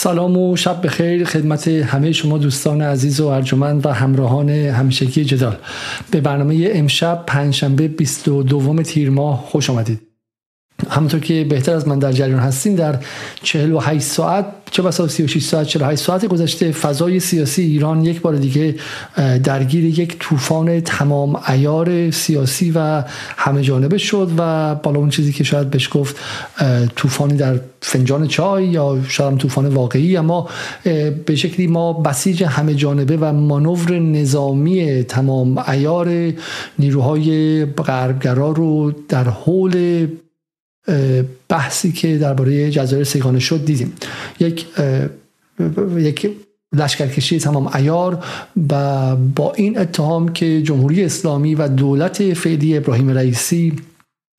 سلام و شب بخیر خدمت همه شما دوستان عزیز و ارجمند و همراهان همیشگی جدال. به برنامه امشب پنجشنبه 22 تیر ماه خوش آمدید. همونطور که بهتر از من در جریان هستیم در 48 ساعت چه بسا 36 ساعت 48 ساعت گذشته فضای سیاسی ایران یک بار دیگه درگیر یک طوفان تمام ایار سیاسی و همه جانبه شد و بالا اون چیزی که شاید بهش گفت طوفانی در فنجان چای یا شاید طوفان واقعی. اما به شکلی ما بسیج همه جانبه و مانور نظامی تمام ایار نیروهای غربگرا رو در حول بحثی که درباره جزایر سگانه شد دیدیم. یک یک لشکرکشی تمام ایار و با این اتهام که جمهوری اسلامی و دولت فعلی ابراهیم رئیسی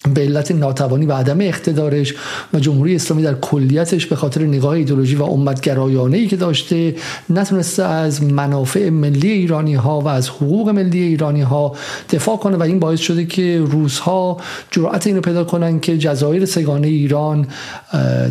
به علت ناتوانی و عدم اقتدارش و جمهوری اسلامی در کلیتش به خاطر نگاه ایدولوژی و امتگرایانه ای که داشته نتونسته از منافع ملی ایرانی ها و از حقوق ملی ایرانی ها دفاع کنه و این باعث شده که روزها جرأت اینو پیدا کنن که جزایر سگانه ایران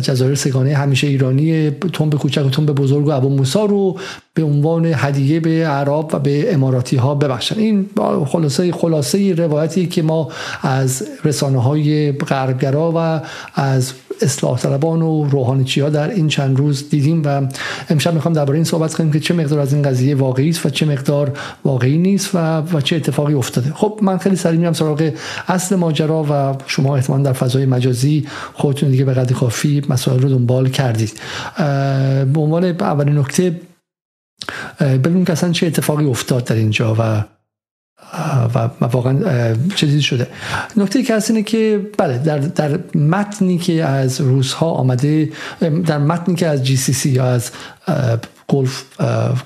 جزایر سگانه همیشه ایرانی تنب کوچک و تنب بزرگ و ابو موسی رو به عنوان هدیه به عرب و به اماراتی ها ببخشن. این خلاصه خلاصه روایتی که ما از رسانه های غربگرا و از اصلاح طلبان و روحانیچی ها در این چند روز دیدیم و امشب می‌خوام درباره این صحبت کنیم که چه مقدار از این قضیه واقعی است و چه مقدار واقعی نیست و, و چه اتفاقی افتاده. خب من خیلی سریع میرم سراغ اصل ماجرا و شما احتمال در فضای مجازی خودتون دیگه به قدر کافی مسائل رو دنبال کردید. به عنوان اولین نکته ببینیم که اصلا چه اتفاقی افتاد در اینجا و و واقعا چیزی شده نکته که هست اینه که بله در, در متنی که از روزها آمده در متنی که از GCC یا از Gulf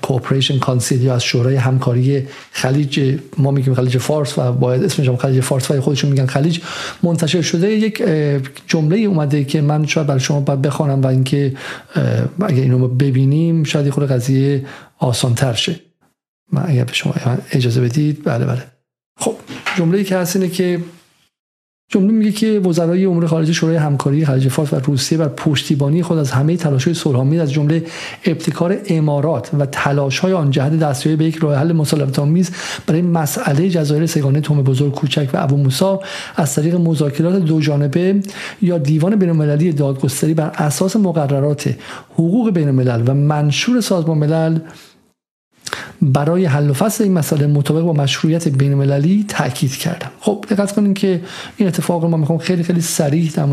Cooperation Council یا از شورای همکاری خلیج ما میگیم خلیج فارس و باید اسمش هم خلیج فارس و خودشون میگن خلیج منتشر شده یک جمله اومده که من شاید برای شما باید بخوانم و اینکه اگه اینو ببینیم شاید خود قضیه آسان تر شه. من اگر به شما اجازه بدید بله بله. خب جمله که هست اینه که جمله میگه که وزرای امور خارجه شورای همکاری خلیج فارس و روسیه بر پشتیبانی خود از همه تلاش‌های صلح‌آمیز از جمله ابتکار امارات و تلاش‌های آن جهت دستیابی به یک راه حل مسالمت‌آمیز برای مسئله جزایر سگانه توم بزرگ کوچک و ابو موسی از طریق مذاکرات دو جانبه یا دیوان بین‌المللی دادگستری بر اساس مقررات حقوق بین‌الملل و منشور سازمان ملل برای حل و فصل این مسئله مطابق با مشروعیت بین المللی تاکید کردم. خب دقت کنیم که این اتفاق رو ما می‌خوام خیلی خیلی سریع در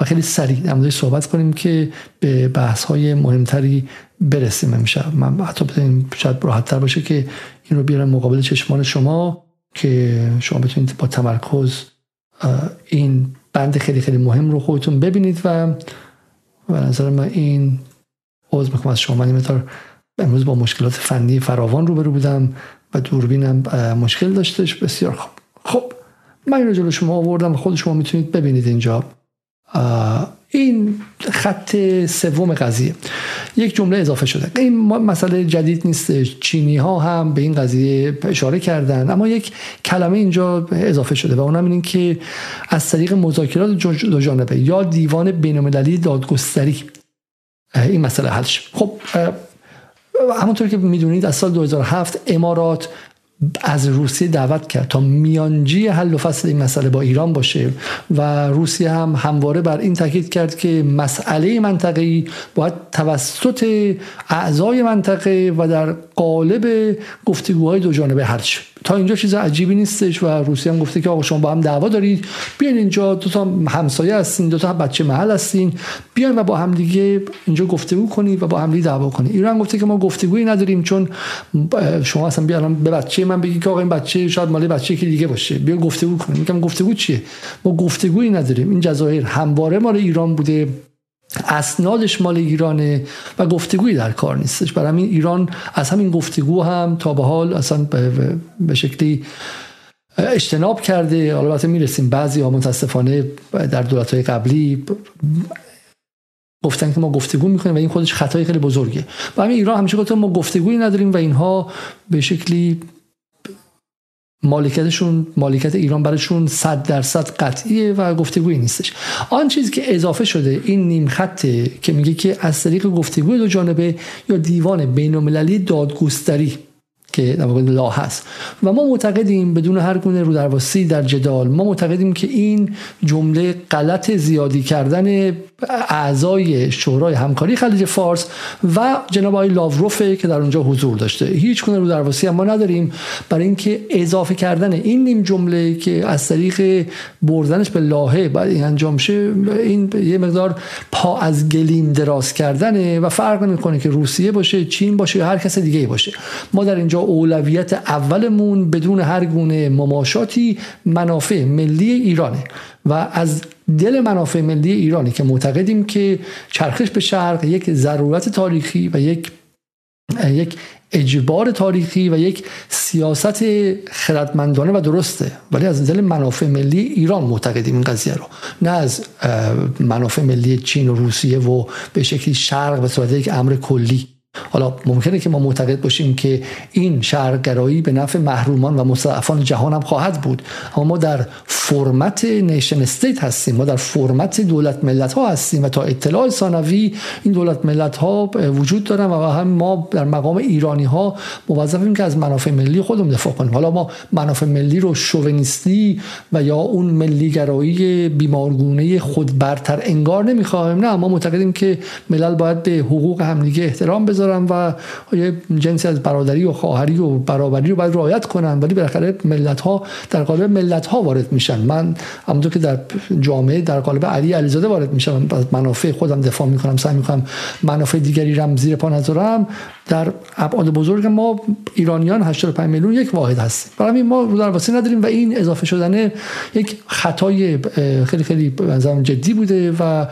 و خیلی سریع در صحبت کنیم که به بحث های مهمتری برسیم امشب. من حتی بتونیم شاید راحت باشه که این رو بیارم مقابل چشمان شما که شما بتونید با تمرکز این بند خیلی خیلی مهم رو خودتون ببینید و به نظر من این عوض می‌خوام از شما من امروز با مشکلات فنی فراوان روبرو بودم و دوربینم مشکل داشتش. بسیار خوب. خب من این رو جلو شما آوردم خود شما می‌تونید ببینید اینجا. این خط سوم قضیه یک جمله اضافه شده. این مسئله جدید نیست. چینی ها هم به این قضیه اشاره کردن. اما یک کلمه اینجا اضافه شده و اونم این که از طریق مذاکرات دو جانبه یا دیوان بینالمللی دادگستری. این مسئله حل شد خب همونطور که می‌دونید از سال 2007 امارات از روسیه دعوت کرد تا میانجی حل و فصل این مسئله با ایران باشه و روسیه هم همواره بر این تاکید کرد که مسئله منطقه‌ای باید توسط اعضای منطقه و در قالب گفتگوهای دو جانبه حل شد تا اینجا چیز عجیبی نیستش و روسیه هم گفته که آقا شما با هم دعوا دارید بیاین اینجا دو تا همسایه هستین دو تا بچه محل هستین بیاین و با هم دیگه اینجا گفتگو کنید و با هم دیگه دعوا کنید ایران گفته که ما گفتگویی نداریم چون شما اصلا بیارم به بچه من بگی که آقا این بچه شاید مال بچه که دیگه باشه. بیا گفتگو کنیم. میگم گفتگو چیه؟ ما گفتگویی نداریم. این جزایر همواره مال ایران بوده. اسنادش مال ایرانه و گفتگویی در کار نیستش. برای همین ایران از همین گفتگو هم تا به حال اصلا به شکلی اجتناب کرده. البته می‌رسیم بعضی ها متاسفانه در دولت های قبلی گفتن که ما گفتگو می‌کنیم و این خودش خطای خیلی بزرگه. و همین ایران همیشه گفته ما گفتگویی نداریم و اینها به شکلی مالکیتشون مالکیت ایران برایشون 100 درصد قطعیه و گفتگویی نیستش. آن چیزی که اضافه شده این نیم خطه که میگه که از طریق گفتگوی دو جانبه یا دیوان بین المللی دادگستری که در واقع لا هست. و ما معتقدیم بدون هر گونه رودرواسی در جدال ما معتقدیم که این جمله غلط زیادی کردن اعضای شورای همکاری خلیج فارس و جناب آقای لاوروفه که در اونجا حضور داشته. هیچ گونه رودرواسی هم ما نداریم. برای اینکه اضافه کردن این نیم جمله که از طریق بردنش به لاهه بعد این انجام شه این یه مقدار پا از گلیم دراز کردنه و فرق نمی‌کنه که روسیه باشه چین باشه یا هر کس دیگه باشه. ما در اینجا اولویت اولمون بدون هر گونه مماشاتی منافع ملی ایرانه. و از دل منافع ملی ایرانی که معتقدیم که چرخش به شرق یک ضرورت تاریخی و یک یک اجبار تاریخی و یک سیاست خردمندانه و درسته. ولی از دل منافع ملی ایران معتقدیم این قضیه رو. نه از منافع ملی چین و روسیه و به شکلی شرق به صورت یک امر کلی. حالا ممکنه که ما معتقد باشیم که این شهرگرایی به نفع محرومان و مستضعفان جهان هم خواهد بود. اما ما در فرمت نیشن استیت هستیم. ما در فرمت دولت ملت ها هستیم و تا اطلاع ثانوی این دولت ملت ها وجود دارن و هم ما در مقام ایرانی ها موظفیم که از منافع ملی خودمون دفاع کنیم. حالا ما منافع ملی رو شوونیستی و یا اون ملیگرایی بیمارگونه خود برتر انگار نمی‌خوایم نه. ما معتقدیم که ملل باید به حقوق همدیگه احترام بذارن و یه جنسی از برادری و خواهری و برابری رو باید رعایت کنن ولی بالاخره ملت ها در قالب ملت ها وارد میشن. من همونطور که در جامعه در قالب علی علیزاده وارد میشم از منافع خودم دفاع می‌کنم سعی می‌کنم منافع دیگری رم زیر پا نذارم. در ابعاد بزرگ ما ایرانیان 85 میلیون یک واحد هستیم. برای ما رو در واسه نداریم و این اضافه شدن یک خطای خیلی خیلی جدی بوده و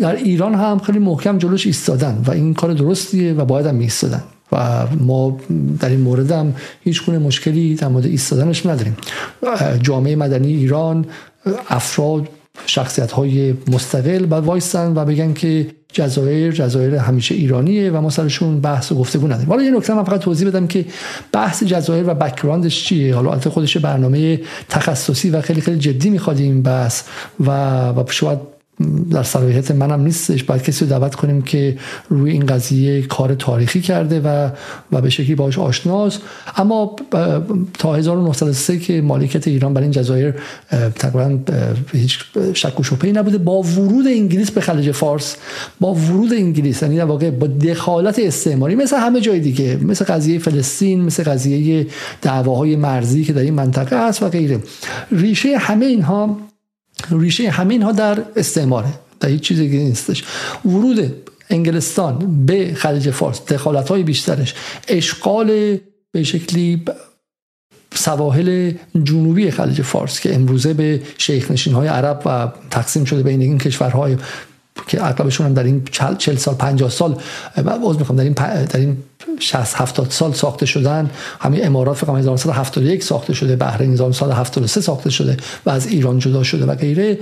در ایران هم خیلی محکم جلوش ایستادن و این کار درستیه و باید هم ایستادن. و ما در این مورد هم هیچ گونه مشکلی در مورد ایستادنش نداریم. جامعه مدنی ایران افراد شخصیت های مستقل و وایستن و بگن که جزایر جزایر همیشه ایرانیه و ما سرشون بحث و گفتگو نداریم. حالا یه نکته من فقط توضیح بدم که بحث جزایر و background ش چیه؟ حالا البته خودش برنامه تخصصی و خیلی خیلی جدی می‌خواد این بحث و و شاید در صلاحیت منم نیستش باید کسی رو دعوت کنیم که روی این قضیه کار تاریخی کرده و و به شکلی باش آشناست اما تا 1903 که مالکیت ایران برای این جزایر تقریبا هیچ شک و شبهه‌ای نبوده. با ورود انگلیس به خلیج فارس با ورود انگلیس یعنی واقع با دخالت استعماری مثل همه جای دیگه مثل قضیه فلسطین مثل قضیه دعواهای مرزی که در این منطقه هست و غیره. ریشه همه اینها ریشه همین ها در استعماره. در هیچ چیزی نیستش. ورود انگلستان به خلیج فارس دخالت های بیشترش اشغال به شکلی سواحل جنوبی خلیج فارس که امروزه به شیخ نشین های عرب و تقسیم شده بین این کشورهای که اغلبشون هم در این 40 سال 50 سال عذر می‌خوام در این در این 60 70 سال ساخته شدن. همین امارات فقط 1971 ساخته شده بحرین 1973 ساخته شده و از ایران جدا شده و غیره.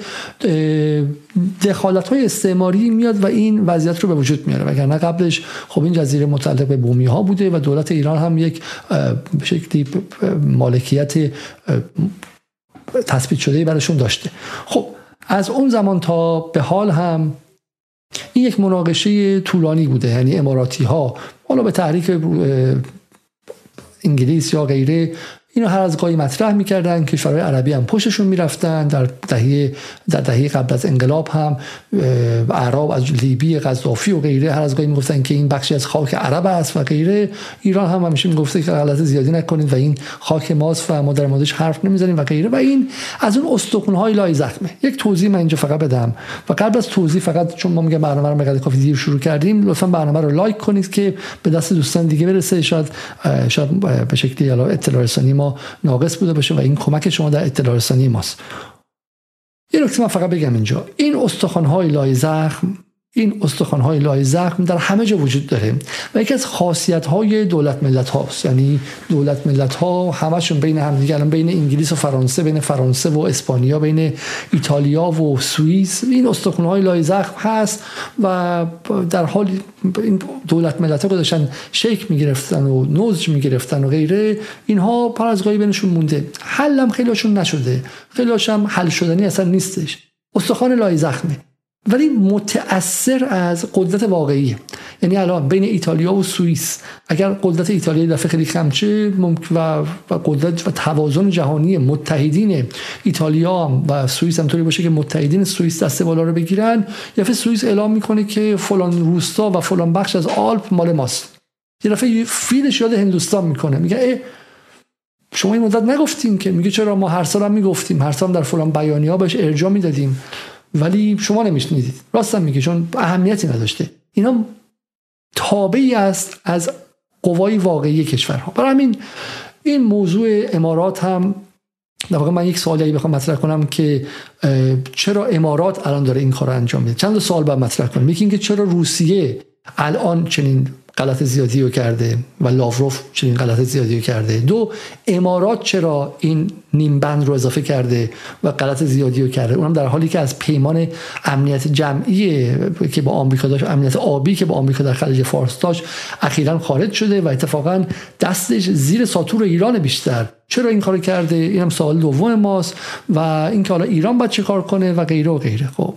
دخالت های استعماری میاد و این وضعیت رو به وجود میاره. وگرنه قبلش خب این جزیره متعلق به بومی ها بوده و دولت ایران هم یک شکلی مالکیت تثبیت شده براشون داشته. خب از اون زمان تا به حال هم این یک مناقشه طولانی بوده یعنی اماراتی ها. حالا به تحریک انگلیس یا غیره اینو هر از گاهی مطرح می‌کردن کشورهای عربی هم پشتشون می‌رفتن در دهه در دهه قبل از انقلاب هم عرب از لیبی قذافی و غیره هر از گاهی می‌گفتن که این بخشی از خاک عرب است و غیره. ایران هم همیشه می‌گفته که غلط زیادی نکنید و این خاک ماست و ما در موردش حرف نمی‌زنیم و غیره. و این از اون استخونهای لای زخمه یک توضیح من اینجا فقط بدم و قبل از توضیح فقط چون ما میگه برنامه رو مقدار کافی دیر شروع کردیم لطفا برنامه رو لایک کنید که به دست دوستان دیگه برسه. شاید شاید به شکلی اطلاع رسانی ما ناقص بوده باشه و این کمک شما در اطلاع رسانی ماست. یه نکته من فقط بگم اینجا. این های لای زخم این استخوان های لای زخم در همه جا وجود داره و یکی از خاصیت های دولت ملت هاست یعنی دولت ملت ها همشون بین همدیگه الان بین انگلیس و فرانسه بین فرانسه و اسپانیا بین ایتالیا و سوئیس. این استخوان های لای زخم هست و در حال این دولت ملت ها گذاشتن شیک می‌گرفتن و نوزج می‌گرفتن و غیره. اینها پر از گاهی بینشون مونده. حلم خیلیشون نشده. خیلیشون حل شدنی اصلا نیستش. استخوان لای زخمه. ولی متأثر از قدرت واقعی. یعنی الان بین ایتالیا و سوئیس اگر قدرت ایتالیا دفعه خیلی کمچه و, و قدرت و توازن جهانی متحدین ایتالیا و سوئیس هم طوری باشه که متحدین سوئیس دست بالا رو بگیرن. یه سوئیس اعلام می‌کنه که فلان روستا و فلان بخش از آلپ مال ماست. یه دفعه فیلش یاد هندوستان می‌کنه. میگه شما این مدت نگفتیم که؟ میگه چرا ما هر سال هم می‌گفتیم هر سال در فلان بیانیه ها بهش ارجاع می‌دادیم. ولی شما نمیشنیدید. راستم میگه چون اهمیتی نداشته. اینا تابعی است از قوای واقعی کشورها. برای همین این موضوع امارات هم در واقع من یک سوالی بخوام مطرح کنم که چرا امارات الان داره این کار رو انجام میده؟ چند سوال باید مطرح کنم. یکی اینکه چرا روسیه الان چنین غلط زیادی رو کرده و لاوروف چنین غلط زیادی رو کرده. دو امارات چرا این نیم بند رو اضافه کرده و غلط زیادی رو کرده؟ اونم در حالی که از پیمان امنیت جمعی که با آمریکا داشت امنیت آبی که با آمریکا در خلیج فارس داشت اخیرا خارج شده و اتفاقا دستش زیر ساتور ایران بیشتر. چرا این کار کرده؟ اینم سوال دوم ماست. و اینکه حالا ایران باید چه کار کنه و غیره و غیره. خب.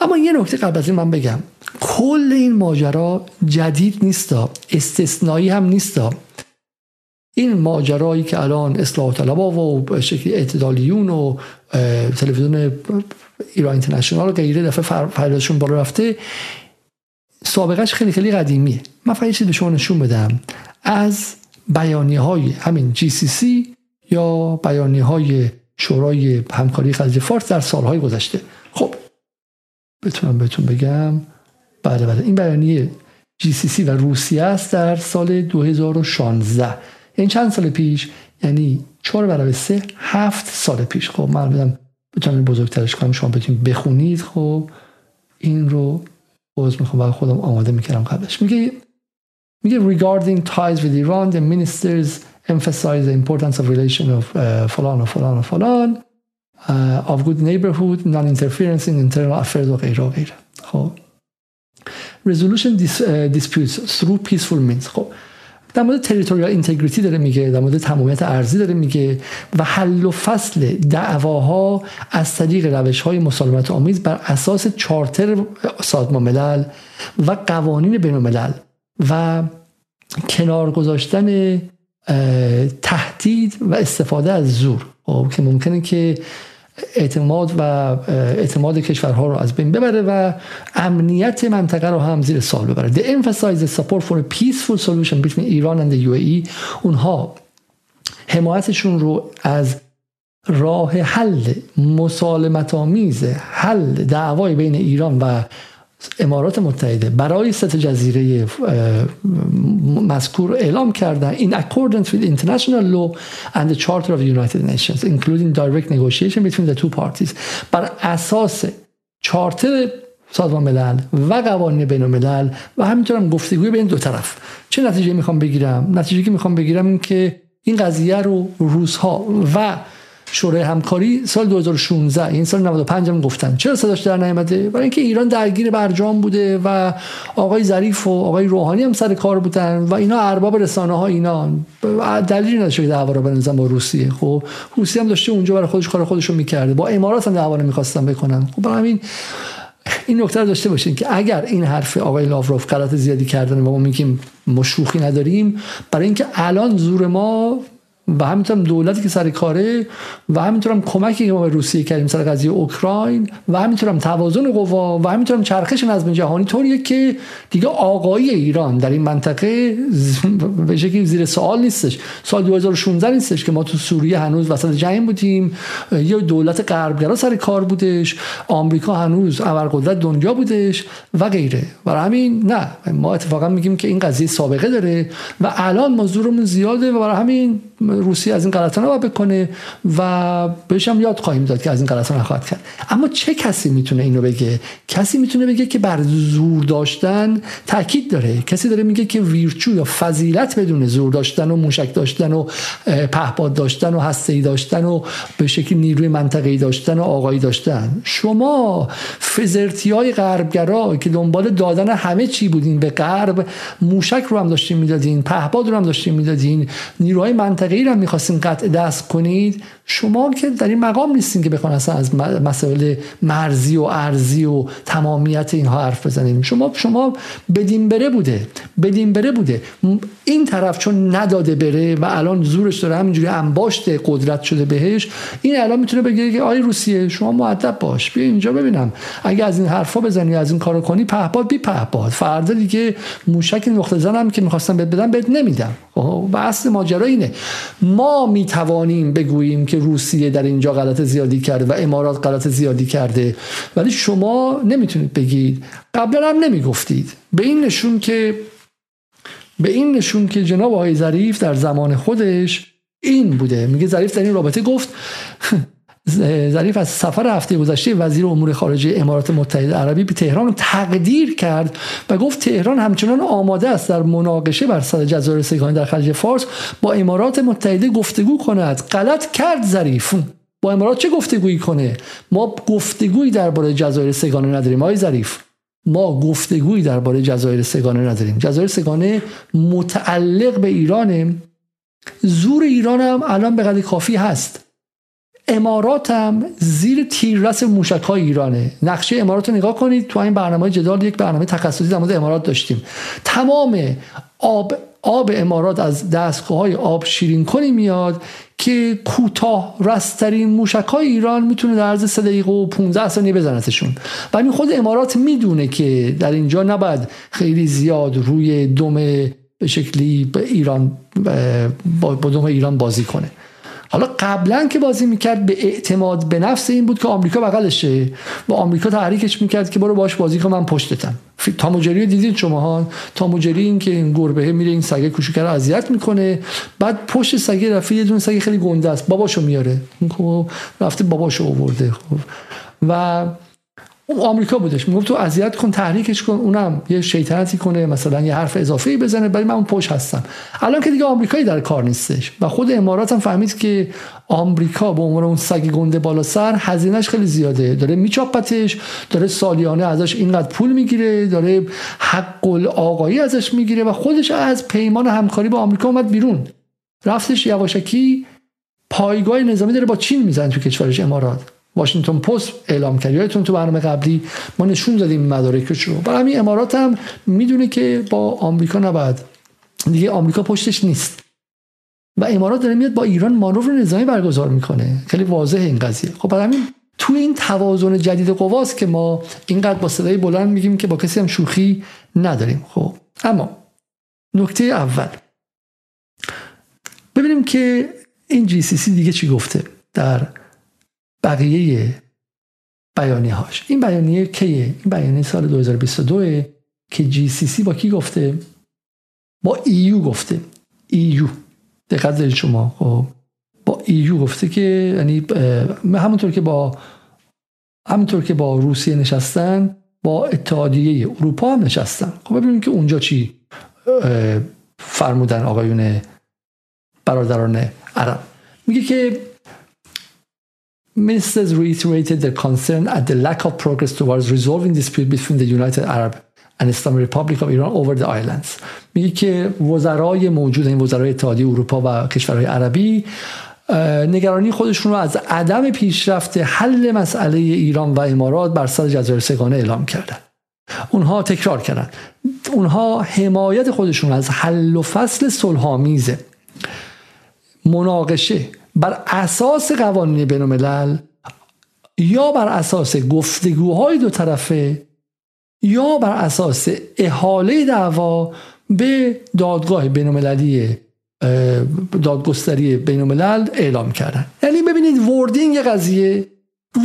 اما یه نکته قبل از این من بگم. کل این ماجرا جدید نیستا استثنایی هم نیستا. این ماجرایی که الان اصلاح طلبا و شکل اعتدالیون و تلویزیون ایران اینترنشنال و غیره دفعه فریادشون بالا رفته سابقش خیلی خیلی قدیمیه. من فقط چیز به شما نشون بدم. از بیانی های همین سی یا بیانی های شورای همکاری خلیج فارس در سالهای گذشته. خب بتونم بهتون بگم. بله بله. این بیانیه جی سی سی و روسیه است در سال 2016 این چند سال پیش؟ یعنی 4 برابر 3 هفت سال پیش. خب من بدم بتونم بزرگترش کنم شما بتونید بخونید. خب این رو باز می‌خوام برای خودم آماده می‌کردم قبلش. میگه میگه regarding ties with Iran the ministers emphasize the importance of relation of uh, فلان و فلان و فلان uh, of good neighborhood non-interference in internal affairs و غیره و غیره خب resolution uh, disputes through peaceful means. خب در مورد تریتوریال اینتگریتی داره میگه در مورد تمامیت ارزی داره میگه و حل و فصل دعواها از طریق روش های مسالمت آمیز بر اساس چارتر سازمان ملل و قوانین بین الملل و کنار گذاشتن تهدید و استفاده از زور. خب، که ممکنه که اعتماد و اعتماد کشورها رو از بین ببره و امنیت منطقه رو هم زیر سال ببره. The emphasize support for a peaceful solution between Iran and the UAE اونها حمایتشون رو از راه حل مسالمت آمیز حل دعوای بین ایران و امارات متحده برای ست جزیره مذکور اعلام کردن. In accordance with international law and the charter of the United Nations including direct negotiation between the two parties. بر اساس چارتر سازمان ملل و قوانین بین الملل و همینطور هم گفتگوی بین دو طرف. چه نتیجه می‌خوام بگیرم؟ نتیجه که می‌خوام بگیرم این که این قضیه رو روزها و شورای همکاری سال 2016 این سال 95 هم گفتن. چرا صداش در نیامده؟ برای اینکه ایران درگیر برجام بوده و آقای ظریف و آقای روحانی هم سر کار بودن و اینا ارباب رسانه ها اینا. دلیلی نداشته که دعوا رو بنظرم با روسیه. خب روسیه هم داشته اونجا برای خودش کار خودش رو می‌کرده. با امارات هم دعوا نمی‌خواستن بکنن. خب برای همین این نکته داشته باشین که اگر این حرف آقای لاوروف غلط زیادی کردن و ما میگیم ما شوخی نداریم برای اینکه الان زور ما و همینطور دولتی که سر کاره و همینطور هم کمکی که ما به روسیه کردیم سر قضیه اوکراین و همینطور هم توازن قوا و همینطور هم چرخش نظم جهانی طوریه که دیگه آقایی ایران در این منطقه به شکلی زیر سوال نیستش. سال 2016 نیستش که ما تو سوریه هنوز وسط جنگ بودیم. یا دولت غربگرا سر کار بودش. آمریکا هنوز ابرقدرت دنیا بودش و غیره. برای همین نه ما اتفاقا میگیم که این قضیه سابقه داره و الان ما زورمون زیاده و برای همین روسیه از این غلطا نباید بکنه و بهش هم یاد خواهیم داد که از این غلطا نخواهد کرد. اما چه کسی می‌تونه اینو بگه؟ کسی می‌تونه بگه که بر زور داشتن تاکید داره. کسی داره میگه که ویرچو یا فضیلت بدون زور داشتن و موشک داشتن و پهپاد داشتن و هسته داشتن و به شکل نیروی منطقه‌ای داشتن و آقایی داشتن. شما فزرتی های غربگرا که دنبال دادن همه چی بودین به غرب موشک رو هم داشتین می‌دادین پهپاد رو هم داشتین می‌دادین نیروهای منطقه‌ای رو هم می‌خواستین قطع دست کنید شما که در این مقام نیستین که بخوان اصلا از مسائل مرزی و ارزی و تمامیت اینها حرف بزنیم شما شما بدین بره بوده بدین بره بوده. این طرف چون نداده بره و الان زورش داره همینجوری انباشت قدرت شده بهش این الان می‌تونه بگه که آی روسیه شما مؤدب باش بیا اینجا ببینم. اگه از این حرفا بزنی از این کارو کنی پهپاد بی پهپاد. فردا دیگه موشک نقطه زنم که می‌خواستم بهت بدم بهت نمیدم. خب، و اصل ماجرا اینه. ما می‌توانیم بگوییم که روسیه در اینجا غلط زیادی کرده و امارات غلط زیادی کرده. ولی شما نمی‌تونید بگید. قبلا هم نمی‌گفتید. به این نشون که به این نشون که جناب آقای ظریف در زمان خودش این بوده. میگه ظریف در این رابطه گفت ظریف از سفر هفته گذشته وزیر امور خارجه امارات متحده عربی به تهران تقدیر کرد و گفت تهران همچنان آماده است در مناقشه بر سر جزایر سگانی در خلیج فارس با امارات متحده گفتگو کند. غلط کرد ظریف. با امارات چه گفتگویی کنه؟ ما گفتگویی درباره جزایر سگانه نداریم آقای ظریف. ما گفتگویی درباره جزایر سگانه نداریم. جزایر سگانه متعلق به ایرانه. زور ایران هم الان به قدر کافی هست. امارات هم زیر تیررس موشک های ایرانه. نقشه امارات رو نگاه کنید. تو این برنامه جدال یک برنامه تخصصی در مورد امارات داشتیم. تمام آب آب امارات از دستگاه های آب شیرین کنی میاد که کوتاه رسترین موشک های ایران می‌تونه در عرض 3 دقیقه و 15 ثانیه بزنتشون. و این خود امارات می‌دونه که در اینجا نباید خیلی زیاد روی دم به شکلی ایران با دم ایران بازی کنه. حالا قبلا که بازی می‌کرد به اعتماد به نفس این بود که آمریکا بغلشه. و آمریکا تحریکش می‌کرد که برو باش بازی کن من پشتتم. تاموجری دیدید شما ها؟ تاموجری این که این گربه میره این سگه کوچیک رو اذیت می‌کنه. بعد پشت سگه رفته یه دونه سگه خیلی گنده است. باباشو میاره. خب رفته باباشو آورده خب. و آمریکا بودش. می‌گفت تو اذیت کن تحریکش کن اونم یه شیطنتی کنه مثلا یه حرف اضافه ای بزنه ولی من اون پشت هستم. الان که دیگه آمریکایی در کار نیستش. و خود امارات هم فهمید که آمریکا به عنوان اون سگ گنده بالا سر هزینهش خیلی زیاده. داره میچاپتش داره سالیانه ازش اینقدر پول می‌گیره داره حق آقایی ازش می‌گیره و خودش از پیمان همکاری با آمریکا اومد بیرون. رفتش یواشکی پایگاه نظامی داره با چین می‌زنه تو کشورش امارات. واشنگتن پست اعلام کرد. یادتون تو برنامه قبلی ما نشون دادیم مدارکش رو. برای همین امارات هم می‌دونه که با آمریکا نباید. دیگه آمریکا پشتش نیست. و امارات داره میاد با ایران مانور نظامی برگزار می‌کنه. خیلی واضحه این قضیه. خب برای همین تو این توازن جدید قواست که ما اینقدر با صدای بلند میگیم که با کسی هم شوخی نداریم. خب اما نکته اول. ببینیم که این GCC دیگه چی گفته در بقیه بیانیه هاش این بیانیه کیه؟ این بیانیه سال 2022 که GCC با کی گفته؟ با EU گفته. EU دقت دارید شما. خب. با EU گفته که یعنی همونطور که با همونطور که با روسیه نشستن با اتحادیه اروپا هم نشستن. خب ببینیم که اونجا چی فرمودن آقایون برادران عرب. میگه که Ministers reiterated their concern at the lack of progress towards resolving dispute between the United Arab and Islamic Republic of Iran over the islands. میگه که وزرای موجود این وزرای اتحادیه اروپا و کشورهای عربی نگرانی خودشون رو از عدم پیشرفت حل مسئله ایران و امارات بر سر جزایر سگانه اعلام کردن اونها تکرار کردن اونها حمایت خودشون از حل و فصل صلحآمیز مناقشه بر اساس قوانین بین الملل یا بر اساس گفتگوهای دو طرفه یا بر اساس احاله دعوا به دادگاه بین المللی دادگستری بین الملل اعلام کردن. یعنی ببینید wording قضیه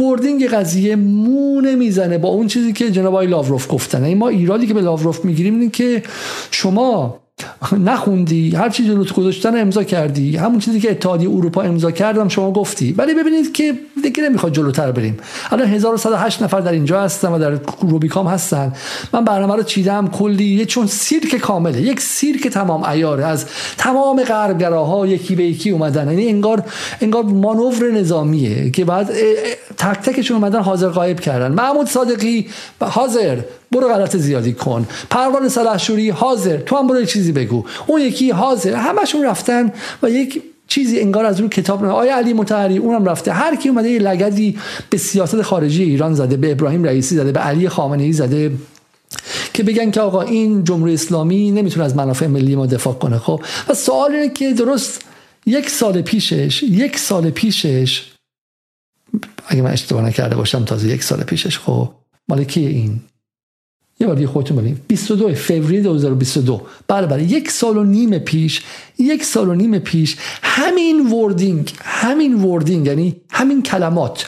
wording قضیه مو نمی‌زنه با اون چیزی که جناب آقای لاوروف گفتن. یعنی ما ایرادی که به لاوروف می‌گیریم اینه که شما نخوندی هر چیزی رو گذاشتن امضا کردی. همون چیزی که اتحادیه اروپا امضا کرده‌م شما گفتی. ولی ببینید که دیگه نمی‌خواد جلوتر بریم. الان 1108 نفر در اینجا هستن و در روبیکا هم هستن. من برنامه رو چیدم کلی. چون سیرک کامله. یک سیرک تمام عیاره از تمام غربگراها یکی به یکی اومدن. یعنی انگار انگار مانور نظامیه که بعد تک تکشون اومدن حاضر غایب کردن. محمود صادقی حاضر. برو غلط زیادی کن. پروان سلحشوری حاضر. تو هم برو چیزی بگو. اون یکی حاضر. همشون رفتن و یک چیزی انگار از اون کتاب آیا علی متحری اونم رفته. هر کی اومده یه لگدی به سیاست خارجی ایران زده به ابراهیم رئیسی زده به علی خامنه ای زده که بگن که آقا این جمهوری اسلامی نمی‌تونه از منافع ملی ما دفاع کنه. خب و سوال اینه که درست یک سال پیشش یک سال پیشش اگه من اشتباه نکرده باشم تازه یک سال پیشش خب مال کیه این؟ یه بار دیگه خودتون ببینید. 22 فوریه 2022 بله بله. یک سال و نیم پیش یک سال و نیم پیش همین وردینگ همین وردینگ یعنی همین کلمات.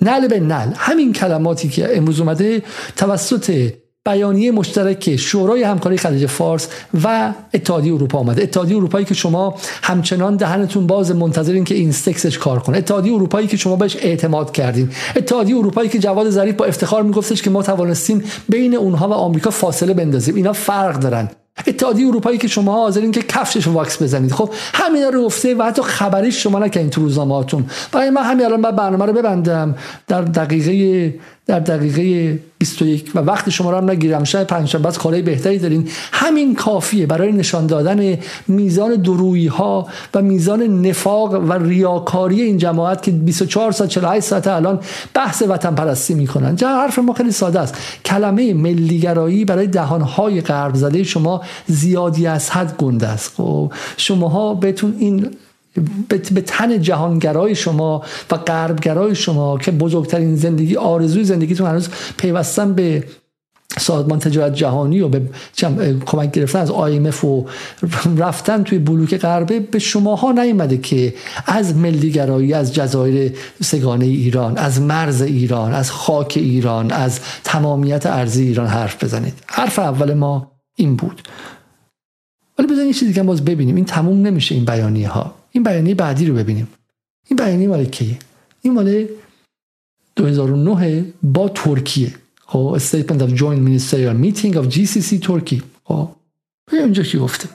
نل به نل همین کلماتی که امروز اومده توسط بیانیه مشترک شورای همکاری خلیج فارس و اتحادیه اروپا آمده. اتحادیه اروپایی که شما همچنان دهنتون باز منتظرین که این استکسش کار کنه. اتحادیه اروپایی که شما بهش اعتماد کردین. اتحادیه اروپایی که جواد ظریف با افتخار میگفتش که ما توانستیم بین اونها و آمریکا فاصله بندازیم. اینا فرق دارن. اتحادیه اروپایی که شما حاضرین که کفشش واکس بزنید. خب همینا رو گفته و حتی خبریش شما نکنید تو روزنامه‌هاتون. برای من همین الان برنامه رو ببندم. در دقیقه در دقیقه 21 و وقت شما رو هم نگیرم. شاید پنجشنبه بس کارهای بهتری دارین. همین کافیه برای نشان دادن میزان درویی ها و میزان نفاق و ریاکاری این جماعت که 24 ساعت 48 ساعت الان بحث وطن پرستی می‌کنن. جا حرف ما خیلی ساده است. کلمه ملیگرایی برای دهانهای غرب زده شما زیادی از حد گنده است. خب شماها بهتون این به تن جهانگرای شما و غربگرای شما که بزرگترین زندگی آرزوی زندگیتون هنوز پیوستن به سازمان تجارت جهانی و به کمک گرفتن از IMF و رفتن توی بلوک غربه به شماها نیومده که از ملیگرایی از جزایر سگانه ایران از مرز ایران از خاک ایران از تمامیت ارزی ایران حرف بزنید. حرف اول ما این بود. ولی بزنید یه چیزی که باز ببینیم. این تموم نمیشه این بیانیه ها این بیانیه بعدی رو ببینیم. این بیانیه مال کیه؟ این مال 2009 با ترکیه. خب statement of joint ministerial meeting of GCC ترکی. خب اینجا چی گفته.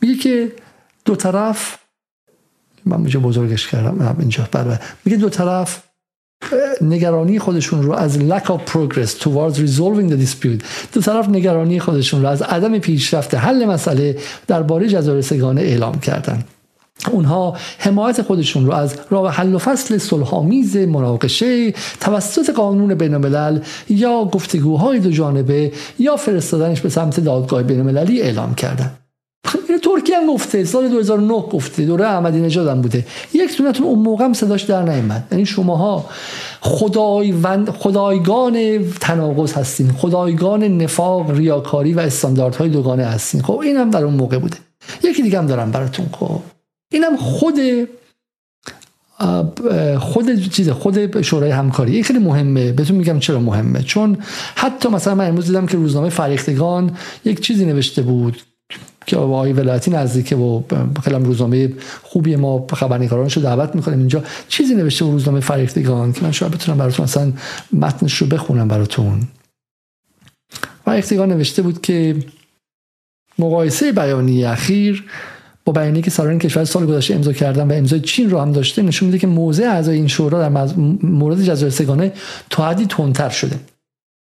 میگه که دو طرف من اینجا بزرگش کردم اینجا بله میگه دو طرف نگرانی خودشون رو از lack of progress towards resolving the dispute. دو طرف نگرانی خودشون رو از عدم پیشرفت حل مسئله درباره جزایر سگانه اعلام کردن. اونها حمایت خودشون رو از راه حل و فصل صلحآمیز مناقشه توسط قانون بین یا گفتگوهای دو جانبه یا فرستادنش به سمت دادگاه بین اعلام کردن. این ترکیه هم گفته سال 2009 گفته دوره احمدی نژاد هم بوده. یک دونتون اون موقع هم صداش در نیامد یعنی شماها خدای خدایگان تناقض هستین خدایگان نفاق ریاکاری و استانداردهای دوگانه هستین. خب این هم در اون موقع بوده. یکی دیگه هم دارم براتون. خب اینم خود خود چیز خود شورای همکاری. این خیلی مهمه. بهتون میگم چرا مهمه. چون حتی مثلا من امروز دیدم که روزنامه فریختگان یک چیزی نوشته بود که آقای ولایتی نزدیکه و خیلی روزنامه خوبی ما خبرنگارانش رو دعوت می‌کنیم اینجا. چیزی نوشته بود روزنامه فریختگان که من شاید بتونم براتون مثلا متنش رو بخونم براتون. فریختگان نوشته بود که مقایسه بیانی اخیر با بیانیه که سران کشور سال گذشته امضا کردن و امضای چین رو هم داشته نشون میده که موضع اعضای این شورا در مورد جزایر سگانه تا حدی تندتر شده.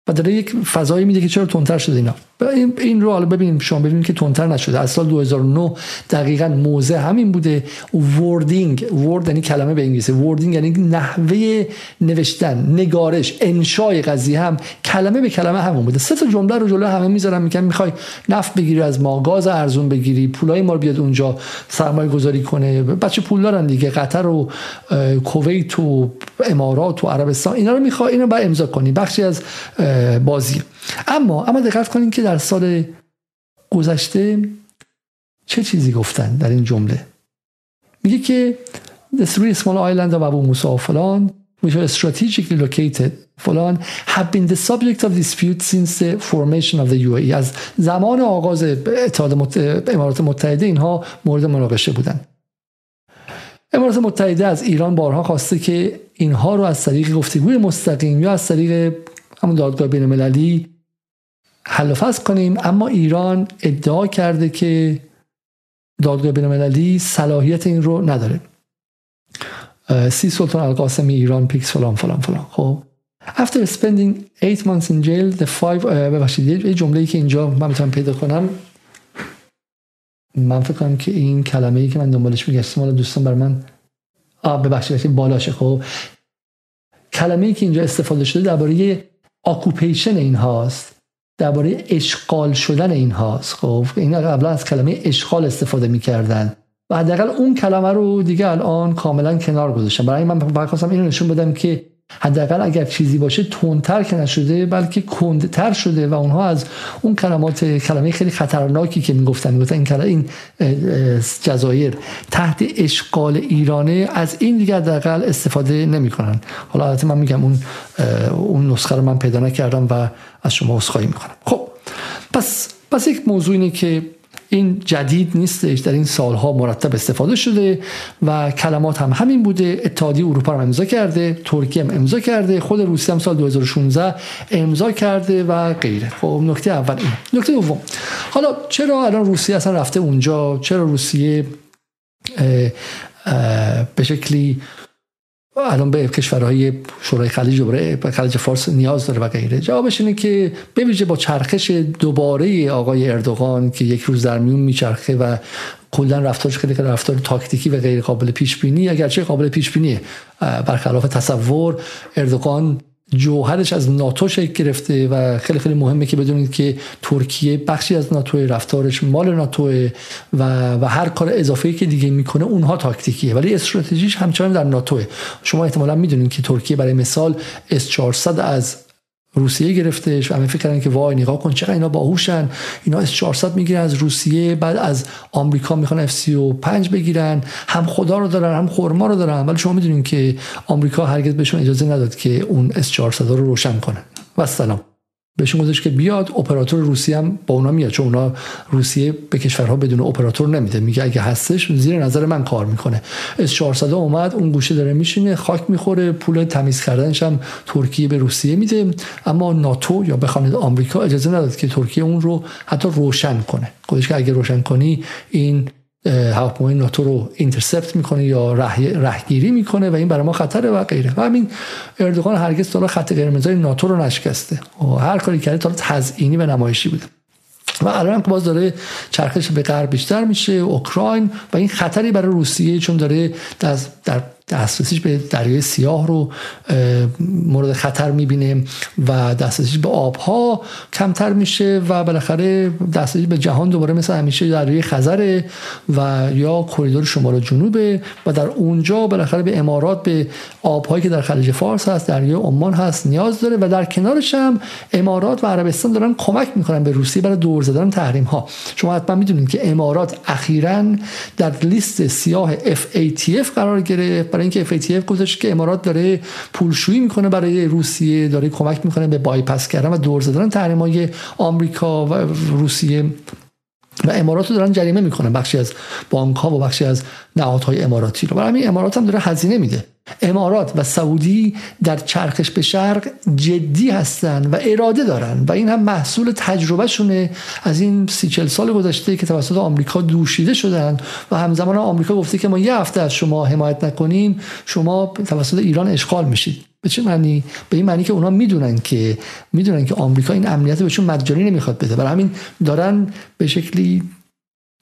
و داره یک فضایی میده که چرا تندتر شده اینا. این, این رو حالا ببینیم شما ببینید که تندتر نشده. از سال 2009 دقیقا موزه همین بوده. وردینگ ورد یعنی کلمه به انگلیسی. وردینگ یعنی نحوه نوشتن نگارش انشای قضیه هم. کلمه به کلمه همون بوده. سه تا جمله رو جلو همه می‌ذارم میگن می‌خوای نفت بگیری از ما گاز ارزون بگیری پولای ما رو بیاد اونجا سرمایه گذاری کنه. بچه پول دارن دیگه. قطر و کویت و امارات و عربستان اینا رو می‌خوای اینو بعد امضا کنی. بخشی از بازی. اما اما دقت کنید که در سال گذشته چه چیزی گفتن در این جمله؟ میگه که the three small islands of Abu Musa فلان which are strategically located فلان have been the subject of dispute since the formation of the UAE از زمان آغاز اتحاد امارات متحده اینها مورد مناقشه بودن. امارات متحده از ایران بارها خواسته که اینها رو از طریق گفتگوی مستقیم یا از طریق همون دادگاه بین المللی حل و فصل کنیم. اما ایران ادعا کرده که دادگاه بین المللی صلاحیت این رو نداره. سی سلطان القاسمی ایران پیکس فلان فلان فلان. خب After spending eight months in jail the five ببخشید یه جمله‌ای که اینجا من می‌تونم پیدا کنم. من فکر کنم که این کلمه ای که من دنبالش میگشتم حالا دوستان بر من آه ببخشید بالاشه خب. کلمه ای که اینجا استفاده شده درباره آکوپیشن این هاست درباره اشغال شدن این هاست خب این قبلا از کلمه اشغال استفاده می‌کردن. و حداقل اون کلمه رو دیگه الان کاملا کنار گذاشتم. برای من خواستم اینو نشون بدم که حداقل اگر چیزی باشه تندتر که نشده بلکه کندتر شده و اونها از اون کلمات کلمه خیلی خطرناکی که می‌گفتن. می‌گفتن این کلمه این جزایر تحت اشغال ایرانه از این دیگه حداقل استفاده نمی‌کنن. حالا البته من میگم اون اون نسخه رو من پیدا نکردم و از شما عذرخواهی می‌کنم. خب پس پس یک موضوع اینه که این جدید نیستش در این سالها مرتب استفاده شده و کلمات هم همین بوده. اتحادیه اروپا هم امضا کرده ترکیه هم امضا کرده خود روسیه هم سال 2016 امضا کرده و غیره. خب نکته اول این نکته دوم. حالا چرا الان روسیه اصلا رفته اونجا؟ چرا روسیه به شکلی الان به کشورهای شورای خلیج و خلیج فارس نیاز داره و غیره. جوابش اینه که به با چرخش دوباره آقای اردوغان که یک روز در میون میچرخه و کلا رفتارش خیلی رفتار تاکتیکی و غیر قابل پیش بینی اگرچه قابل پیش بینیه برخلاف تصور اردوغان جوهرش از ناتو شکل گرفته و خیلی خیلی مهمه که بدونید که ترکیه بخشی از ناتو رفتارش مال ناتو و, و هر کار اضافه که دیگه می‌کنه اونها تاکتیکیه. ولی استراتژیش همچنان در ناتو شما احتمالا می‌دونید که ترکیه برای مثال اس 400 از روسیه گرفتش و همه فکر کردن که وای نگاه کن چقدر اینا باهوشن. اینا اس 400 می‌گیرن از روسیه بعد از آمریکا می‌خوان اف 35 بگیرن. هم خدا رو دارن هم خرما رو دارن. ولی شما می‌دونین که آمریکا هرگز بهشون اجازه نداد که اون اس 400 رو روشن کنن. و سلام. بهشون گذاشت که بیاد اپراتور روسیه هم با اونا میاد چون اونا روسیه به کشورها بدون اپراتور نمیده. میگه اگه هستش زیر نظر من کار می‌کنه. اس 400 اومد اون گوشه داره میشینه خاک می‌خوره پول تمیز کردنش هم ترکیه به روسیه میده. اما ناتو یا بخواید آمریکا اجازه نداد که ترکیه اون رو حتی روشن کنه. خودش که اگه روشن کنی این هواپیمای ناتو رو اینترسپت می‌کنه یا رهگیری می‌کنه و این برای ما خطره و غیره. و همین اردوغان هرگز تا خط قرمزای ناتو رو نشکسته. و هر کاری کرده تا تزئینی و نمایشی بوده. و الان باز داره چرخش به غرب بیشتر میشه اوکراین و این خطری برای روسیه چون داره در دسترسیش به دریای سیاه رو مورد خطر می‌بینه و دسترسیش به آبها کمتر میشه و بالاخره دسترسیش به جهان دوباره مثل همیشه دریای خزره و یا کریدور شمال جنوبه و در اونجا بالاخره به امارات به آبهایی که در خلیج فارس هست دریای عمان هست نیاز داره و در کنارش هم امارات و عربستان دارن کمک می‌کنن به روسیه برای دور زدن تحریم ها شما حتما می‌دونید که امارات اخیرا در لیست سیاه FATF قرار گرفت. برای اینکه FATF گفتش که امارات داره پولشویی می‌کنه برای روسیه داره کمک می‌کنه به بایپاس کردن و دور زدن تحریم‌های آمریکا و روسیه. و امارات رو دارن جریمه می‌کنن بخشی از بانک ها و بخشی از نهادهای اماراتی رو. برای همین امارات هم داره هزینه میده. امارات و سعودی در چرخش به شرق جدی هستند و اراده دارن و این هم محصول تجربهشونه. از این سی چل سال گذشته که توسط آمریکا دوشیده شدن و همزمان آمریکا گفته که ما یه هفته از شما حمایت نکنیم شما توسط ایران اشغال میشید. به چه معنی؟ به این معنی که اونا می‌دونن که می‌دونن که آمریکا این امنیت بهشون مجانی نمی‌خواد بده. برای همین دارن به شکلی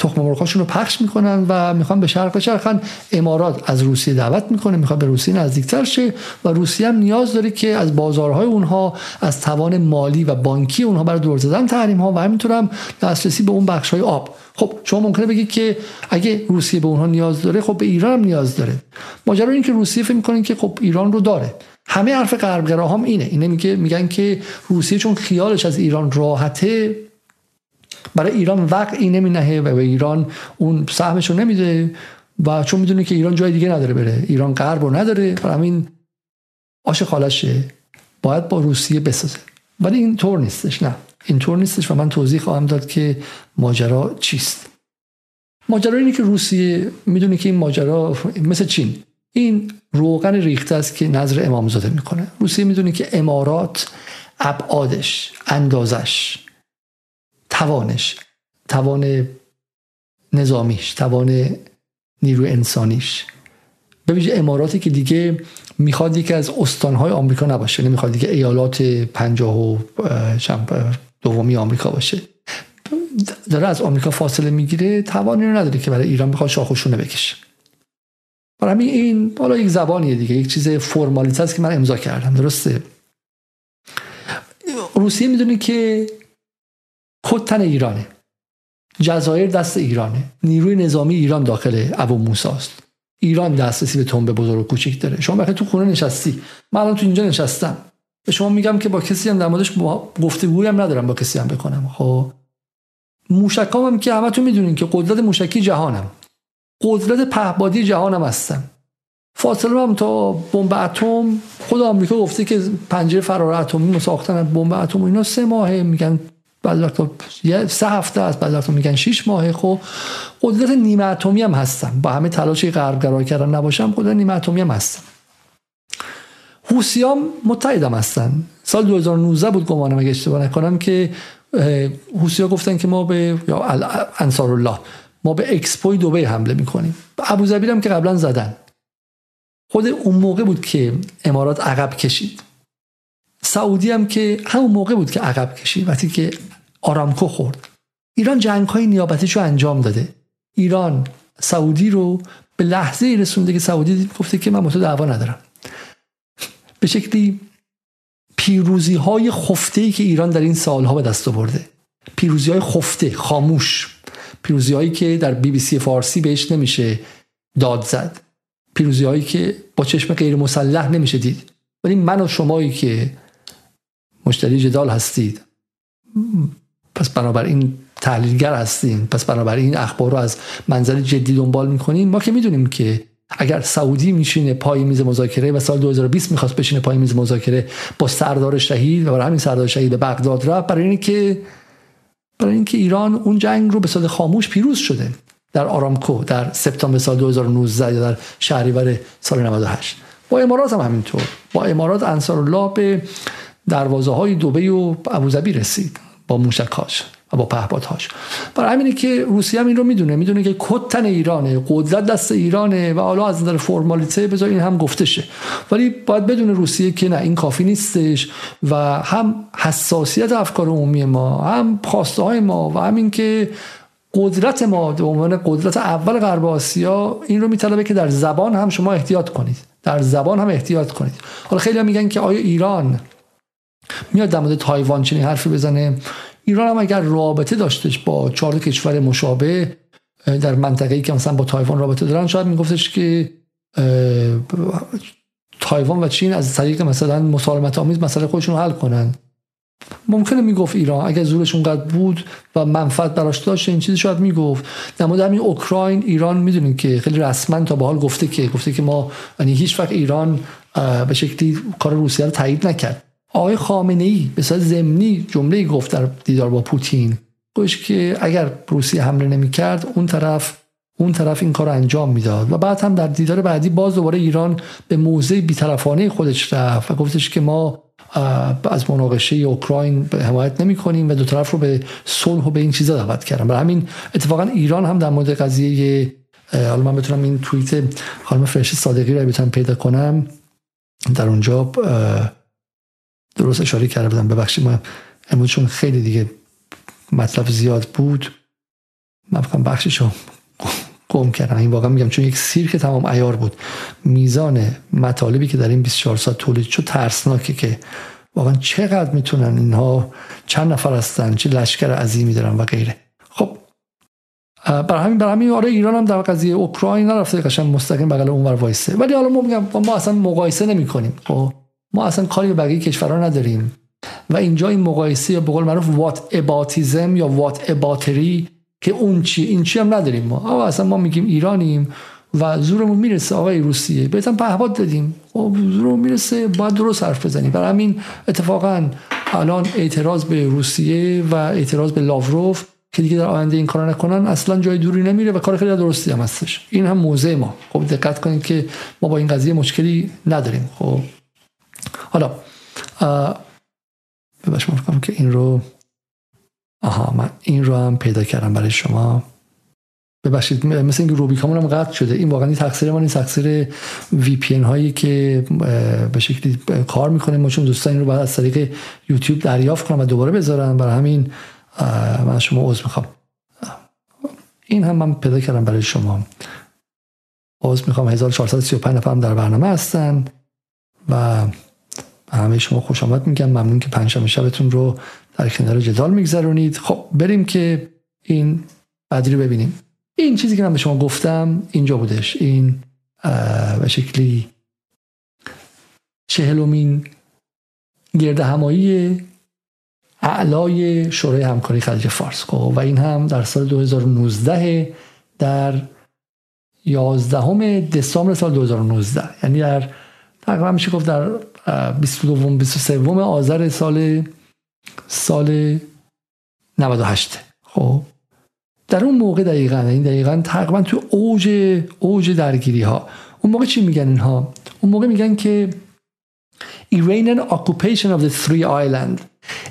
تخم مرغاشون رو پخش می‌کنن و می‌خوان به شرق بچرخن. امارات از روسیه دعوت می‌کنه می‌خواد به روسیه نزدیکتر شه و روسیه هم نیاز داره که از بازارهای اونها از توان مالی و بانکی اونها برای دور زدن تحریم ها و همینطور هم دسترسی به اون بخش های آب. خب شما ممکنه بگید که اگه روسیه به اونها نیاز داره خب به ایران هم نیاز داره. ماجرا این که روسیه فکر می‌کنه که خب ایران رو داره. همه حرف غربگراها هم اینه. اینه میگه میگن که روسیه چون خیالش از ایران راحته برای ایران وقعی نمی نهه و به ایران اون سهمش رو نمیده و چون می‌دونه که ایران جای دیگه نداره بره. ایران غرب رو نداره. برای همین آش خالشه. باید با روسیه بسازه. ولی این طور نیستش نه. این طور نیستش و من توضیح خواهم داد که ماجرا چیست. ماجرا اینه که روسیه می‌دونه که این ماجرا مثل چین. این روغن ریخته است که نظر امامزاده می‌کنه. روسیه می‌دونه که امارات ابعادش اندازش توانش توان نظامیش توان نیرو انسانیش. به اماراتی که دیگه می‌خواد یکی از استانهای آمریکا نباشه نمی‌خواد دیگه ایالات پنجاه و دومی آمریکا باشه. داره از آمریکا فاصله می‌گیره توانی رو نداره که برای ایران بخواد شاخوشونه بکشه. برای این بالا یک زبانیه دیگه یک چیز فرمالیته است که من امضا کردم درسته؟ روسیه می‌دونه که خودتن ایرانه جزایر دست ایرانه نیروی نظامی ایران داخل ابو موساست ایران دسترسی به تنبه بزرگ و کوچیک داره. شما وقتی تو خونه نشستی. من الان تو اینجا نشستم. به شما میگم که با کسی هم در موردش گفتگویی هم ندارم با کسی هم بکنم. خب؟ موشکام هم که همتون می‌دونین که قدرت موشکی جهانم. قدرت پهبادی جهانم هستم. فاصله هم تا بمب اتم خود آمریکا گفته که پنجره فرار اتمی ساختن بمب اتم اینا سه ماهه میگن بعد یه سه هفته است بعد میگن 6 ماهه. خب قدرت نیمه اتمی هم هستم. با همه تلاشی غرب کردن نباشم قدرت نیمه اتمی هم هستم. حوسیام متحدم هستن. سال 2019 بود گمانم اگه اشتباه نکنم که حوسیا گفتن که ما به یا انصار الله ما به اکسپوی دوبه حمله می‌کنیم. ابوظبی هم که قبلا زدن. خود اون موقع بود که امارات عقب کشید. سعودی هم که همون موقع بود که عقب کشید وقتی که آرامکو خورد. ایران جنگ های نیابتیش رو انجام داده. ایران سعودی رو به لحظه رسونده که سعودی گفته که من تو دعوا ندارم. به شکلی پیروزی های خفته ای که ایران در این سالها به دست آورده. پیروزی های خفته خاموش. پیروزی هایی که در بی بی سی فارسی بهش نمیشه داد زد. پیروزی هایی که با چشم غیر مسلح نمیشه دید. ولی من و شمایی که مشتری جدال هستید پس بنابراین تحلیلگر هستیم پس بنابراین اخبار رو از منظر جدی دنبال می‌کنیم. ما که می‌دونیم که اگر سعودی میشینه پای میز مذاکره و سال 2020 می‌خواست بشینه پای میز مذاکره با سردار شهید و برای همین سردار شهید به بغداد رفت برای اینکه برای اینکه ایران اون جنگ رو به صورت خاموش پیروز شده در آرامکو در سپتامبر سال 2019 یا در شهریور سال 98 با امارات هم همینطور. با امارات انصار الله به دروازه های دوبه و ابوظبی رسید با موشکاش و با پهپادهاش. برای همینه که روسیه هم این رو می‌دونه. می‌دونه که کتن ایرانه قدرت دست ایرانه و حالا از نظر فرمالیته بذار این هم گفته شه ولی باید بدون روسیه که نه این کافی نیستش و هم حساسیت افکار عمومی ما هم خواسته های ما و همین که قدرت ما به عنوان قدرت اول غرب آسیا این رو میطلبه که در زبان هم شما احتیاط کنید. در زبان هم احتیاط کنید. حالا خیلی میگن که آیا ایران میاد در مورد تایوان چنین حرفی بزنه؟ ایران هم اگر رابطه داشتش با چهار کشور مشابه در منطقه‌ای که مثلا با تایوان رابطه دارن شاید میگفتش که تایوان و چین از طریق مثلا مسالمت آمیز مسئله خودشون حل کنن. ممکنه می‌گفت ایران. اگر زورشون قد بود و منفعت براش داشت این چیزی شاید می‌گفت. در مورد اوکراین ایران می‌دونیم که خیلی رسما تا به حال گفته که گفته که ما یعنی هیچ وقت ایران به شکلی کار روسیه رو تایید نکرد. آقای خامنه ای به صورت ضمنی جمله گفت در دیدار با پوتین گوش که اگر روسیه حمله نمی‌کرد اون طرف اون طرف این کار انجام می‌داد. و بعد هم در دیدار بعدی باز دوباره ایران به موضع بیطرفانه خودش رفت و گفتش که ما از مناقشه اوکراین حمایت نمی کنیم و دو طرف رو به صلح و به این چیزا دعوت کردن. برای همین اتفاقا ایران هم در مورد قضیه حالا من بتونم این توییت خانم فرش صادقی رو بتونم پیدا کنم در اونجا درست اشاره کرده بودم ببخشید ما امروز چون خیلی دیگه مطلب زیاد بود من فکرم بخششو گم کردم. این واقعا میگم چون یک سیرک تمام ایار بود. میزان مطالبی که در این 24 ساعت تولید شد ترسناکه که واقعا چقدر می‌تونن اینها چند نفر هستن چه لشکر عظیمی دارن و غیره. خب برای همین برای همین آره ایران هم در قضیه اوکراین نرفته قشنگ مستقیم بغل اونور وایسه ولی حالا ما میگم ما اصلا مقایسه نمی کنیم خب؟ ما اصلا کاری بقیه کشورها نداریم. و اینجا این مقایسه یا به قول معروف وات اباتیزم یا وات اباتری که اون چی این چی هم نداریم ما. اما اصلا ما میگیم ایرانیم و زورمون می‌رسه آقای روسیه. بهتن پهباد دادیم. خب زورمون می‌رسه باید درست حرف بزنیم. برای همین اتفاقا الان اعتراض به روسیه و اعتراض به لاوروف که دیگه در آینده این کار نکنن اصلا جای دوری نمیره و کار خیلی درستی هم هستش. این هم موضع ما. خب دقت کنید که ما با این قضیه مشکلی نداریم. خب حالا ببخشید کنم که این رو آها من این رو هم پیدا کردم برای شما. ببخشید مثل اینکه روبیکامون هم قطع شده. این واقعا تقصیر ما نیست. تقصیر وی پی هایی که به شکلی کار می‌کنه ما چون دوستان این رو بعد از طریق یوتیوب دریافت کنم و دوباره بذارم. برای همین من شما عضو می‌خوام. این هم من پیدا کردم برای شما. عضو می‌خوام. 1435 نفر در برنامه هستن و همه شما خوش آمد میگم. ممنون که پنجشنبه شبتون رو در کنار جدال میگذرونید. خب بریم که این بعدی رو ببینیم. این چیزی که من به شما گفتم اینجا بودش. این به شکلی چهلومین گرد همایی اعلای شورای همکاری خلیج فارس. خب، و این هم در سال 2019 در 11 دسامبر سال 2019 یعنی در تقریبا میشه گفت در 22 23 آذر سال سال 98 خب. در اون موقع دقیقا این دقیقا تقریبا تو اوج اوج درگیری ها اون موقع چی میگن اینها؟ اون موقع میگن که Iranian occupation of the three island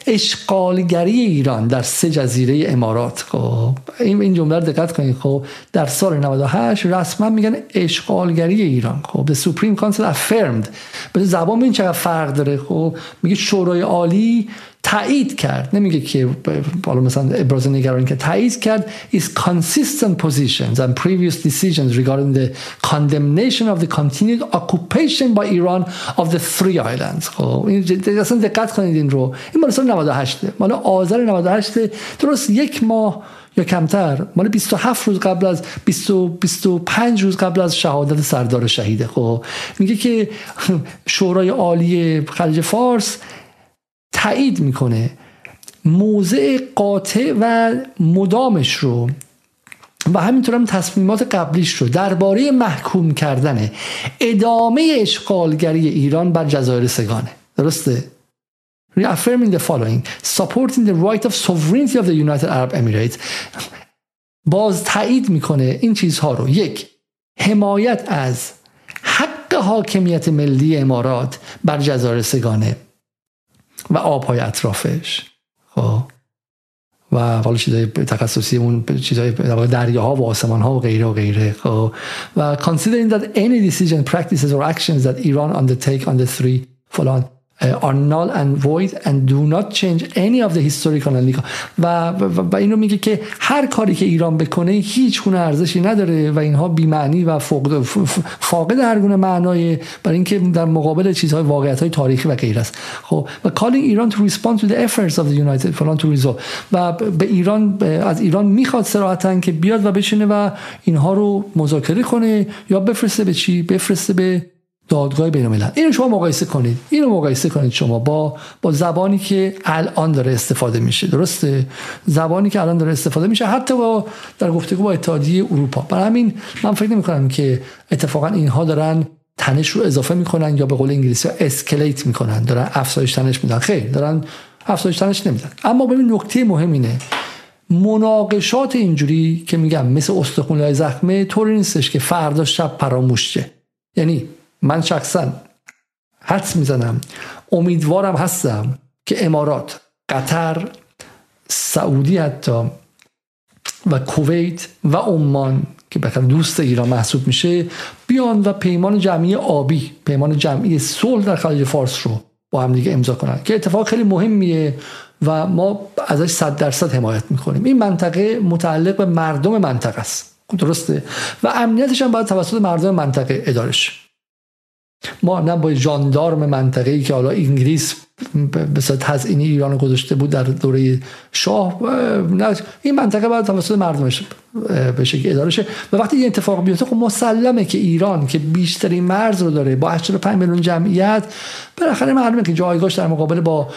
اشغالگری ایران در سه جزیره امارات. خب این این جمله رو دقت کنید. خب در سال 98 رسما میگن اشغالگری ایران. خب the Supreme Council affirmed. به زبان این چقدر فرق داره؟ خب میگه شورای عالی تایید کرد. نمیگه که بالا مثلا ابراز نگرانی که تایید کرد. Is consistent positions and previous decisions regarding the condemnation of the continued occupation by Iran of the three islands. خب اصلا دقت کنید این رو. این مال سال 98 مال آذر 98 درست یک ماه یا کمتر. مال 27 روز قبل از 20 25 روز قبل از شهادت سردار شهیده خب میگه که شورای عالی خلیج فارس تایید می‌کنه. موضع قاطع و مدامش رو. و همینطور هم تصمیمات قبلیش رو. درباره محکوم کردن ادامه اشغالگری ایران بر جزایر سگانه. درسته؟ reaffirming the following. Supporting the right of sovereignty of the United Arab Emirates. باز تایید می‌کنه این چیزها رو. یک حمایت از حق حاکمیت ملی امارات بر جزایر سگانه. و آبهای اطرافش خب و حالا چیزای تخصصی اون چیزای دریاها و آسمان ها و غیره و غیره خب و considering that any decision practices or actions that Iran undertake on the three فلان are null and void and do not change any of the historical and legal. و, و, و اینو میگه که هر کاری که ایران بکنه هیچ گونه ارزشی نداره و اینها بی‌معنی و فاقد, فاقد هر گونه معنای برای اینکه در مقابل چیزهای واقعیت های تاریخی و غیره است. خب و calling ایران to respond to the efforts of the United فلان to resolve. و به ایران از ایران می‌خواد صراحتا که بیاد و بشینه و اینها رو مذاکره کنه یا بفرسته به چی؟ بفرسته به دادگاه بین الملل اینو شما مقایسه کنید. اینو مقایسه کنید شما با با زبانی که الان داره استفاده میشه. درسته؟ زبانی که الان داره استفاده میشه. حتی با در گفتگو با اتحادیه اروپا. برای همین من فکر نمی کنم که اتفاقا اینها دارن تنش رو اضافه می‌کنن یا به قول انگلیسی ها اسکلیت می‌کنن. دارن افزایش تنش میدن. خیر دارن افزایش تنش نمیدن. اما ببین نکته مهم اینه. مناقشات اینجوری که میگم مثل استخونهای زخمه طوری نیستش که فردا شب فراموش یعنی من شخصا حدس می‌زنم امیدوارم هستم که امارات قطر سعودی حتی و کویت و عمان که بخاطر دوست ایران محسوب میشه بیان و پیمان جمعی آبی پیمان جمعی صلح در خلیج فارس رو با هم دیگه امضا کنن که اتفاق خیلی مهمیه و ما ازش صد درصد حمایت می‌کنیم. این منطقه متعلق به مردم منطقه است. درسته؟ و امنیتش هم باید توسط مردم منطقه ادارش ما نه با جاندارم منطقه ای که حالا انگلیس به تزئینی ایران گذاشته بود در دوره شاه. این منطقه باید توسط مردمش به شکل اداره شه. و وقتی این اتفاق بیفته خب مسلمه که ایران که بیشترین مرز رو داره با 85 میلیون جمعیت بالاخره معلومه که جایگاهش در مقابل با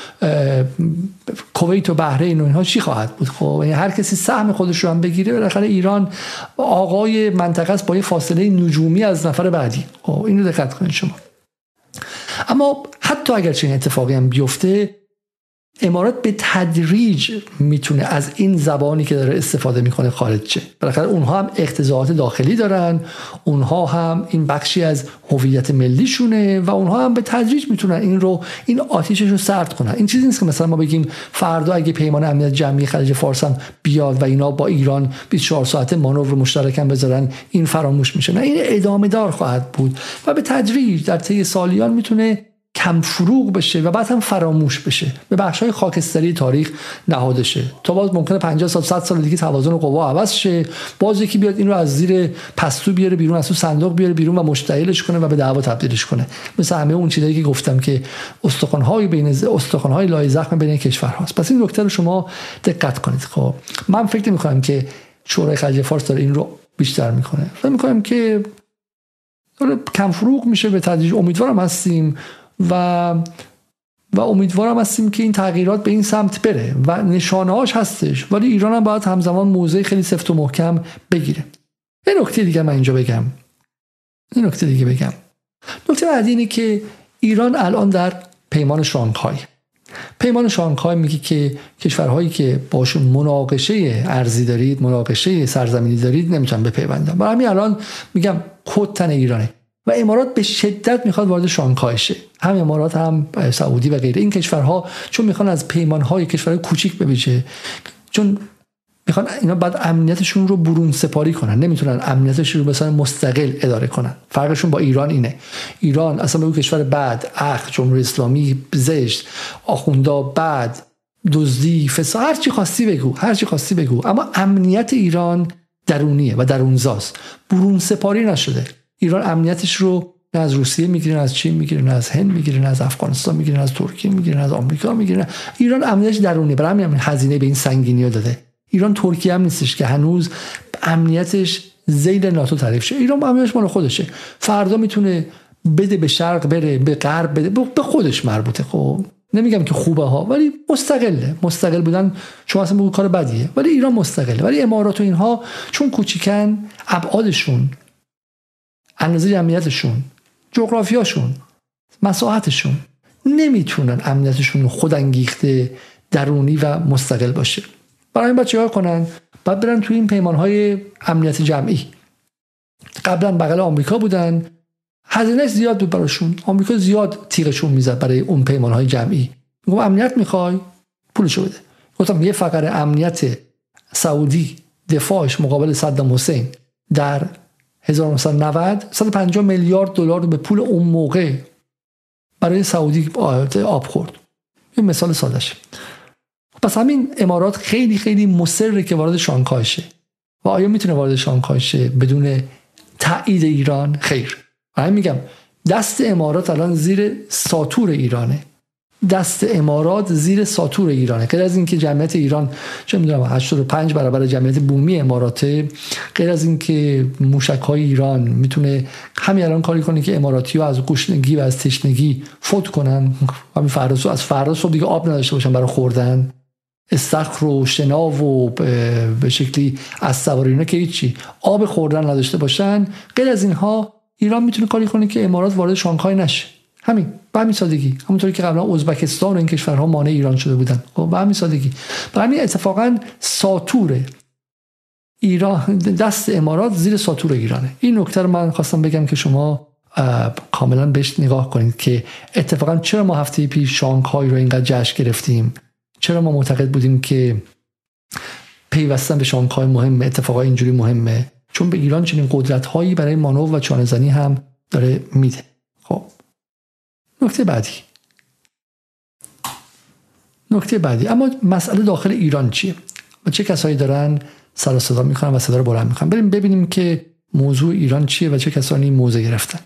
کویت و بحرین و اینها چی خواهد بود. خب یعنی هر کسی سهم خودش رو هم بگیره بالاخره ایران آقای منطقه است با یه فاصله نجومی از نفر بعدی. خب اینو دقت کنید شما. اما حتی اگر چنین اتفاقی هم بیفته امارات به تدریج می‌تونه از این زبانی که داره استفاده می‌کنه خارج شه. بالاخره اونها هم اقتضاعات داخلی دارن اونها هم این بخشی از هویت ملیشونه و اونها هم به تدریج می‌تونن این رو این آتیشش رو سرد کنن. این چیزی نیست که مثلا ما بگیم فردا اگه پیمان امنیت جمعی خلیج فارس هم بیاد و اینا با ایران 24 ساعته مانور مشترکم بذارن این فراموش میشه. نه این ادامه دار خواهد بود و به تدریج در طی سالیان می‌تونه کم فروغ بشه و بعد هم فراموش بشه. به بخش های خاکستری تاریخ نهاده شه. تا باز ممکنه 50 سال 100 سال دیگه توازن قوا عوض شه. باز یکی بیاد این رو از زیر پستو بیاره بیرون از تو صندوق بیاره بیرون و مشتعلش کنه و به دعوا تبدیلش کنه. مثل همه اون چیزایی که گفتم که های بین های لای زخم بین کشورهاست پس این نکته رو شما دقت کنید. خب من فکر نمی که شورای خلیج فارس داره این رو بیشتر می‌کنه. فکر می‌کنم که کم فروغ میشه به تدریج امیدوارم هستیم. و و امیدوارم هستیم که این تغییرات به این سمت بره و نشانه هاش هستش. ولی ایران هم باید همزمان موضع خیلی سفت و محکم بگیره. یه نکته دیگه من اینجا بگم. یه نکته دیگه بگم. نکته بعدی اینه که ایران الان در پیمان شانگهای. پیمان شانگهای میگه که کشورهایی که باشون مناقشه ارزی دارید مناقشه سرزمینی دارید نمی‌تونن بپیوندن. برای همین الان میگم کد ایرانه. و امارات به شدت می‌خواد وارد شانگهای شه. هم امارات هم سعودی و غیره. این کشورها چون می‌خوان از پیمانهای کشورهای کوچیک ببیشه چون می‌خوان اینا بعد امنیتشون رو برون سپاری کنن. نمی‌تونن امنیتشون رو مثلا مستقل اداره کنن. فرقشون با ایران اینه. ایران اصلا به کشور بعد اخ جمهوری اسلامی زشت آخوندا بعد دزدی فساد هر چی خواستی بگو هر چی خواستی بگو. اما امنیت ایران درونیه و درونزاست. برون سپاری نشده. ایران امنیتش رو نه از روسیه می‌گیره از چین می‌گیره از هند می‌گیره از افغانستان می‌گیره از ترکیه می‌گیره از آمریکا می‌گیره ایران امنیتش درونی برای همین هزینه به این سنگینی داده. ایران ترکیه هم نیستش که هنوز امنیتش زید ناتو تعریف شه. ایران امنیتش مال خودشه. فردا می‌تونه بده به شرق بره به غرب بده به خودش مربوطه. خب نمیگم که خوبه ها ولی مستقله. مستقل بودن شما اصلا کار بدیه. ولی ایران مستقله. ولی امارات و اینها چون کوچیکن ابعادشون اندازه جمعیتشون جغرافیاشون مساحتشون نمی‌تونن امنیتشون خودانگیخته درونی و مستقل باشه. برای این بچه ها کنن؟ باید برن توی این پیمان های امنیت جمعی. قبلا بغل آمریکا بودن. هزینه زیاد بود براشون. آمریکا زیاد تیغشون می‌زد برای اون پیمان های جمعی. گفتم امنیت می‌خوای؟ پولشو بده. گفتم یه فقر امنیت سعودی دفاعش مقابل صدام حسین در 1990 150 میلیارد دلار به پول اون موقع برای سعودی آب خورد. یه مثال سادش پس همین امارات خیلی خیلی مصره که وارد شانگهای شه و آیا می‌تونه وارد شانگهای شه بدون تایید ایران؟ خیر. من میگم دست امارات الان زیر ساتور ایرانه. دست امارات زیر ساتور ایرانه. غیر از اینکه جمعیت ایران چه می‌دونم 85 برابر جمعیت بومی اماراته غیر از اینکه موشک های ایران می‌تونه همین الان کاری کنه که اماراتی ها از گشنگی و از تشنگی فوت کنن. همین فردا از فردا صبح دیگه آب نداشته باشن برای خوردن. استخر و شناو و به شکلی از سواری که هیچی. آب خوردن نداشته باشن. غیر از اینها ایران می‌تونه کاری کنه که امارات وارد شانگهای نشه. همین. به همین سادگی. همونطوری که قبلا ازبکستان و این کشورها مانع ایران شده بودن. خب به همین سادگی. به همین اتفاقا ساتور ایران دست امارات زیر ساتور ایرانه. این نکته رو من خواستم بگم که شما کاملا بهش نگاه کنید که اتفاقا چرا ما هفته پیش شانگهای رو اینقدر جشن گرفتیم؟ چرا ما معتقد بودیم که پیوستن به شانگهای مهمه اتفاقای اینجوری مهمه؟ چون به ایران چنین قدرت هایی برای مانو و چانهزنی هم داره میده. خب نکته بعدی. نکته بعدی. اما مسئله داخل ایران چیه؟ و چه کسایی دارن سر صدا می‌کنن و صدا رو بلند می‌کنن بریم ببینیم که موضوع ایران چیه و چه کسانی موضع گرفتن.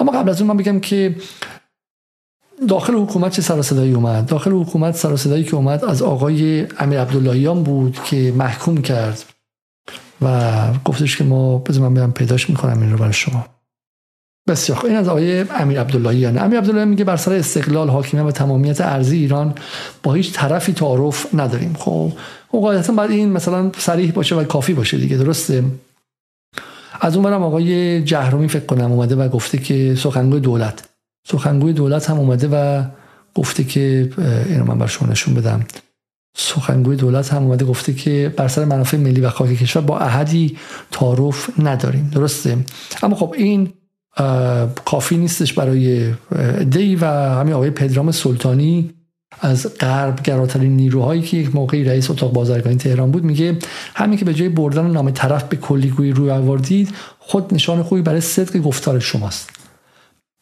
اما قبل از اون من بگم که داخل حکومت چه سر اومد؟ داخل حکومت سر که اومد از آقای امیر عبداللهیان بود که محکوم کرد و گفتش که ما بذار من برم پیداش می‌کنم این رو برای شما. بسیار این از آقای امیر عبداللهیان امیر عبداللهیان میگه بر سر استقلال حاکمیت و تمامیت ارزی ایران با هیچ طرفی تعارف نداریم. خب قاعدتا بعد این مثلا صریح باشه و کافی باشه دیگه درسته؟ از اون برم آقای جهرومی فکر کنم اومده و گفته که سخنگوی دولت. سخنگوی دولت هم اومده و گفته که اینو من بر شما نشون بدم. سخنگوی دولت هم اومده گفته که بر سر منافع ملی و خاک کشور با احدی تعارف نداریم. درسته؟ اما خب این کافی نیستش برای دی و همین آقای پدرام سلطانی از غرب گراترین نیروهایی که یک موقعی رئیس اتاق بازرگانی تهران بود میگه همین که به جای بردن نام طرف به کلیگویی روی آوردید خود نشان خوبی برای صدق گفتار شماست.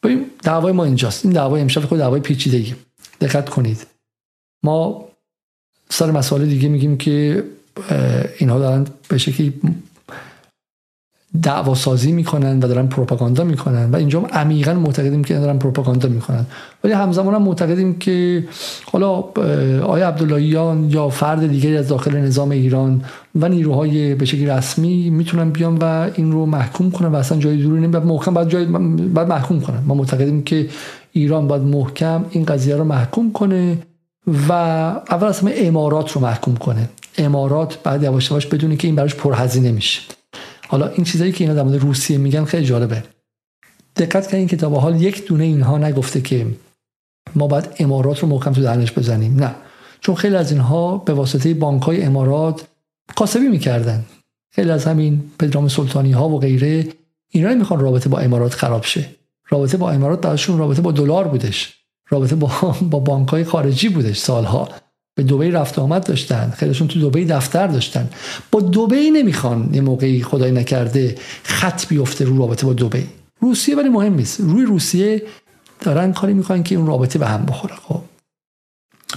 ببین دعوای ما اینجاست. این دعوای امشب خود دعوای پیچیدگی. دقت کنید. ما سر مسائل دیگه میگیم که اینها دارن به شکلی دعوا سازی می‌کنن و دارن پروپاگاندا می‌کنن و اینجا عمیقا معتقدیم که دارن پروپاگاندا می‌کنن. ولی همزمان هم معتقدیم که حالا آیا عبداللهیان یا فرد دیگری از داخل نظام ایران و نیروهای به شکلی رسمی می‌تونن بیان و این رو محکوم کنن و اصلا جای دوری نمیاد محکم بعد جای بعد محکوم کنن. ما معتقدیم که ایران باید محکم این قضیه رو محکوم کنه و اول از همه امارات رو محکوم کنه. امارات بعد یواش یواش بدونی که این براش پرهزینه میشه. حالا این چیزایی که اینا در مورد روسیه میگن خیلی جالبه. دقت کنید که تا به حال یک دونه اینها نگفته که ما باید امارات رو محکم تو دهنش بزنیم. نه. چون خیلی از اینها به واسطه بانک های امارات کاسبی می‌کردن. خیلی از همین پدرام سلطانی ها و غیره اینا می‌خوان رابطه با امارات خراب شه. رابطه با امارات براشون رابطه با دلار بودش. رابطه با با بانک های خارجی بودش سالها. به دبی رفت آمد داشتن. خیلیشون تو دبی دفتر داشتن. با دبی نمی‌خوان یه موقعی خدای نکرده خط بیفته رو رابطه با دبی روسیه ولی مهم نیست. روی روسیه دارن کاری می‌کنن که اون رابطه به هم بخوره خب.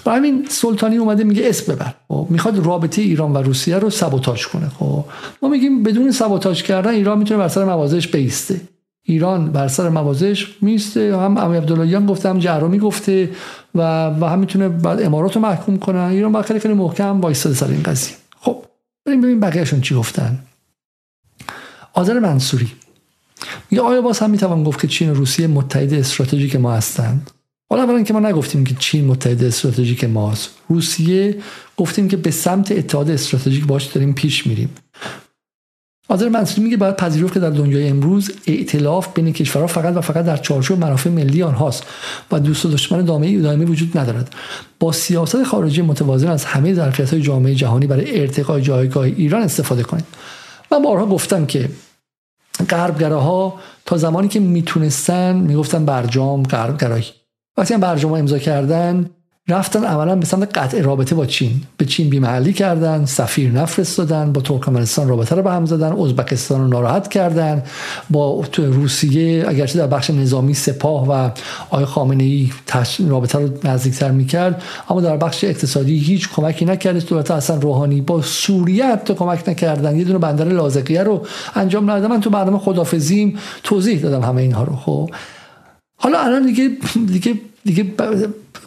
با همین سلطانی اومده میگه اسم ببر. خب می‌خواد رابطه ایران و روسیه رو سبوتاژ کنه خب. ما میگیم بدون سبوتاژ کردن ایران می‌تونه بر سر موازش بیسته. ایران بر سر موازش میسته هم امیر عبداللهیان گفته هم جهرومی گفته و و هم می‌تونه بعد امارات رو محکوم کنن ایران باید خیلی خیلی محکم وایساده سر این قضیه. خب بریم ببین بقیهشون چی گفتن. آذر منصوری میگه آیا باز هم می‌توان گفت که چین و روسیه متحد استراتژیک ما هستند؟ حالا اولا که ما نگفتیم که چین متحد استراتژیک ماست. روسیه گفتیم که به سمت اتحاد استراتژیک باش داریم پیش میریم. آذر منصوری میگه باید پذیرفت که در دنیای امروز ائتلاف بین کشورها فقط و فقط در چارچوب منافع ملی آنهاست و دوست و دشمن دامه دائمی وجود ندارد. با سیاست خارجی متوازن از همه ظرفیت های جامعه جهانی برای ارتقای جایگاه ایران استفاده کنید. من بارها گفتم که غربگراها تا زمانی که می‌تونستن می‌گفتن برجام غربگرایی. وقتی هم برجام امضا کردن رفتن عملا به سمت قطع رابطه با چین. به چین بیمحلی کردن سفیر نفرستادن با ترکمنستان رابطه رو به هم زدن ازبکستان رو ناراحت کردن. با روسیه اگرچه در بخش نظامی سپاه و آقای خامنه ای رابطه رو نزدیکتر می‌کرد اما در بخش اقتصادی هیچ کمکی نکرد. دولت اصلا روحانی با سوریه حتی کمک نکردن. یه دونه بندر لازقیه رو انجام ندادن. من تو برنامه خدافزیم توضیح دادم همه اینها رو. خب حالا الان دیگه دیگه دیگه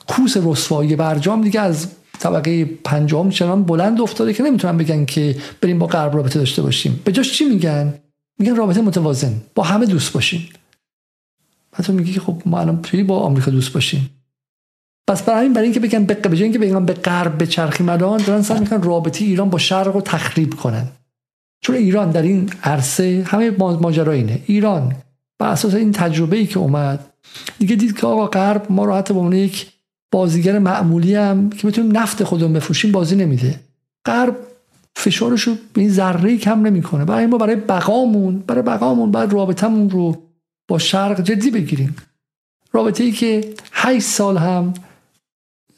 کوس رسوایی برجام دیگه از طبقه پنجم چنان بلند افتاده که نمی‌تونن بگن که بریم با غرب رابطه داشته باشیم. به جاش چی میگن؟ میگن رابطه متوازن. با همه دوست باشیم. حتی میگی که خب ما الان با آمریکا دوست باشیم. پس برای این برای اینکه بگن به جای اینکه بگن به غرب به چرخی مدان دارن سعی می‌کنن رابطه ایران با شرق رو تخریب کنن. چون ایران در این عرصه همه ماجرا اینه. ایران بر اساس این تجربه ای که اومد دیگه دید که آقا غرب ما رو حتی به یک بازیگر معمولی هم که بتونیم نفت خودمون بفروشیم بازی نمیده. غرب فشارش رو به این ذره کم نمی‌کنه. برای ما برای بقامون برای بقامون بعد رابطمون رو با شرق جدی بگیریم. رابطه ای که 8 سال هم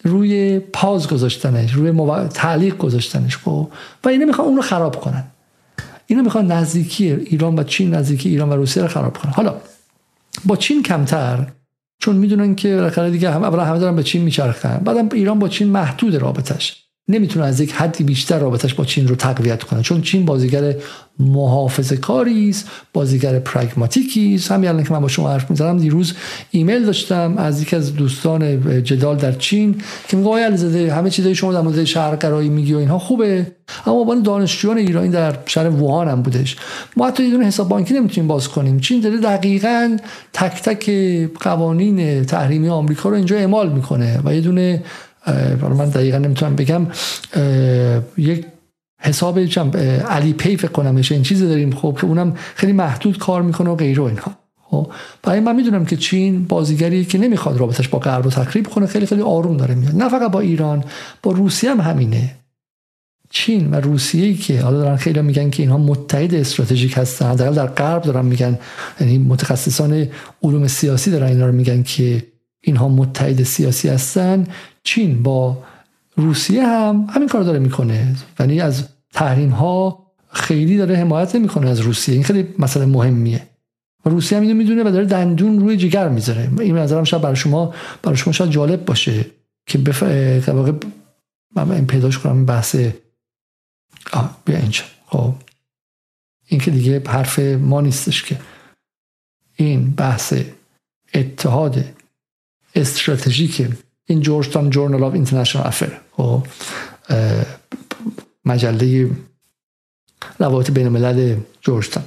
روی پاز گذاشتنش روی مو... تعلیق گذاشتنش خب. و اینا می‌خوان اون رو خراب کنن. اینا می‌خوان نزدیکی ایران و چین نزدیکی ایران و روسیه رو خراب کنن. حالا با چین کمتر چون می‌دونن که بالاخره دیگه هم اولا همه دارن به چین میچرخن. بعدم ایران با چین محدود رابطش نمی‌تونه از یک حدی بیشتر رابطش با چین رو تقویت کنه. چون چین بازیگر محافظ کاری است بازیگر پرگماتیکی است. همین الان که من با شما حرف می‌زنم دیروز ایمیل داشتم از یکی از دوستان جدال در چین که میگه آقای علیزاده همه چیزای شما در مورد شهرگرایی میگی و اینها خوبه اما با دانشجویان ایرانی در شهر ووهان هم بودش. ما حتی یه دونه حساب بانکی نمی‌تونیم باز کنیم. چین داره دقیقا تک تک قوانین تحریمی آمریکا رو اینجا اعمال می‌کنه و یه دونه من دقیقا نمی‌تونم بگم. یک حساب علی پی فکر کنم این چیزی داریم. خب که اونم خیلی محدود کار می‌کنه و غیره اینها خب برای من می‌دونم که چین بازیگری که نمی‌خواد رابطش با غرب رو تخریب کنه خیلی خیلی آروم داره میاد. نه فقط با ایران با روسیه هم همینه. چین و روسیه که حالا دارن خیلی میگن که اینها متحد استراتژیک هستن حداقل در غرب دارن میگن یعنی متخصصان علوم سیاسی دارن اینا رو میگن که اینها متحد سیاسی هستن. چین با روسیه هم همین کار داره می‌کنه. یعنی از تحریم ها خیلی داره حمایت نمی‌کنه از روسیه. این خیلی مسئله مهمیه. و روسیه هم اینو می‌دونه و داره دندون روی جگر می‌ذاره. این نظرم شاید برای شما برای شما شاید جالب باشه که بف... واقع من این پیداش کنم بحث آه بیا اینجا. خب. این که دیگه حرف ما نیستش که. این بحث اتحاد استراتژیک این Georgetown Journal of International Affairs و مجله روابط بین الملل جورجتان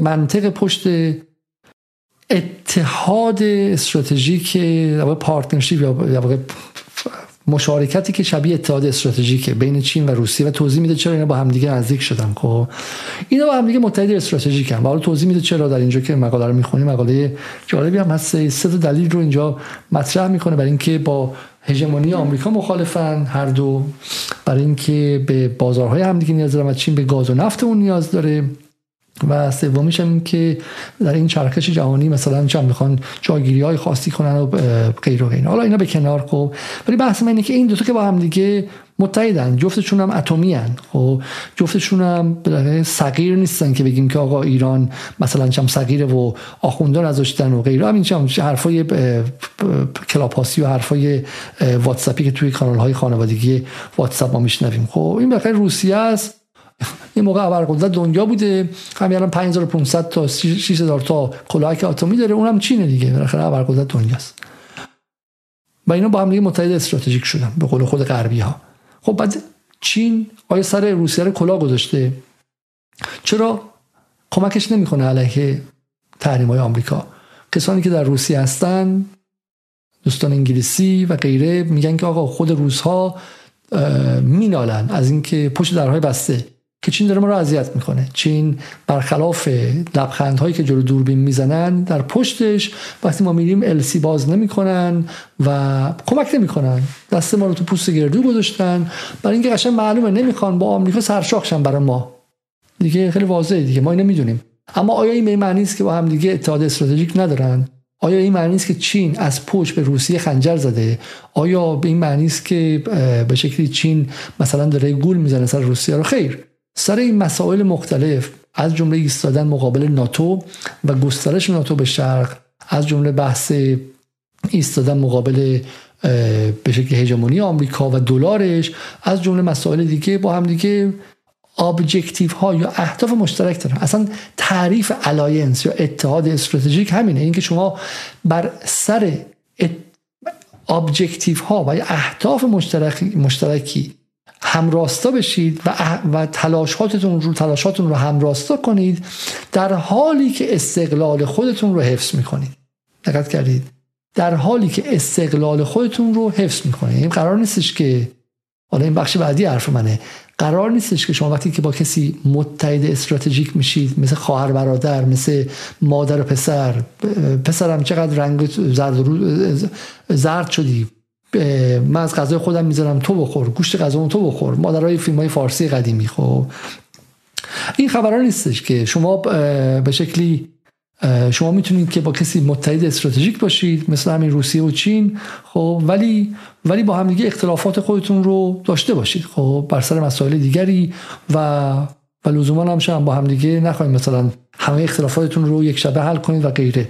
منطق پشت اتحاد استراتژیک partnership یا مشارکتی که شبیه اتحاد استراتژیکه بین چین و روسیه و توضیح میده چرا اینا با همدیگه نزدیک شدن خب؟ اینا با همدیگه متحد استراتژیکن حالا توضیح میده چرا در اینجا که مقاله رو می‌خونیم مقاله جالبی هم هست سه تا دلیل رو اینجا مطرح می‌کنه برای اینکه با هژمونی آمریکا مخالفن هر دو برای اینکه به بازارهای همدیگه نیاز دارن و چین به گاز و نفت اون نیاز داره. و سومیش هم که در این چرخش جهانی مثلا چند می‌خوان جاگیری های خاصی کنن و غیر و غیر حالا اینا به کنار خب. ولی بحث من اینه که این دوتا که با هم دیگه متحدن جفتشون هم اتمی هن خب جفتشون هم صغیر نیستن که بگیم که آقا ایران مثلا چم صغیر و آخونده نذاشتن و غیره. همین چم حرفای کلاپاسی و حرفای واتساپی که توی کانال های خانوادگی واتساپ ما میشنویم. خب این بخیر روسیه است. این موقع ابرقدرت دنیا بوده. همین الان 5500 تا 6000 تا کلاهک اتمی داره. اونم چینه دیگه. بالاخره ابرقدرت دنیاست. و اینا با هم دیگه متحد استراتژیک شدن به قول خود غربی ها خب بعد چین آیا سر روسیه رو کلاه گذاشته؟ چرا؟ کمکش نمی‌کنه علیه تحریم های آمریکا. کسانی که در روسیه هستن دوستان انگلیسی و غیره میگن که آقا خود روس ها مینالن از اینکه پشت درهای بسته. که چین داره ما رو اذیت می‌کنه. چین برخلاف لبخندهایی که جلو دوربین می‌زنن در پشتش وقتی ما میریم السی باز نمی‌کنن و کمک نمی‌کنن. دست ما رو تو پوست گردو گذاشتن. برای اینکه قشنگ معلومه نمی‌خوان با آمریکا سرشاخشن برای ما. دیگه خیلی واضحه دیگه ما اینو می‌دونیم. اما آیا این معنی است که با هم دیگه اتحاد استراتژیک ندارن؟ آیا این معنی است که چین از پشت به روسیه خنجر زده؟ آیا به این معنی است که به شکلی چین مثلا داره گول می‌زنه سر روسیه؟ رو خیر. سر این مسائل مختلف از جمله ایستادن مقابل ناتو و گسترش ناتو به شرق از جمله بحث ایستادن مقابل به شکل هژمونی آمریکا و دلارش از جمله مسائل دیگه با هم دیگه objective ها یا اهداف مشترک دارن. اصلا تعریف alliance یا اتحاد استراتژیک همینه. اینکه شما بر سر objective ها و اهداف مشترکی, مشترکی همراستا بشید و, و تلاشاتتون رو تلاشاتون رو همراستا کنید در حالی که استقلال خودتون رو حفظ می‌کنید. دقت کردید. در حالی که استقلال خودتون رو حفظ می‌کنید. این قرار نیستش که حالا این بخش بعدی حرف منه. قرار نیستش که شما وقتی که با کسی متحد استراتژیک میشید مثل خواهر برادر مثل مادر و پسر پسرم چقدر رنگ زرد, زرد شدی من از غذای خودم می‌ذارم تو بخور گوشت غذا تو بخور. مادرای فیلم های فارسی قدیمی خب. این خبرها نیستش که شما به شکلی شما می‌تونید که با کسی متحد استراتژیک باشید مثل همین روسیه و چین خب. ولی ولی با همدیگه اختلافات خودتون رو داشته باشید خب. بر سر مسائل دیگری و و لزوما هم با همدیگه نخواهید مثلا همه اختلافاتتون رو یک شبه حل کنید و غیره.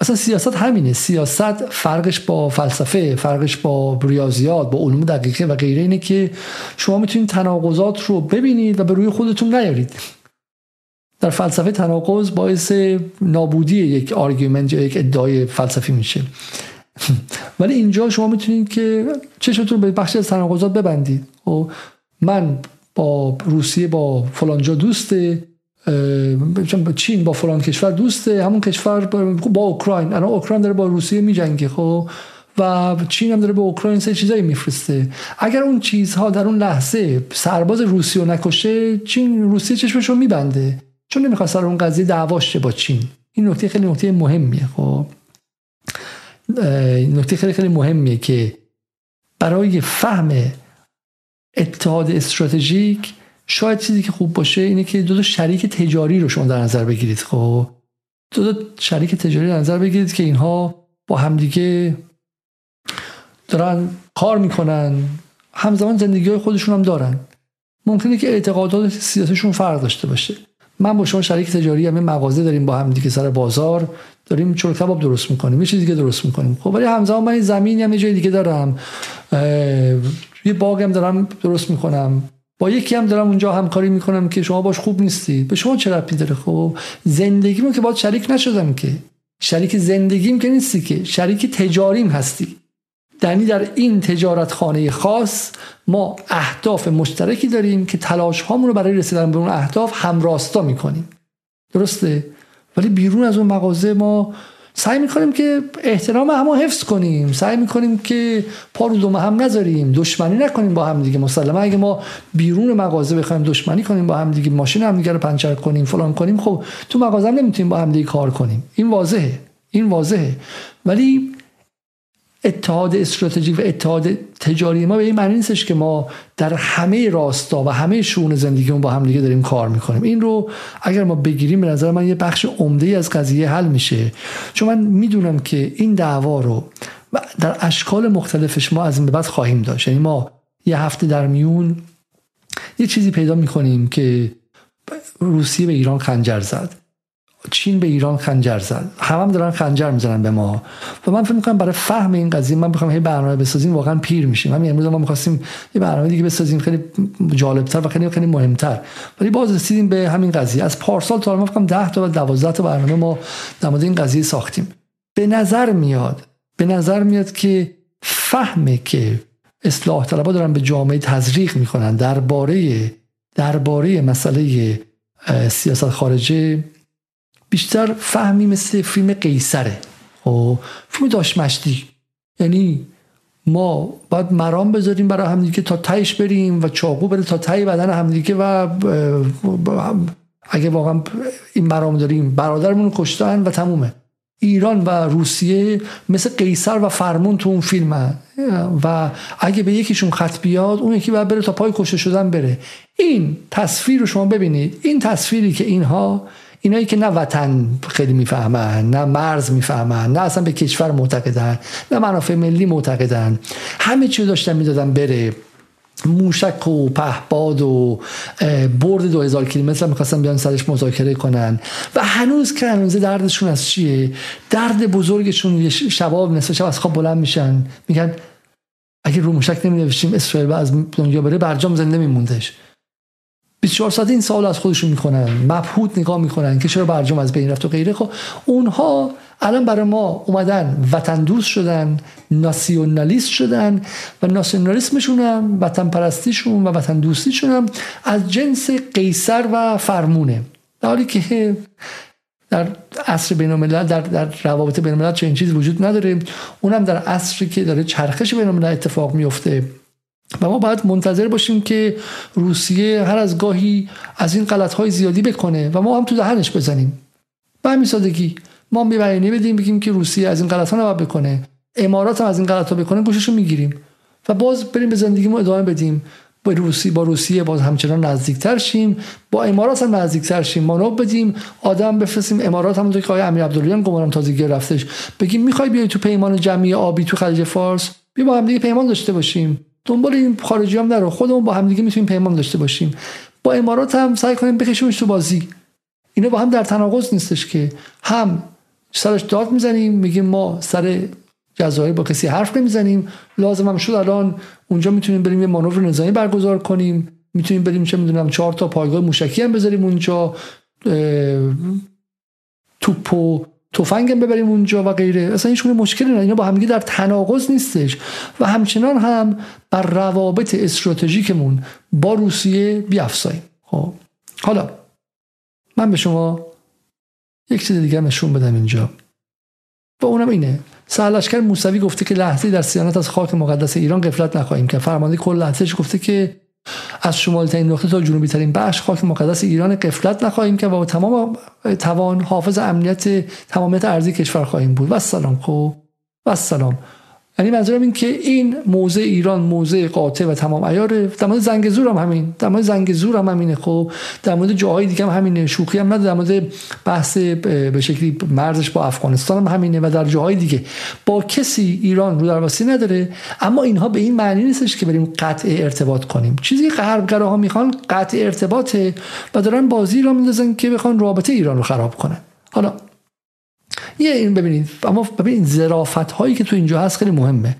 اصلا سیاست همینه. سیاست فرقش با فلسفه فرقش با ریاضیات با علوم دقیقه و غیره اینه که شما می‌تونید تناقضات رو ببینید و به روی خودتون نیارید. در فلسفه تناقض باعث نابودی یک argument یا یک ادعای فلسفی میشه. ولی اینجا شما می‌تونید که چشمتون به بخشی از تناقضات ببندید. و خب، من با روسیه با فلانجا دوسته. چین با فلان کشور دوسته همون کشور با اوکراین. الان اوکراین داره با روسیه میجنگه خب؟ و چین هم داره به اوکراین سه چیزایی میفرسته. اگر اون چیزها در اون لحظه سرباز روسیه رو نکشه چین روسیه چشمش رو میبنده. چون نمی‌خواد سر اون قضیه دعواشه با چین. این نکته خیلی نکته مهمیه خب؟ نکته خیلی خیلی مهمیه که برای فهم اتحاد استراتژیک شاید چیزی که خوب باشه اینه که دو تا شریک تجاری رو شما در نظر بگیرید خب؟ دو تا شریک تجاری در نظر بگیرید که اینها با همدیگه دارن کار می‌کنن همزمان زندگی های خودشون هم دارن. ممکنه که اعتقادات سیاسیشون فرق داشته باشه. من با شما شریک تجاری هم مغازه داریم با هم دیگه سر بازار داریم چور کباب درست می‌کنیم یه چیز دیگه درست می‌کنیم خب؟ ولی همزمان من زمینی هم یه جای دیگه دارم یه باغ هم دارم درست می‌کنم. با یکی هم دارم اونجا همکاری می‌کنم که شما باش خوب نیستی. به شما چه ربطی داره؟ خب زندگیمو که باید شریک نشدم که. شریک زندگیم که نیستی که. شریک تجاریم هستی. یعنی در این تجارت خانه خاص ما اهداف مشترکی داریم که تلاش هامون رو برای رسیدن به اون اهداف همراستا می‌کنیم. درسته؟ ولی بیرون از اون مغازه ما سعی می‌کنیم که احترام هم حفظ کنیم. سعی می‌کنیم که پا رو دوم هم نذاریم. دشمنی نکنیم با هم دیگه. مسلما اگه ما بیرون مغازه بخوایم دشمنی کنیم با هم دیگه ماشین هم دیگه رو پنچر کنیم فلان کنیم خب تو مغازه هم نمی‌تونیم با هم دیگه کار کنیم. این واضحه. این واضحه. ولی اتحاد استراتژیک و اتحاد تجاری ما به این معنی نیستش که ما در همه راستا و همه شون زندگیمون با هم دیگه داریم کار می‌کنیم. این رو اگر ما بگیریم به نظر من یه بخش عمده از قضیه حل میشه. چون من می‌دونم که این دعوا رو در اشکال مختلفش ما از این به بعد خواهیم داشت. یعنی ما یه هفته در میون یه چیزی پیدا می‌کنیم که روسیه به ایران خنجر زد. چین به ایران خنجر زد. همه هم دارن خنجر می‌زنن به ما. و من فکر می‌کنم برای فهم این قضیه من بخوام یه برنامه بسازیم واقعا پیر میشیم. همین امروز ما می‌خواستیم یه برنامه دیگه بسازیم خیلی جالبتر و خیلی خیلی مهمتر. ولی باز رسیدیم به همین قضیه. از پارسال تا الان فکر 10 تا و 12 تا برنامه ما در مورد این قضیه ساختیم. به نظر میاد به نظر میاد که فهمه که اصلاح طلبا دارن به جامعه تزریق می‌کنن درباره درباره مسئله سیاست خارجه بیشتر فهمی مثل فیلم قیصره. و خب، فیلم داشت مشتی یعنی ما باید مرام بذاریم برای همدیگه تا تایش بریم و چاقو بره تا تای بدن همدیگه و اگه واقعا این مرام داریم برادرمون کشتن و تمومه. ایران و روسیه مثل قیصر و فرمون تو اون فیلم و اگه به یکیشون خط بیاد اون یکی باید بره تا پای کشته شدن بره. این تصویر رو شما ببینید. این تصویری که اینها اینایی که نه وطن خیلی می‌فهمن نه مرز می‌فهمن نه اصلا به کشور معتقدن نه منافع ملی معتقدن. همه چی داشتن می‌دادن بره. موشک و پهباد و برد دو هزار کیلومتر می‌خواستن بیان سرش مذاکره کنن. و هنوز که هنوز دردشون از چیه؟ درد بزرگشون شباب نصف شب از خواب بلند میشن. میگن اگه رو موشک نمی نوشتیم اسرائیل از دنیا بره برجام زنده میموندش. 24 ساعت این سوال از خودشون می‌کنن مبهوت نگاه می‌کنن که چرا برجام از بین رفت و غیره. خب اونها الان برای ما اومدن وطن دوست شدن ناسیونالیست شدن و ناسیونالیسمشون هم وطن پرستیشون و وطن دوستیشون هم از جنس قیصر و فرمونه. در حالی که در عصر بین در, در روابط بین الملل چنین چیزی وجود نداره. اونم در عصری که داره چرخش بین اتفاق میفته و ما باید منتظر باشیم که روسیه هر از گاهی از این غلط های زیادی بکنه و ما هم تو دهنش بزنیم. به همین سادگی ما بیانی بدیم بگیم که روسیه از این غلط ها نباید بکنه. امارات هم از این غلط ها بکنه گوششو می‌گیریم. و باز بریم به زندگیمون ادامه بدیم. با روسیه با روسیه باز همچنان نزدیکتر شیم. با امارات هم نزدیکتر شیم. ما بدیم. آدم بفرستیم امارات هم که آقای امیر عبداللهیان گمانم تازگی رفتش. بگیم می‌خوای بیای تو پیمان جمعی آبی تو خلیج فارس؟ بیا با هم دیگه پیمان داشته باشیم. دنبال این خارجی هم نرو. خودمون با همدیگه می‌تونیم پیمان داشته باشیم. با امارات هم سعی کنیم بکشیمش تو بازی. اینا با هم در تناقض نیستش که. هم سرش داد می‌زنیم میگیم ما سر جزایر با کسی حرف نمی‌زنیم. لازم هم شد الان اونجا می‌تونیم بریم یه مانور نظامی برگزار کنیم. می‌تونیم بریم چه می‌دونم چهار تا پایگاه موشکی هم بذاریم اونجا. توپ و تفنگ هم ببریم اونجا و غیره. اصلا هیچ مشکلی نه. اینا با همگی در تناقض نیستش. و همچنان هم بر روابط استراتژیکمون با روسیه بیافزاییم خب. حالا من به شما یک چیز دیگه نشون بدم اینجا. و اونم اینه. سرلشکر موسوی گفته که لحظه در سیانت از خاک مقدس ایران قفلت نخواهیم که فرمانده کل لحظهش گفته که از شمال ترین نقطه تا جنوبی ترین بخش خاک مقدس ایران قفلت نخواهیم که با تمام توان حافظ امنیت تمامیت ارضی کشور خواهیم بود. و سلام خب و سلام. یعنی منظورم این که این موزه ایران موزه قاطع و تمام عیاره. در مورد زنگ زور هم همین. در مورد زنگ زور هم همینه. خب در مورد جاهای دیگه هم همینه. شوخی هم در مورد بحث به شکلی مرزش با افغانستان هم همینه و در جاهای دیگه. با کسی ایران رو درواسی نداره. اما اینها به این معنی نیستش که بریم قطع ارتباط کنیم. چیزی که غربگراها می‌خوان قطع ارتباطه و دارن بازی را میندازن که بخوان رابطه ایران رو خراب کنن. حالا یه این ببینید اما ببینید ظرافت هایی که تو اینجا هست خیلی مهمه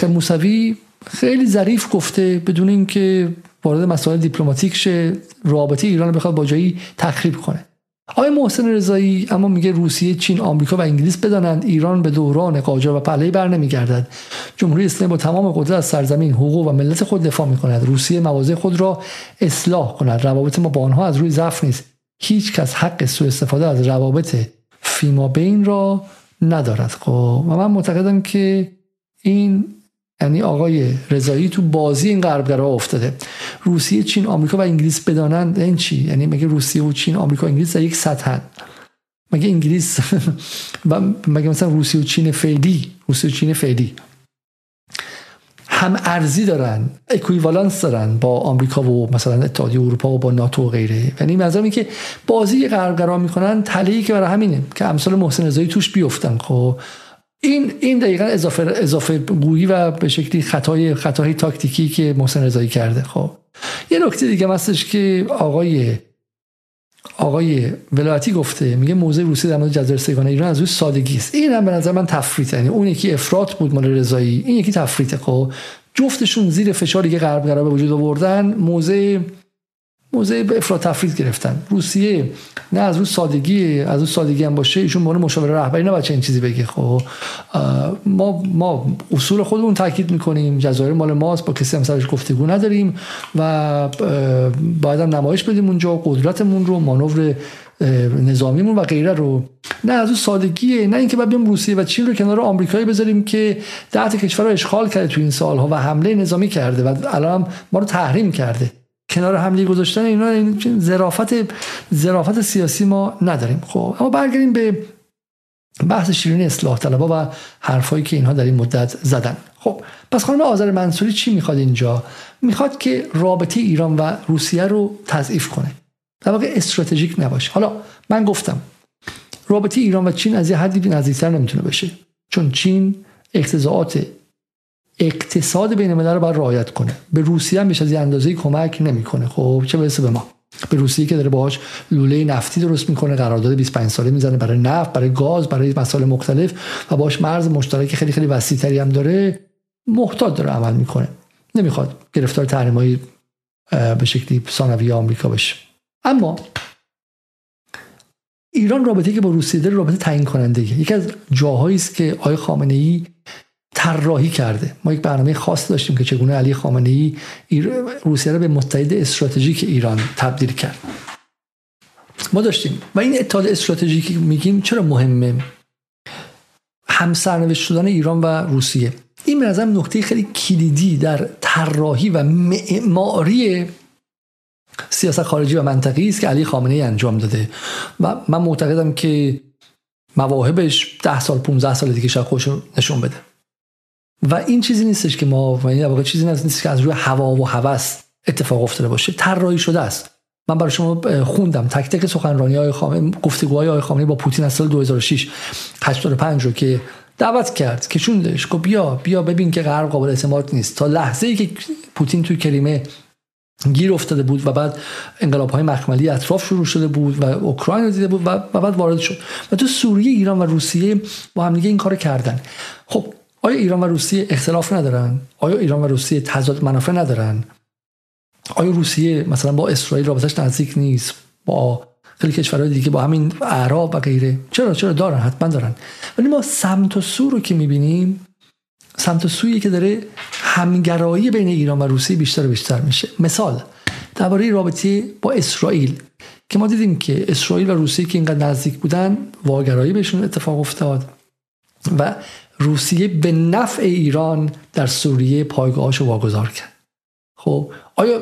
که موسوی خیلی ظریف گفته بدون اینکه وارد مسائل دیپلماتیک شه رابطه ایران بخواد با جایی تخریب کنه آقای محسن رضایی اما میگه روسیه، چین، آمریکا و انگلیس بدانند ایران به دوران قاجار و پهلوی بر نمیگردد. جمهوری اسلامی با تمام قدرت از سرزمین، حقوق و ملت خود دفاع می‌کند. روسیه مواضع خود را اصلاح کند. روابط ما با آنها از روی ضعف نیست. هیچ کس حق سوء استفاده از روابط فیما بین را ندارد. خب و من معتقدم که این یعنی آقای رضایی تو بازی این غربگرا افتاده. روسیه چین آمریکا و انگلیس بدانند این چی؟ یعنی مگه روسیه و چین آمریکا و انگلیس در یک سطحن مگه انگلیس و مگه مثلا روسیه و چین فعلی؟ روسیه و چین فعلی. هم ارزی دارن اکویوالانس دارن با آمریکا و مثلا اتحادیه اروپا و با ناتو و غیره. یعنی منظورم که بازی غربگرا می‌کنن تلهی که برای همینه که امثال محسن رضایی توش بیفتن. خب این این دقیقا اضافه اضافه گویی و به شکلی خطای خطای تاکتیکی که محسن رضایی کرده. خب یه نکته دیگه هستش که آقای آقای ولایتی گفته میگه موضع روسیه در مورد جزایر سگانه ایران از روی سادگی است. این هم به نظر من تفریط یعنی اون یکی افراط بود مال رضایی این یکی تفریطه. خب جفتشون زیر فشاری که غرب قرار به وجود آوردن موضع موضع به افراط تفرید گرفتن. روسیه نه از اون سادگی از اون سادگی هم باشه ایشون به مشاور رهبری نه بچه این چیزی بگه خب. ما ما اصول خودمون تاکید می‌کنیم جزایر مال ماست با کسی هم سرش گفتگو نداریم و باید هم نمایش بدیم اونجا قدرتمون رو مانور نظامیمون و غیره رو. نه از اون سادگیه نه اینکه بعد روسیه و چین رو کنار آمریکایی بذاریم که ده کشور رو اشغال کرده تو این سالها و حمله نظامی کرده و الان ما رو تحریم کرده. کنار حمله گذاشتن اینا این ظرافت ظرافت سیاسی ما نداریم. خب اما برگردیم به بحث شیرین اصلاح طلبها و حرفایی که اینها در این مدت زدن. خب پس خانم آذر منصوری چی می‌خواد اینجا؟ می‌خواد که رابطه ایران و روسیه رو تضعیف کنه. در واقع استراتژیک نباشه. حالا من گفتم رابطه ایران و چین از یه حدی نزدیکتر نمی‌تونه بشه. چون چین اقتضاعات اقتصاد بین الملل رو باید رعایت کنه. به روسیه هم از اندازه کمک نمی‌کنه. خب چه برسه به ما؟ به روسیه که داره باهاش لوله نفتی درست می‌کنه قرارداد 25 ساله می‌زنه برای نفت برای گاز برای مسائل مختلف و باهاش مرز مشترک خیلی خیلی وسیعتری هم داره محتاط داره عمل می‌کنه. نمی‌خواد گرفتار تحریمای به شکلی ثانوی آمریکا بشه. اما ایران رابطه که با روسیه داره رابطه تعیین کننده یکی از جاهایی است که آقای خامنه ای طراحی کرده. ما یک برنامه خاص داشتیم که چگونه علی خامنه ای روسیه را به متحد استراتژیک ایران تبدیل کرد. ما داشتیم. و این اتحاد استراتژیکی میگیم چرا مهمه؟ همسرنوشت شدن ایران و روسیه. این به نقطه خیلی کلیدی در طراحی و معماری سیاست خارجی و منطقی است که علی خامنه ای انجام داده. و من معتقدم که مواهبش ده سال 15 سال دیگه شاید خودش نشون بده. و این چیزی نیستش که ما و این واقع چیزی نیست که از روی هوا و هوس اتفاق افتاده باشه. طراحی شده است. من برای شما خوندم. تک تک سخنرانی های خامنه گفتگوهای آقای خامنه‌ای با پوتین از سال 2006 85 رو که دعوت کرد. که کشوندش. گفت بیا بیا ببین که غرب قابل اعتماد نیست. تا لحظه ای که پوتین توی کریمه گیر افتاده بود و بعد انقلاب های مخملی اطراف شروع شده بود و اوکراین رو دیده بود و, بعد وارد شد. و تو سوریه ایران و روسیه با هم دیگه این کار کردن. خب آیا ایران و روسیه اختلاف ندارن؟ آیا ایران و روسیه تضاد منافع ندارن؟ آیا روسیه مثلا با اسرائیل رابطش نزدیک نیست؟ با خیلی کشورهای دیگه با همین اعراب و غیره؟ چرا؟ چرا؟ دارن حتما دارن. ولی ما سمت و سو رو که می‌بینیم سمت و سویی که داره همگرایی بین ایران و روسیه بیشتر و بیشتر میشه. مثال درباره رابطه با اسرائیل که ما دیدیم که اسرائیل و روسیه که اینقدر نزدیک بودن واگرایی بهشون اتفاق افتاد و روسیه به نفع ایران در سوریه پایگاهاشو واگذار کرد. خب آیا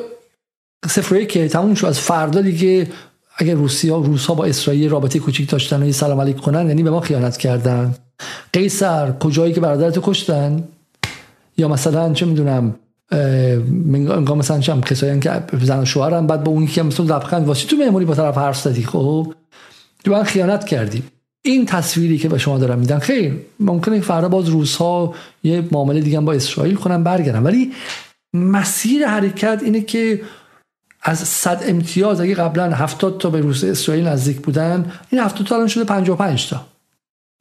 صفر که تموم شد از فردا دیگه اگر روسیه و روس ها با اسرائیل رابطه کوچیک داشتن و یه سلام علیک کنن یعنی به ما خیانت کردن؟ قیصر کجایی که برادرتو کشتن؟ یا مثلا چه می‌دونم انگار مثلا چم کسایی که زن شوهرم بعد با اونی که مثلا لبخند واسه تو مهمونی با طرف حرف زدی خب؟ تو من خیانت کردی. این تصویری که به شما دارم میدن خیر ممکنه فردا باز روس ها یه معامله دیگه با اسرائیل کنن برگردن. ولی مسیر حرکت اینه که از صد امتیاز اگه قبلا 70 تا به روسیه اسرائیل نزدیک بودن این 70 تا الان شده 55 تا.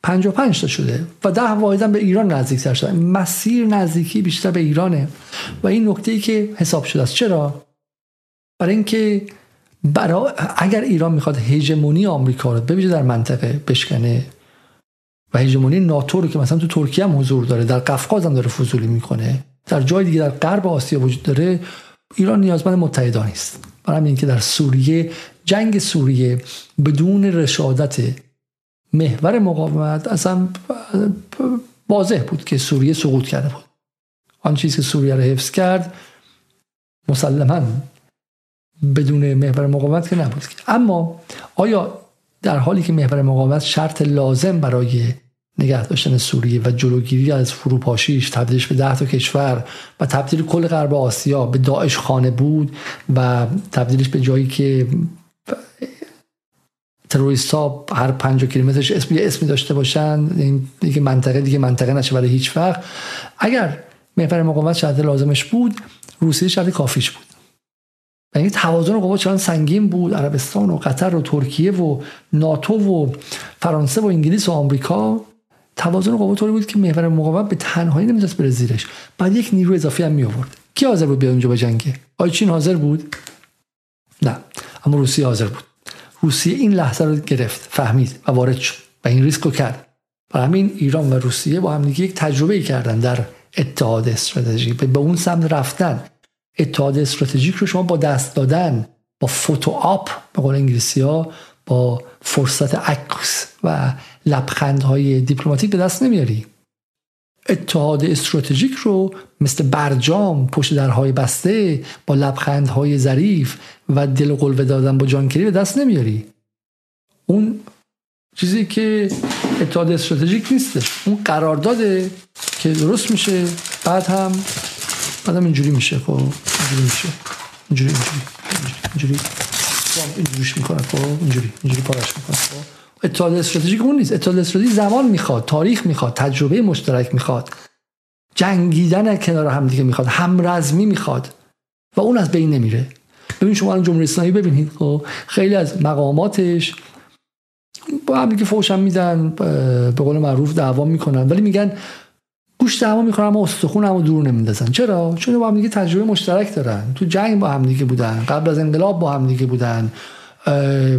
55 تا شده و ده واحد به ایران نزدیک شده مسیر نزدیکی بیشتر به ایرانه. و این نکته ای که حساب شده است. چرا؟ برای اینکه برای اگر ایران می‌خواد هژمونی آمریکا رو ببینید در منطقه بشکنه و هژمونی ناتو رو که مثلا تو ترکیه هم حضور داره در قفقاز هم داره فضولی می‌کنه در جای دیگه در غرب آسیا وجود داره ایران نیازمند متحدان است برای همین که در سوریه جنگ سوریه بدون رشادت محور مقاومت اصلا واضح بود که سوریه سقوط کرده بود. آن چیزی که سوریه رو حفظ کرد مسلما بدون محور مقاومت که نبود. اما آیا در حالی که محور مقاومت شرط لازم برای نگه داشتن سوریه و جلوگیری از فروپاشیش تبدیلش به ده تا کشور و تبدیل کل غرب آسیا به داعش خانه بود و تبدیلش به جایی که تروریست ها هر پنج کیلومترش اسم یه اسمی داشته باشن دیگه منطقه دیگه منطقه نشه برای هیچ وقت. اگر محور مقاومت شرط لازمش بود روسیه شرط کافیش بود. یعنی توازن قوا چنان سنگین بود عربستان و قطر و ترکیه و ناتو و فرانسه و انگلیس و آمریکا. توازن قوا طوری بود که محور مقاومت به تنهایی نمی‌تونست بره زیرش. بعد یک نیرو اضافی هم می آورد کی حاضر بود بیاد اونجا به جنگه آیا چین حاضر بود؟ نه اما روسیه حاضر بود. روسیه این لحظه رو گرفت فهمید و وارد شد و این ریسک رو کرد. برای همین ایران و روسیه با هم یک تجربه ای کردن در اتحاد استراتژیک. به اون سمت رفتن. اتحاد استراتژیک رو شما با دست دادن با فوتو آپ به قول انگلیسی ها با فرصت عکس و لبخندهای دیپلماتیک به دست نمیاری. اتحاد استراتژیک رو مثل برجام پشت درهای بسته با لبخندهای ظریف و دل و قلوه دادن با جانکری به دست نمیاری. اون چیزی که اتحاد استراتژیک نیسته. اون قرارداده که درست میشه بعد هم بعد هم اینجوری میشه خب؟ اینجوری میشه. اینجوری اینجوری اینجوری اینجوریش می‌کنه خب؟ اینجوری اینجوری پارش می‌کنه خب؟ اتحاد استراتژیک اون نیست. اتحاد استراتژیک زمان می‌خواد تاریخ می‌خواد تجربه مشترک می‌خواد. جنگیدن کنار هم دیگه می‌خواد همرزمی می‌خواد. و اون از بین نمیره. ببین شما الان جمهوری اسلامی ببینید خب؟ خیلی از مقاماتش با هم دیگه فوش هم میدن به قول معروف دعوا می‌کنن. ولی میگن گوش دعوا می‌کنن اما استخون هم دور نمیندازن. چرا؟ چون با هم دیگه تجربه مشترک دارن. تو جنگ با هم دیگه بودن قبل از انقلاب با هم دیگه بودن.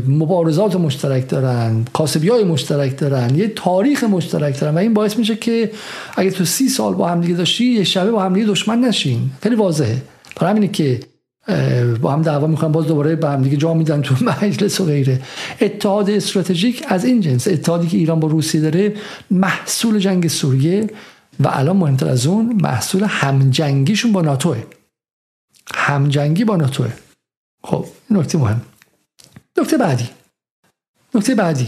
مبارزات مشترک دارن کاسبی های مشترک دارن یه تاریخ مشترک دارن و این باعث میشه که اگه تو سی سال با هم دیگه داشتی یه شبه با هم دیگه دشمن نشین. خیلی واضحه. برای همینه که با هم دعوا می‌کنن باز دوباره با هم دیگه جا میدن تو مجلس و غیره. اتحاد استراتژیک از این جنس اتحادی که ایران با روسیه داره محصول جنگ سوریه. و الان مهمتر از اون محصول همجنگیشون با ناتوه همجنگی با ناتوه خب نکته مهم. نکته بعدی. نکته بعدی.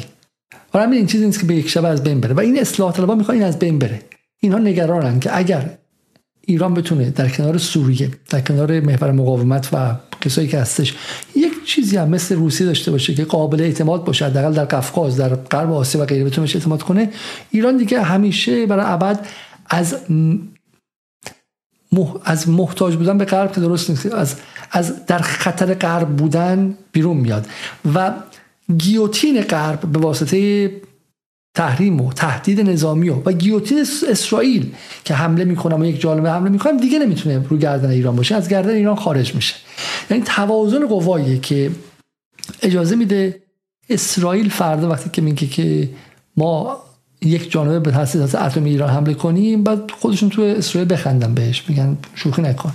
برای این چیزی نیست که به یک شب از بین بره. و این اصلاح طلبها می‌خوان این از بین بره. اینها نگرانن که اگر ایران بتونه در کنار سوریه در کنار محور مقاومت و کسایی که هستش یک چیزی هم مثل روسیه داشته باشه که قابل اعتماد باشه حداقل در قفقاز در غرب آسیا و غیره بتونه اعتماد کنه ایران دیگه همیشه برای ابد از از محتاج بودن به غرب که درست نیست. از از در خطر غرب بودن بیرون میاد. و گیوتین غرب به واسطه تحریم و تهدید نظامی و, و گیوتین اسرائیل که حمله می‌کنم و یک جالبه حمله می‌کنم دیگه نمی‌تونه رو گردن ایران باشه. از گردن ایران خارج میشه. یعنی توازن قواییه که اجازه میده اسرائیل فردا وقتی که میگه که ما یک جانبه به تاسیسات اتمی ایران حمله کنیم بعد خودشون تو اسرائیل بخندن بهش میگن شوخی نکن.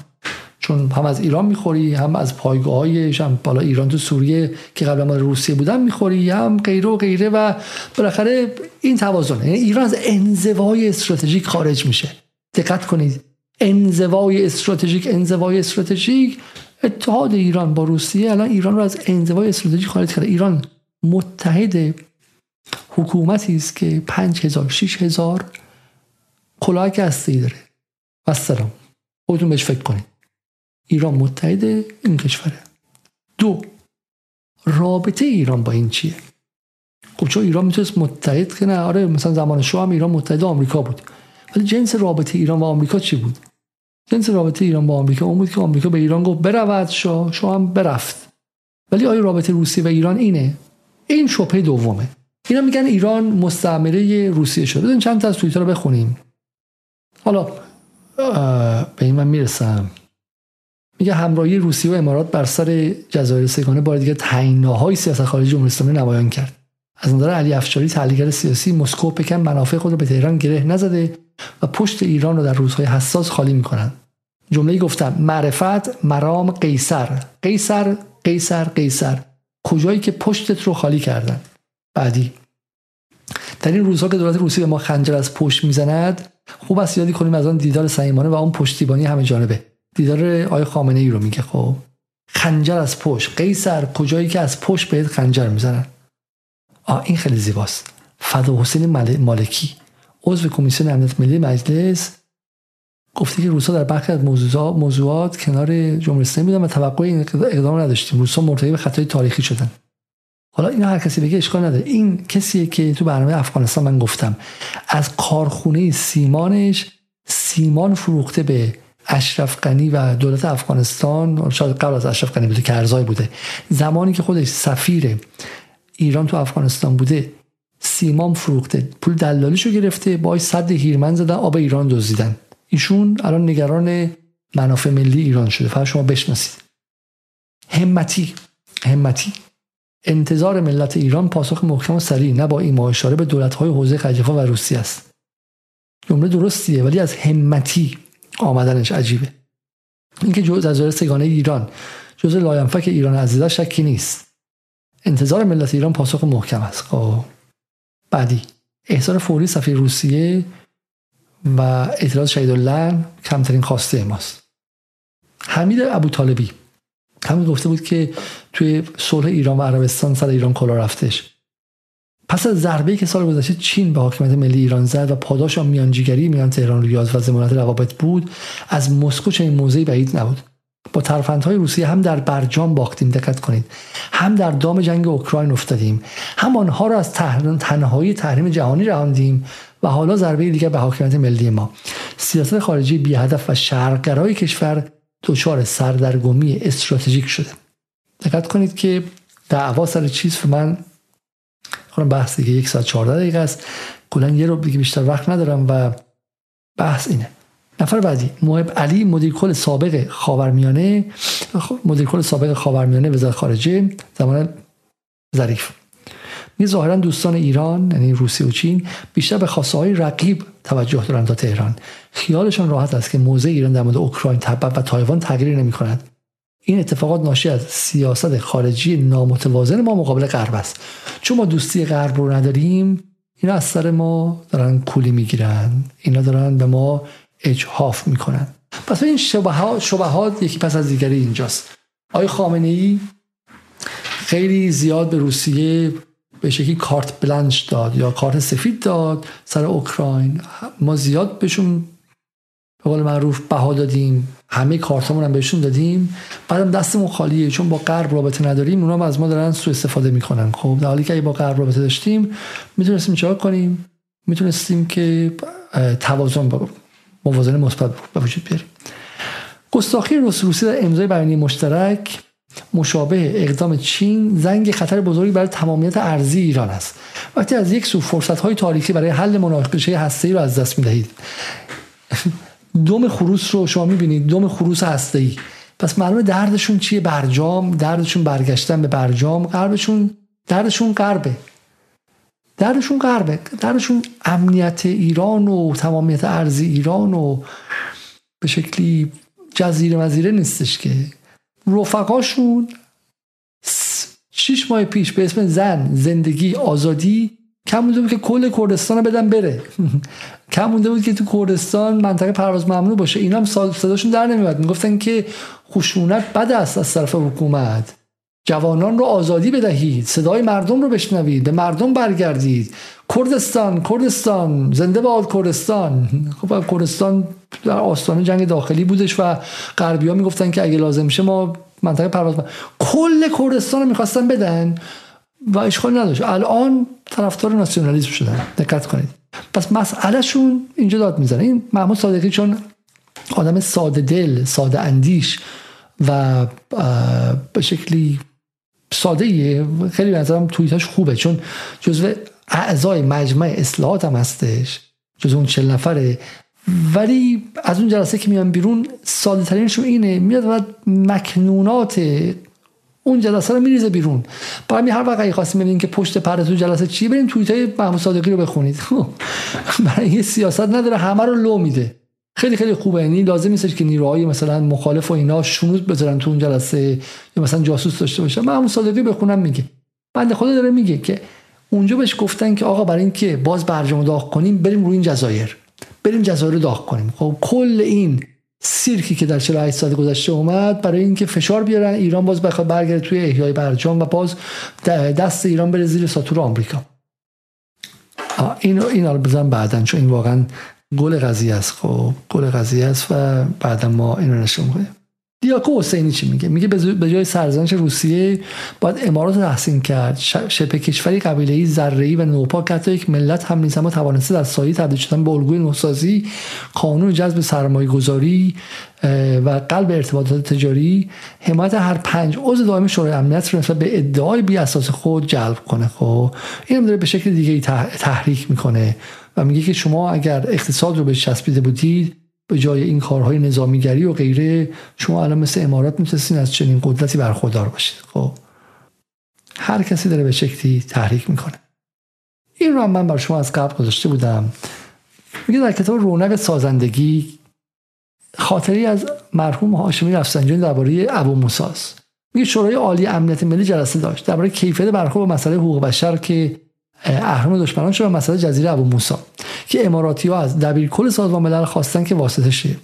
چون هم از ایران می‌خوری هم از پایگاه هم بالا ایران تو سوریه که قبل ما روسیه بودن می‌خوری هم غیره و غیره و بالاخره این توازن یعنی ایران از انزوای استراتژیک خارج میشه. دقت کنید. انزوای استراتژیک انزوای استراتژیک اتحاد ایران با روسیه الان ایران رو از انزوای استراتژیک خارج کرده. ایران متحد حکومتی است که 5000 6000 کلاهک هستی داره. و سلام خودتون بهش فکر کنید. ایران متحد این کشوره. دو رابطه ایران با این چیه؟ خب چون ایران می‌تونست متحد کنه آره مثلا زمان شو هم ایران متحد آمریکا بود. ولی جنس رابطه ایران و آمریکا چی بود؟ جنس رابطه ایران با آمریکا اون بود که آمریکا به ایران گفت برود شو شو هم برفت. ولی آیا رابطه روسیه و ایران اینه؟ این شبهه دومه. اینا میگن ایران مستعمره روسیه شده. بزن چند تا از توییتر رو بخونیم. حالا به این من می‌رسم. میگه همراهی روسیه و امارات بر سر جزایر سگانه بار دیگه های سیاست خارجی جمهوری اسلامی نمایان کرد. از نظر علی افشاری تحلیلگر سیاسی مسکو پکن منافع خود رو به تهران گره نزده و پشت ایران رو در روزهای حساس خالی می‌کنن جمله گفتم معرفت مرام قیصر. قیصر قیصر قیصر. کجایی که پشتت رو خالی کردن؟ بعدی. در این روزها که دولت روسیه به ما خنجر از پشت می‌زند خوب است یادی کنیم از آن دیدار صمیمانه و اون پشتیبانی همه جانبه. دیدار آی خامنه ای رو میگه خب. خنجر از پشت. قیصر کجایی که از پشت بهت خنجر می‌زنن؟ آ این خیلی زیباست. فدا حسین مالکی عضو کمیسیون امنیت ملی مجلس گفته که روسا در برخی از موضوعات, موضوعات کنار جمهوری اسلامی بودن و توقع این اقدام نداشتیم. روسا مرتکب به خطای تاریخی شدن. حالا اینا هر کسی بگه اشکال نداره. این کسیه که تو برنامه افغانستان من گفتم از کارخونه سیمانش سیمان فروخته به اشرف غنی و دولت افغانستان شاید قبل از اشرف غنی بوده که ارزای بوده. زمانی که خودش سفیر ایران تو افغانستان بوده سیمان فروخته پول دلالیشو گرفته با صد هیرمن زدن آب ایران دزدیدن. ایشون الان نگران منافع ملی ایران شده. فقط شما بشناسید. همتی همتی. انتظار ملت ایران پاسخ محکم و سریع نه با این اشاره به دولت‌های حوزه خلیفه و روسیه است. جمله درستیه ولی از همتی آمدنش عجیبه. اینکه جز از سگانه ایران جزء لاینفک ایران عزیزا شکی نیست. انتظار ملت ایران پاسخ محکم است. خب. بعدی احضار فوری سفیر روسیه و اعتراض شدید کمترین خواسته ماست. حمید ابو طالبی همین گفته بود که توی صلح ایران و عربستان سر ایران کلا رفتش. پس از ضربه که سال گذشته چین به حاکمیت ملی ایران زد و پاداش میانجیگری میان تهران و ریاض و ضمانت روابط بود از مسکو چنین موضعی بعید نبود. با ترفندهای روسیه هم در برجام باختیم دقت کنید. هم در دام جنگ اوکراین افتادیم. هم آنها را از تنهایی تحریم جهانی راندیم و حالا ضربه دیگر به حاکمیت ملی ما. سیاست خارجی بی هدف و شرقگرای کشور دچار سردرگمی استراتژیک شده. دقت کنید که دعوا سر چیز من خودم بحث دیگه یک ساعت چهارده دقیقه است کلا یه رو دیگه بیشتر وقت ندارم و بحث اینه. نفر بعدی محب علی مدیر کل سابق خاورمیانه. مدیر کل سابق خاورمیانه وزارت خارجه زمان ظریف. می ظاهرا دوستان ایران یعنی روسیه و چین بیشتر به خاصه های رقیب توجه دارند تا تهران. خیالشان راحت است که موضع ایران در مورد اوکراین تبت و تایوان تغییری نمی کند این اتفاقات ناشی از سیاست خارجی نامتوازن ما مقابل غرب است. چون ما دوستی غرب رو نداریم اینا از سر ما دارن کولی می‌گیرن. اینا دارن به ما اجحاف می‌کنن. پس این شبهات شبهات یکی پس از دیگری اینجاست. آقای خامنه ای خیلی زیاد به روسیه به شکلی کارت بلنش داد یا کارت سفید داد سر اوکراین. ما زیاد بهشون به قول معروف بها دادیم. همه کارتامون هم بهشون دادیم. بعدم دستمون خالیه چون با غرب رابطه نداریم. اونا هم از ما دارن سوء استفاده می‌کنن. خب در حالی که با غرب رابطه داشتیم می‌تونستیم چیکار کنیم؟ می‌تونستیم که توازن موازنه مثبت به وجود بیاریم. گستاخی روسی در امضای بیانیه مشترک مشابه اقدام چین زنگ خطر بزرگی برای تمامیت ارزی ایران است. وقتی از یک سو فرصت تاریخی برای حل مناقشه هسته ای رو از دست می‌دهید. دوم خروس رو شما می‌بینید. دوم خروس هسته پس معلومه دردشون چیه؟ برجام. دردشون برگشتن به برجام. قربشون دردشون قربه دردشون قربه دردشون امنیت ایران و تمامیت ارزی ایران و به شکلی جزیره مزیره نیستش که. رفقاشون شیش ماه پیش به اسم زن زندگی آزادی کم بود که کل کردستان رو بدن بره. کم مونده بود که تو کردستان منطقه پرواز ممنوع باشه. اینا هم صداشون در نمیاد می‌گفتن که خشونت بد است از طرف حکومت. جوانان رو آزادی بدهید صدای مردم رو بشنوید به مردم برگردید. کردستان کردستان زنده باد کردستان. خب کردستان در آستانه جنگ داخلی بودش و غربی ها می‌گفتن که اگه لازم شه ما منطقه پرواز کل کردستان رو می‌خواستن بدن و اشکال نداشت. الان طرفدار ناسیونالیسم شدن. دقت کنید. پس مسئلهشون اینجا داد می‌زنه. این محمود صادقی چون آدم ساده دل ساده اندیش و به شکلی ساده ایه خیلی به نظرم توییتاش خوبه چون جزو اعضای مجمع اصلاحات هم هستش جزو اون چل نفره. ولی از اون جلسه که میان بیرون ساده ترینشون اینه میاد و مکنونات اون جلسه رو میریزه بیرون. برای هر وقت خواستیم ببینیم که پشت پرده تو جلسه چی بریم توییت های محمود صادقی رو بخونید. برای یه سیاست نداره همه رو لو میده. خیلی خیلی خوبه. یعنی لازم نیست که نیروهای مثلا مخالف و اینا شنود بذارن تو اون جلسه یا مثلا جاسوس داشته باشه. محمود صادقی بخونم میگه. بنده خدا داره میگه که اونجا بهش گفتن که آقا برای اینکه باز برجام داغ کنیم بریم روی این جزایر. بریم جزایر رو داغ کنیم. خب کل این سیرکی که در 48 سال گذشته اومد برای اینکه فشار بیارن ایران باز بخواد برگرده توی احیای برجام و باز دست ایران بره زیر ساتور آمریکا. اینو اینا رو بزن بعدا چون این واقعا گل قضیه است. خب گل قضیه است و بعدا ما اینو نشون میدیم. دیاکو حسینی چی میگه؟ میگه به جای سرزنش روسیه باید امارات تحسین کرد. شبه کشوری قبیله‌ای ذره‌ای و نوپاک حتی یک ملت هم نیست اما توانسته در سایه تبدیل شدن به الگوی نوسازی قانون جذب سرمایه گذاری و قلب ارتباطات تجاری حمایت هر پنج عضو دائم شورای امنیت رو نسبت به ادعای بی اساس خود جلب کنه. خب این داره به شکل دیگه تحریک می‌کنه. و میگه که شما اگر اقتصاد رو به چسبیده بودید به جای این کارهای نظامیگری و غیره شما الان مثل امارات می‌تونستین از چنین قدرتی برخوردار باشید. خب. هر کسی داره به شکلی تحریک می‌کنه. این رو هم من بر شما از قبل گذاشته بودم. میگه در کتاب رونق سازندگی خاطری از مرحوم هاشمی رفسنجانی درباره ابو موساس میگه شورای عالی امنیت ملی جلسه داشت درباره کیفیت برخورد با مسئله حقوق بشر که اهرام دشمنان شد مسئله جزیره ابو موسی که اماراتی ها از کل سازمان ملل خواستن که واسطه شه.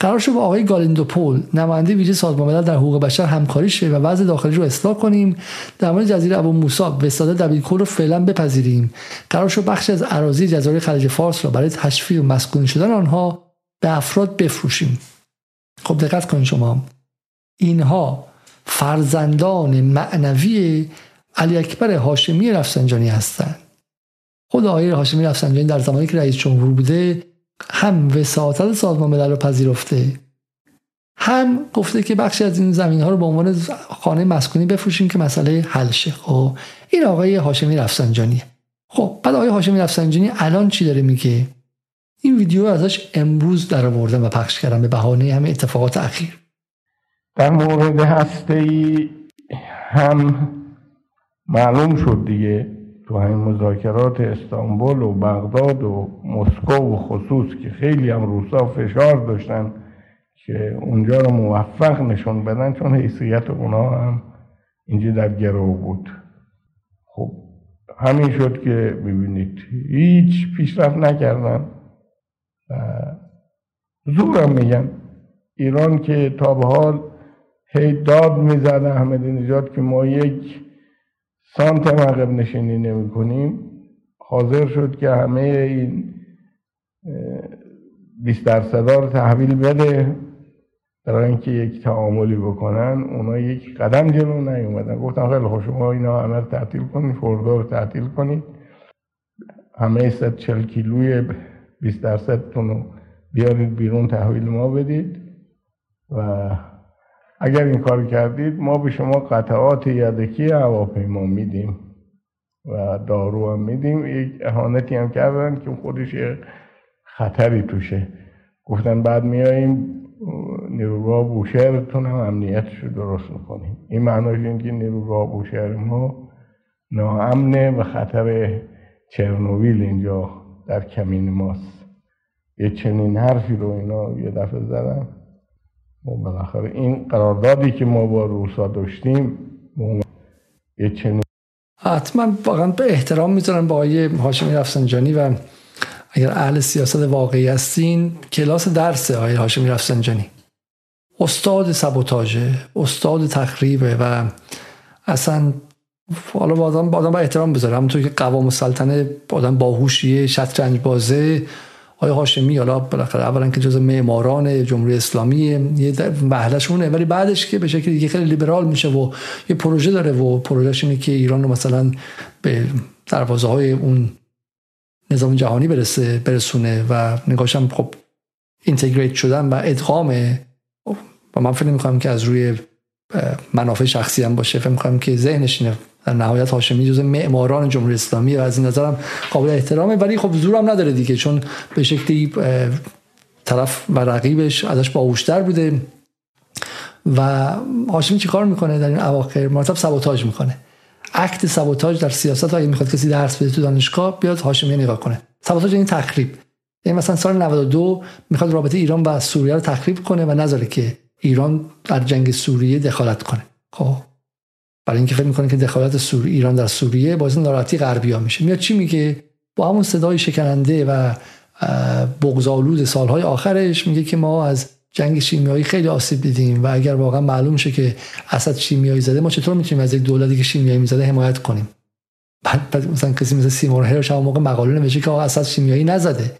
قرار شد با آقای گالیندوپول نماینده ویژه سازمان ملل در حقوق بشر همکاری شه و وضع داخلی رو اصلاح کنیم. در مورد جزیره ابو موسی وساده کل رو فعلا بپذیریم. قرار شد بخش از اراضی جزایر خلیج فارس را برای تشویق و مسکونی شدن آنها به افراد بفروشیم. خب دقت کنید شما. اینها فرزندان معنوی علی اکبر هاشمی رفسنجانی هستند. خود آقای هاشمی رفسنجانی در زمانی که رئیس جمهور بوده هم وساطت سازمان ملل رو پذیرفته هم گفته که بخشی از این زمین ها رو به عنوان خانه مسکونی بفروشیم که مسئله حل شه. خب این آقای هاشمی رفسنجانیه. خب بعد آقای هاشمی رفسنجانی الان چی داره میگه؟ این ویدیو ازش امروز در آوردن و پخش کردم به بهانه همه اتفاقات اخیر. در مورد هسته هم معلوم شد دیگه تو همین مذاکرات استانبول و بغداد و مسکو و خصوص که خیلی هم روسا فشار داشتن که اونجا رو موفق نشون بدن چون حیثیت اونا هم اینجا در گروه بود. خب همین شد که ببینید هیچ پیشرفت نکردن زورم میگن. ایران که تا به حال هی داد می‌زد احمدی نژاد که ما یک سانت مغرب نشینی نمی کنیم حاضر شد که همه این 20 درصد رو تحویل بده برای اینکه یک تعاملی بکنن. اونا یک قدم جلو نیومدن. گفتن خیلی خوش شما اینا همه رو تعطیل کنید فردا رو تعطیل کنید. همه 140 کیلوی 20 درصدتون رو بیارید بیرون تحویل ما بدید و اگر این کار کردید ما به شما قطعات یدکی هواپیما میدیم و دارو هم میدیم. یک احانتی هم کردن که خودش خطری توشه. گفتن بعد میاییم نیروگاه بوشهرتون هم امنیتش رو درست می‌کنیم. این معناش این که نیروگاه بوشهر ما ناامنه و خطر چرنوویل اینجا در کمین ماست. یه چنین حرفی رو اینا یه دفعه زدن. بالاخره این قراردادی که ما با روسا داشتیم یه چنین حتما واقعا به احترام می‌ذارن با آقای هاشمی رفسنجانی و اگر اهل سیاست واقعی هستین کلاس درس آقای هاشمی رفسنجانی. استاد سبوتاژه استاد تخریبه و اصلا حالا با آدم با احترام بذاره همونطور که قوام السلطنه آدم باهوشیه شطرنج بازه آقای هاشمی حالا بالاخره اولا که جز معماران جمهوری اسلامی یه وحلشونه ولی بعدش که به شکلی دیگه خیلی لیبرال میشه و یه پروژه داره و پروژهش اینه که ایران رو مثلا به دروازه های اون نظام جهانی برسه برسونه و نگاشم خب اینتگریت شدن و ادغامه و من فکر که از روی منافع شخصی هم باشه فکر می‌کنم که ذهنش اینه. در نهایت هاشمی جز معماران جمهوری اسلامی و از این نظرم قابل احترامه. ولی خب زورم نداره دیگه چون به شکلی طرف و رقیبش ازش باهوشتر بوده. و هاشمی چی کار می‌کنه در این اواخر؟ مرتب سابوتاژ می‌کنه. عکت سابوتاژ در سیاست اگه می‌خواد کسی درس بده تو دانشگاه بیاد هاشمی نگاه کنه. سابوتاژ این تخریب. یعنی مثلا سال 92 می‌خواد رابطه ایران و سوریه رو تخریب کنه و نذاره که ایران در جنگ سوریه دخالت کنه. خب. برای اینکه فکر می‌کنه که دخالت سوری ایران در سوریه باعث ناراحتی غربیا میشه. میاد چی میگه؟ با همون صدای شکننده و بغضالود سالهای آخرش میگه که ما از جنگ شیمیایی خیلی آسیب دیدیم و اگر واقعا معلوم شه که اسد شیمیایی زده ما چطور می‌تونیم از یک دولتی که شیمیایی می‌زده حمایت کنیم؟ بعد مثلا کسی مثل سیمون هرش هم موقع مقاله نوشته که اسد شیمیایی نزده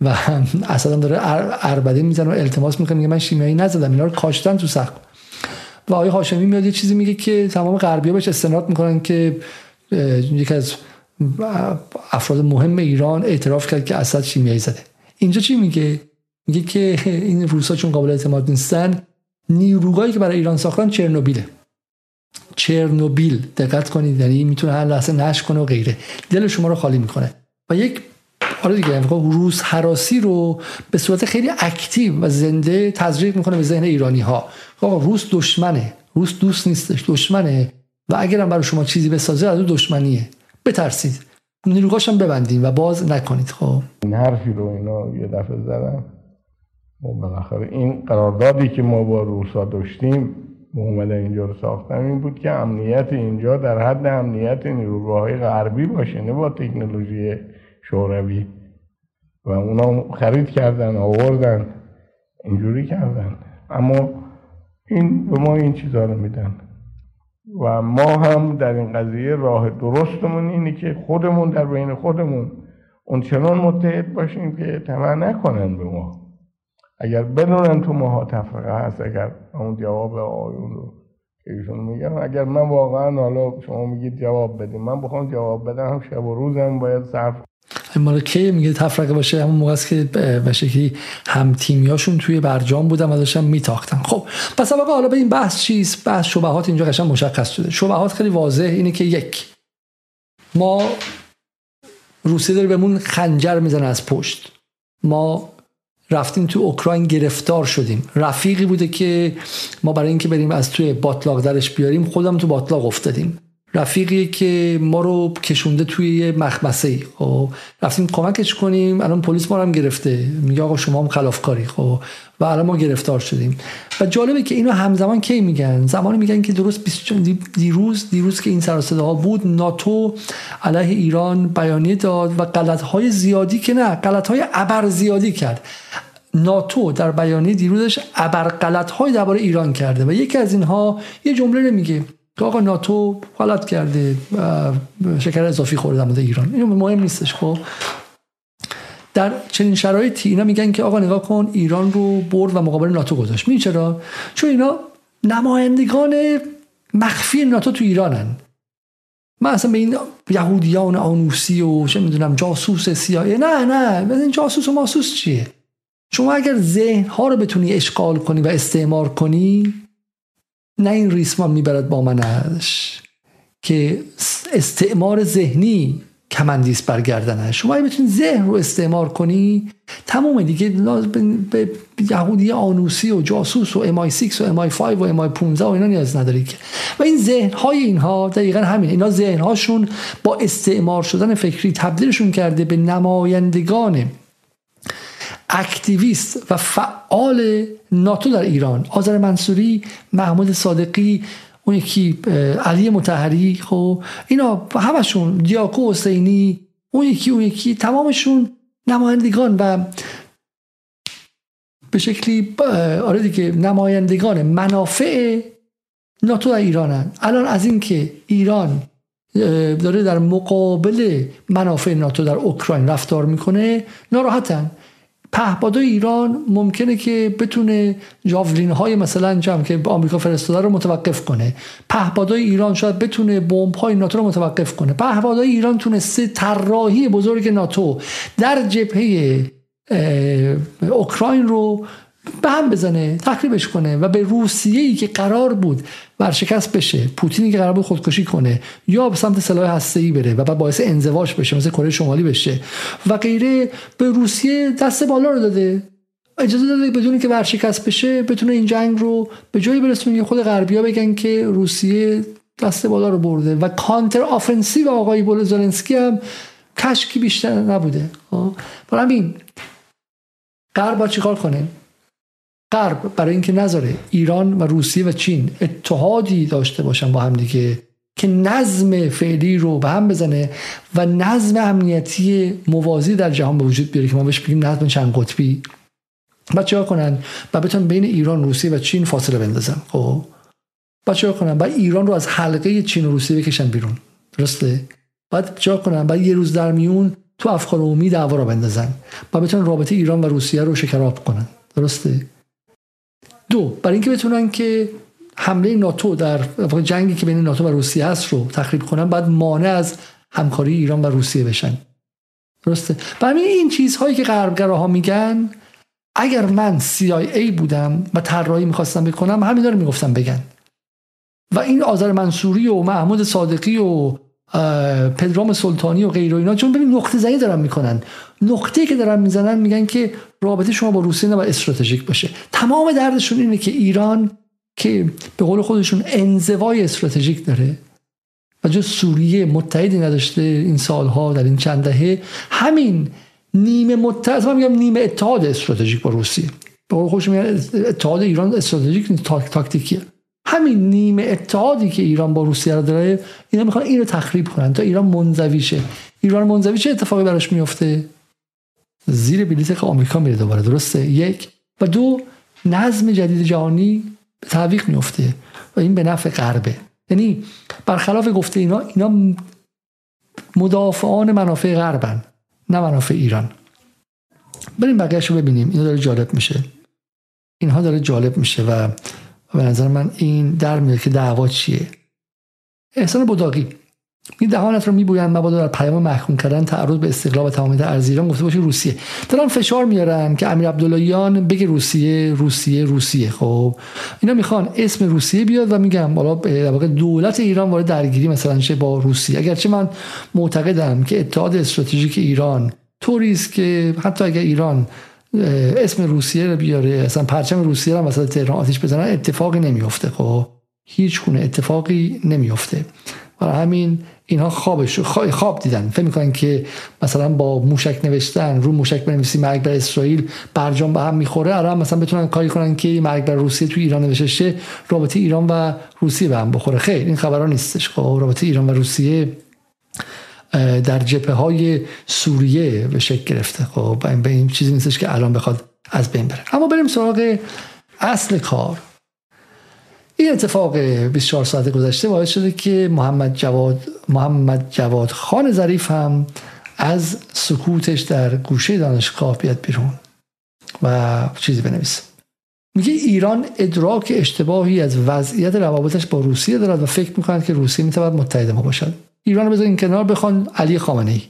و اسد هم داره اربده می‌زنه و التماس می‌کنه میگه من شیمیایی نزدم اینا رو کاشتن تو سقف. و آقای هاشمی میاد یه چیزی میگه که تمام غربی‌ها بهش استناد می‌کنن که یکی از افراد مهم ایران اعتراف کرد که اسد شیمیایی زده. اینجا چی میگه؟ میگه که این روسا چون قابل اعتماد نیستن نیروگاهی که برای ایران ساختن چرنوبیله. چرنوبیل دقت کنید یعنی می‌تونه هر لحظه نش کنه و غیره. دل شما رو خالی می‌کنه. و یک حالا دیگه یعنی روس حراسی رو به صورت خیلی اکتیو و زنده تزریق می‌کنه به ذهن ایرانی ها آقا روس دشمنه روس دوست نیستش دشمنه و اگرم برای شما چیزی بسازه از اون دشمنیه. بترسید. نیروگاش هم ببندیم و باز نکنید. خب. این حرفی رو اینا یه دفعه زدن. و بالاخره این قراردادی که ما با روسا داشتیم اومدن اینجا رو ساختن این بود که امنیت اینجا در حد امنیت نیروگاه غربی باشه نه با تکنولوژی شوروی. و اونا خرید کردن آوردن اینجوری کردن. اما این به ما این چیزا رو میدن. و ما هم در این قضیه راه درستمون اینه که خودمون در بین خودمون اون چنان متحد باشیم که طمع نکنن به ما. اگر بدونن تو ماها تفرقه هست اگر اون جواب آیون رو ایشون میگم اگر من واقعا حالا شما میگید جواب بدیم من بخوام جواب بدم هم شب و روزم باید صرف مال کی؟ میگه تفرقه باشه. همون موقع است که به شکلی هم تیمیاشون توی برجام بودن و داشتن میتاختن. خب پس آقا حالا به این بحث چیست؟ بحث شبهات اینجا قشنگ مشخص شده. شبهات خیلی واضح اینه که یک ما روسیه داره بهمون خنجر می‌زنه از پشت. ما رفتیم تو اوکراین گرفتار شدیم. رفیقی بوده که ما برای اینکه بریم از توی باطلاق درش بیاریم خودم تو باطلاق افتادیم. رفیقی که ما رو کشونده توی یه مخمسه ای خب رفتیم کمکش کنیم. الان پلیس ما رو هم گرفته. میگه آقا شما هم خلافکاری. خب و الان ما گرفتار شدیم. و جالبه که اینو همزمان کی میگن؟ زمانی میگن که درست دیروز دیروز که این سر ها بود ناتو علیه ایران بیانیه داد و غلط های زیادی که نه غلط های ابر زیادی کرد. ناتو در بیانیه دیروزش ابر غلط های درباره ایران کرده و یکی از اینها یه جمله میگه. که آقا ناتو غلط کرده شکر اضافی خورده در ایران. اینو مهم نیستش خب. در چنین شرایطی اینا میگن که آقا نگاه کن ایران رو برد و مقابل ناتو گذاشت. می چرا؟ چون اینا نمایندگان مخفی ناتو تو ایرانن. من اصلا به این یهودیان آنوسی و چه می‌دونم جاسوس سیاه نه نه. این جاسوس و ماسوس چیه؟ شما اگر ذهن ها رو بتونی اشغال کنی و استعمار کنی نه این ریسمان می‌برد با منش که استعمار ذهنی کمندیس برگردنه. شما اگه بتونی ذهن رو استعمار کنی تمام دیگه. به یهودی آنوسی و جاسوس و امای 6 و امای 5 و امای 15 و اینا نیاز نداری که. و این ذهن های اینها دقیقا همین اینا ذهن هاشون با استعمار شدن فکری تبدیلشون کرده به نمایندگان اکتیویست و فعال ناتو در ایران. آذر منصوری محمود صادقی اون یکی علی متحری خب اینا همشون دیاکو حسینی اون یکی اون یکی تمامشون نمایندگان و به شکلی آره دیگه نمایندگان منافع ناتو در ایرانن. الان از اینکه ایران داره در مقابل منافع ناتو در اوکراین رفتار می‌کنه ناراحتن. پهپادای ایران ممکنه که بتونه جاولین های مثلا جمع که آمریکا فرستاده رو متوقف کنه. پهپادای ایران شاید بتونه بمب های ناتو رو متوقف کنه. پهپادای ایران تونسته طراحی بزرگ ناتو در جبهه اوکراین رو به هم بزنه تخریبش کنه و به روسیه ای که قرار بود ورشکست بشه پوتینی که قرار بود خودکشی کنه یا به سمت سلاح هسته ای بره و بعد باعث انزواج بشه مثل کره شمالی بشه و غیره به روسیه دست بالا رو داده. اجازه داده بدون که ورشکست بشه بتونه این جنگ رو به جایی برسونه که خود غربیا بگن که روسیه دست بالا رو برده و counter offensive آقای بول زلنسکی هم کشکی بیشتر نبوده. خب؟ برای همین غرب چیکار کنه؟ غرب برای اینکه نذاره. ایران و روسیه و چین اتحادی داشته باشن با هم دیگه که نظم فعلی رو به هم بزنه و نظم امنیتی موازی در جهان به وجود بیاره که ما بهش بگیم نظم چند قطبی. بچه ها کنن؟ و بتون بین ایران روسیه و چین فاصله بندازن. خب؟ بچه ها کنن؟ و ایران رو از حلقه چین و روسیه بکشن بیرون. درسته؟ بعد چه کنن؟ بعد یه روز در میون تو افکار عمومی دعوا رو بندازن. و بتونن رابطه ایران و روسیه رو شکراب کنن. درسته؟ دو برای اینکه بتونن که حمله ناتو در جنگی که بین ناتو و روسیه هست رو تخریب کنن بعد مانع از همکاری ایران و روسیه بشن. درسته؟ برای این چیزهایی که غربگراها میگن اگر من CIA بودم و طراحی می‌خواستم بکنم همین رو می‌گفتم بگن. و این آذر منصوری و محمود صادقی و پدرام سلطانی و غیر و اینا. چون ببین نقطه زنی دارن می‌کنن. نقطه که دارن می‌زنن میگن که رابطه شما با روسیه نباید استراتژیک باشه. تمام دردشون اینه که ایران که به قول خودشون انزوای استراتژیک داره و جو سوریه متحدی نداشته این سالها در این چند دهه. همین نیمه متحد من میگم نیمه اتحاد استراتژیک با روسیه. به قول خودشون اتحاد ایران استراتژیک تاکتیکیه. همین نیمه اتحادی که ایران با روسیه رو داره اینا می‌خوان اینو تخریب کنن تا ایران منزوی شه. ایران منزوی چه اتفاقی براش میفته زیر بلیط آمریکا میره دوباره درسته؟ یک. و دو نظم جدید جهانی به تعویق میفته و این به نفع غربه. یعنی برخلاف گفته اینا اینا مدافعان منافع غربن نه منافع ایران. بریم بقیهش رو ببینیم. اینا داره جالب میشه. اینها داره جالب میشه و به نظر من این در میاد که دعوا چیه؟ احسان بداقی این دهانت رو میبویند مبادا در پیام محکوم کردن تعرض به استقلال و تمامیت ارض ایران گفته باشه روسیه. دارن فشار میارن که امیر عبداللهیان بگه روسیه روسیه روسیه. خب اینا می‌خوان اسم روسیه بیاد و میگم واقع دولت ایران وارد درگیری مثلا شه با روسیه. اگرچه من معتقدم که اتحاد استراتژیک ایران طوری است که حتی اگر ایران اسم روسیه رو بیاره. اصلا پرچم روسیه رو مثلا تهران آتیش بزنن اتفاقی نمیفته خب هیچ گونه اتفاقی نمیفته برای همین اینها خوابش خواب دیدن. فکر می‌کنن که مثلا با موشک نوشتن رو موشک بنویسی مرگ بر اسرائیل برجام به هم می‌خوره. الان مثلا بتونن کاری کنن که مرگ بر روسیه تو ایران نوشته رابطه ایران و روسیه به هم بخوره. خیر این خبرها نیستش. خب رابطه ایران و روسیه در جبهه های سوریه به شکل گرفته. خب به این چیزی نیستش که الان بخواد از بین بره. اما بریم سراغ اصل کار. این اتفاق 24 ساعت گذشته باعث شده که محمد جواد محمد جواد خان ظریف هم از سکوتش در گوشه دانشگاه بیاد بیرون و چیزی بنویسه. میگه ایران ادراک اشتباهی از وضعیت روابطش با روسیه دارد و فکر می‌کند که روسیه می‌تواند متحد ما باشد. ایران رو بذارین کنار بخوان علی خامنه ای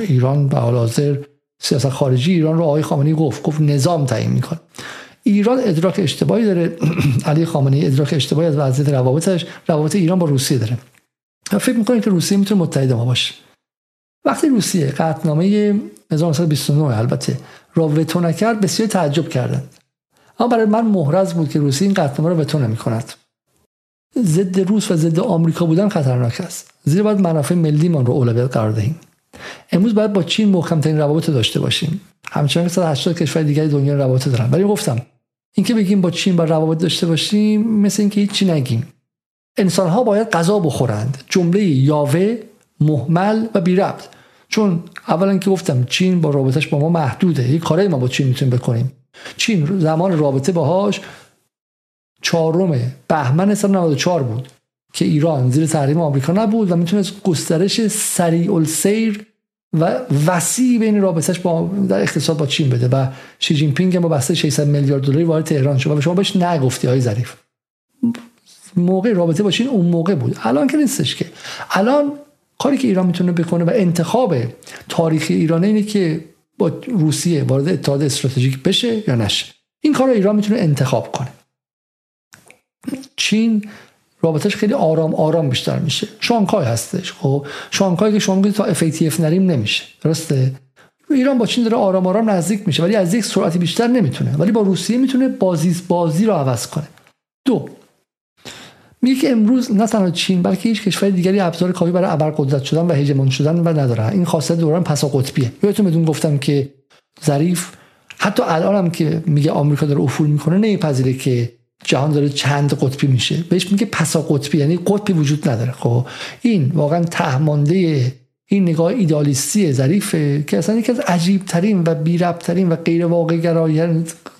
ایران به حال حاضر سیاست خارجی ایران رو آقای خامنه‌ای گفت گفت نظام تعیین می‌کنه. ایران ادراک اشتباهی داره. علی خامنه‌ای ادراک اشتباهی از وضعیت روابطش روابط ایران با روسیه داره. فکر می‌کنه که روسیه می‌تونه متحد ما باشه. وقتی روسیه قطعنامه 1929 البته را وتو نکرد بسیار تعجب کردند. اما برای من محرز بود که روسیه این قطعنامه را وتو نمی‌کند. ضد روس و ضد آمریکا بودن خطرناک است. زیرا باید منافع ملیمان رو اولویت قرار دهیم. امروز باید با چین محکمترین روابط داشته باشیم. همچنان که 180 کشور دیگری دنیا روابط دارن. ولی گفتم اینکه بگیم با چین با روابط داشته باشیم مثل اینکه هیچی نگیم. انسان ها باید غذا بخورند. جمله یاوه محمل و بی ربط چون اولا که گفتم چین با رابطش با ما محدوده. یک کاری ما با چین می‌تونیم بکنیم. چین زمان رابطه باهاش چهارم بهمن سال 94 بود که ایران زیر تحریم آمریکا نبود و می‌تونست گسترش سریع السیر و وسیع بین رابطش با در اقتصاد با چین بده و شی جین پینگ با بسته 600 میلیارد دلاری وارد تهران شد و شما بهش نگفتی های ظریف. موقع رابطه با چین اون موقع بود. الان که نیستش که. الان کاری که ایران می‌تونه بکنه و انتخاب تاریخی ایران اینه که با روسیه وارد اتحاد استراتژیک بشه یا نشه. این کار رو ایران می‌تونه انتخاب کنه. چین رابطش خیلی آرام آرام بیشتر میشه. شانگهای هستش خب. شانگهای که شما تا FATF نریم نمیشه. درسته؟ ایران با چین داره آرام آرام نزدیک میشه ولی از یک سرعتی بیشتر نمی‌تونه. ولی با روسیه می‌تونه بازی بازی رو عوض کنه. دو. میگه که امروز نه تنها چین بلکه هیچ کشور دیگری ابزار کافی برای ابرقدرت شدن و هژمون شدن و نداره این خاصیت دوران پسا قطبیه. یادتون بدون گفتم که ظریف حتی الان هم که میگه آمریکا داره افول می‌کنه نمیپذیره که جهان داره چند قطبی میشه. بهش میگه پسا قطبی یعنی قطبی وجود نداره. خب این واقعا تهمانده این نگاه ایدالیستی ظریفه که اصلا یکی از عجیب ترین و بی ترین و غیر واقع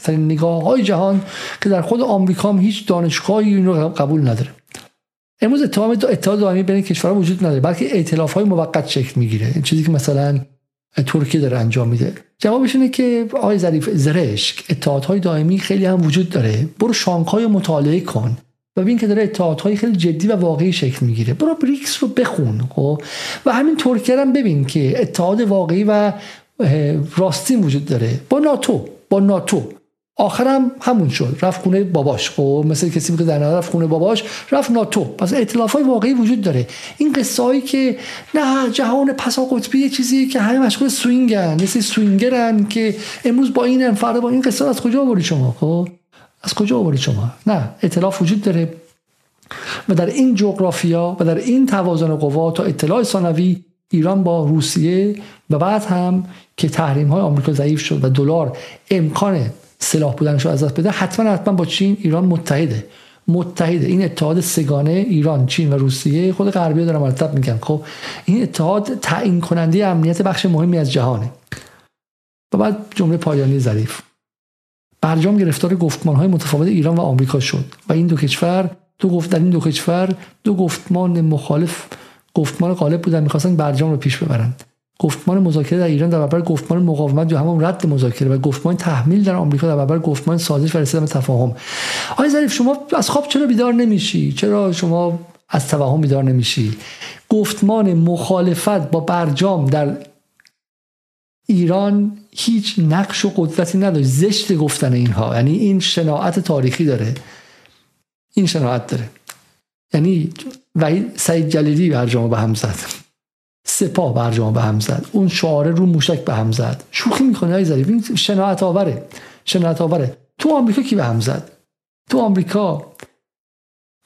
ترین نگاه های جهان که در خود آمریکا هم هیچ دانشگاهی این رو قبول نداره. امروز اتهام اتحاد دائمی بین کشورها وجود نداره بلکه ائتلاف های موقت شکل می‌گیره. این چیزی که مثلا ترکیه داره انجام میده. جوابش اینه که آقای ظریف زرشک اتحادهای دائمی خیلی هم وجود داره. برو شانگهای مطالعه کن. و ببین که داره اتحادهای خیلی جدی و واقعی شکل می‌گیره. برو بریکس رو بخون خب؟ و همین ترکیه هم ببین که اتحاد واقعی و راستین وجود داره. با ناتو با ناتو. آخرم همون شد. رفت خونه باباش. خب مثل کسی که در رفت خونه باباش رفت ناتو. پس ائتلاف های واقعی وجود داره. این قصه هایی که نه جهان پسا قطبی چیزی که همه مشغول سوینگن مثل swinger ن که امروز با این فردا با این قصه از کجا آوری شما؟ خب از کجا آوری شما؟ نه ائتلاف وجود داره. و در این جغرافیا و در این توازن قوا تا اطلاع ثانوی ایران با روسیه و بعد هم که تحریم های آمریکا ضعیف شد و دلار امکان سلاح بودنش رو از دست بده حتما حتما با چین ایران متحده. متحده. این اتحاد سگانه ایران چین و روسیه خود غربی دارن مرتب میگن خب این اتحاد تعیین کننده امنیت بخش مهمی از جهانه. و بعد جمله پایانی ظریف. برجام گرفتار گفتمان های متفاوت ایران و آمریکا شد. و این دو کشور دو گفت در این دو کشور دو گفتمان مخالف گفتمان غالب بودن می‌خواستن برجام رو پیش ببرند. گفتمان مذاکره در ایران در برابر گفتمان مقاومت یا همون رد مذاکره و گفتمان تحمیل در آمریکا در برابر گفتمان سازش و رسیدن تفاهم. آقای ظریف شما از خواب چرا بیدار نمیشی؟ چرا شما از توهم بیدار نمیشی؟ گفتمان مخالفت با برجام در ایران هیچ نقش و قدرتی نداره زشت گفتن اینها. یعنی این شناعت تاریخی داره. این شناعت داره. یعنی وحید سعید جلیلی برجام به هم زد. سپاه برجام به هم زد. اون شعاره رو موشک به هم زد. شوخی می‌کنه های ظریف شناعت آوره. شناعت آوره. تو آمریکا کی به هم زد؟ تو آمریکا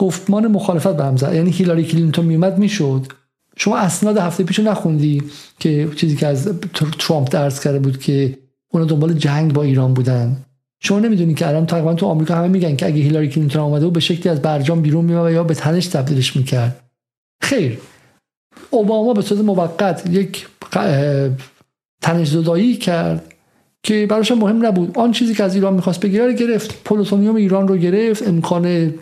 گفتمان مخالفت به هم زد. یعنی هیلاری کلینتون میومد می‌شد. شما اسناد هفته پیشو نخوندی که چیزی که از ترامپ درز کرده بود که اونا دنبال جنگ با ایران بودن. شما نمی‌دونی که الان تقریبا تو آمریکا همه میگن که اگه هیلاری کلینتون اومده و به شکلی از برجام بیرون میاد یا به تنش تبدیلش می‌کرد. خیر. اوباما به صورت موقت یک تنش زدایی کرد که براش مهم نبود. آن چیزی که از ایران می‌خواست بگیره رو گرفت. پلوتونیوم ایران رو گرفت. امکان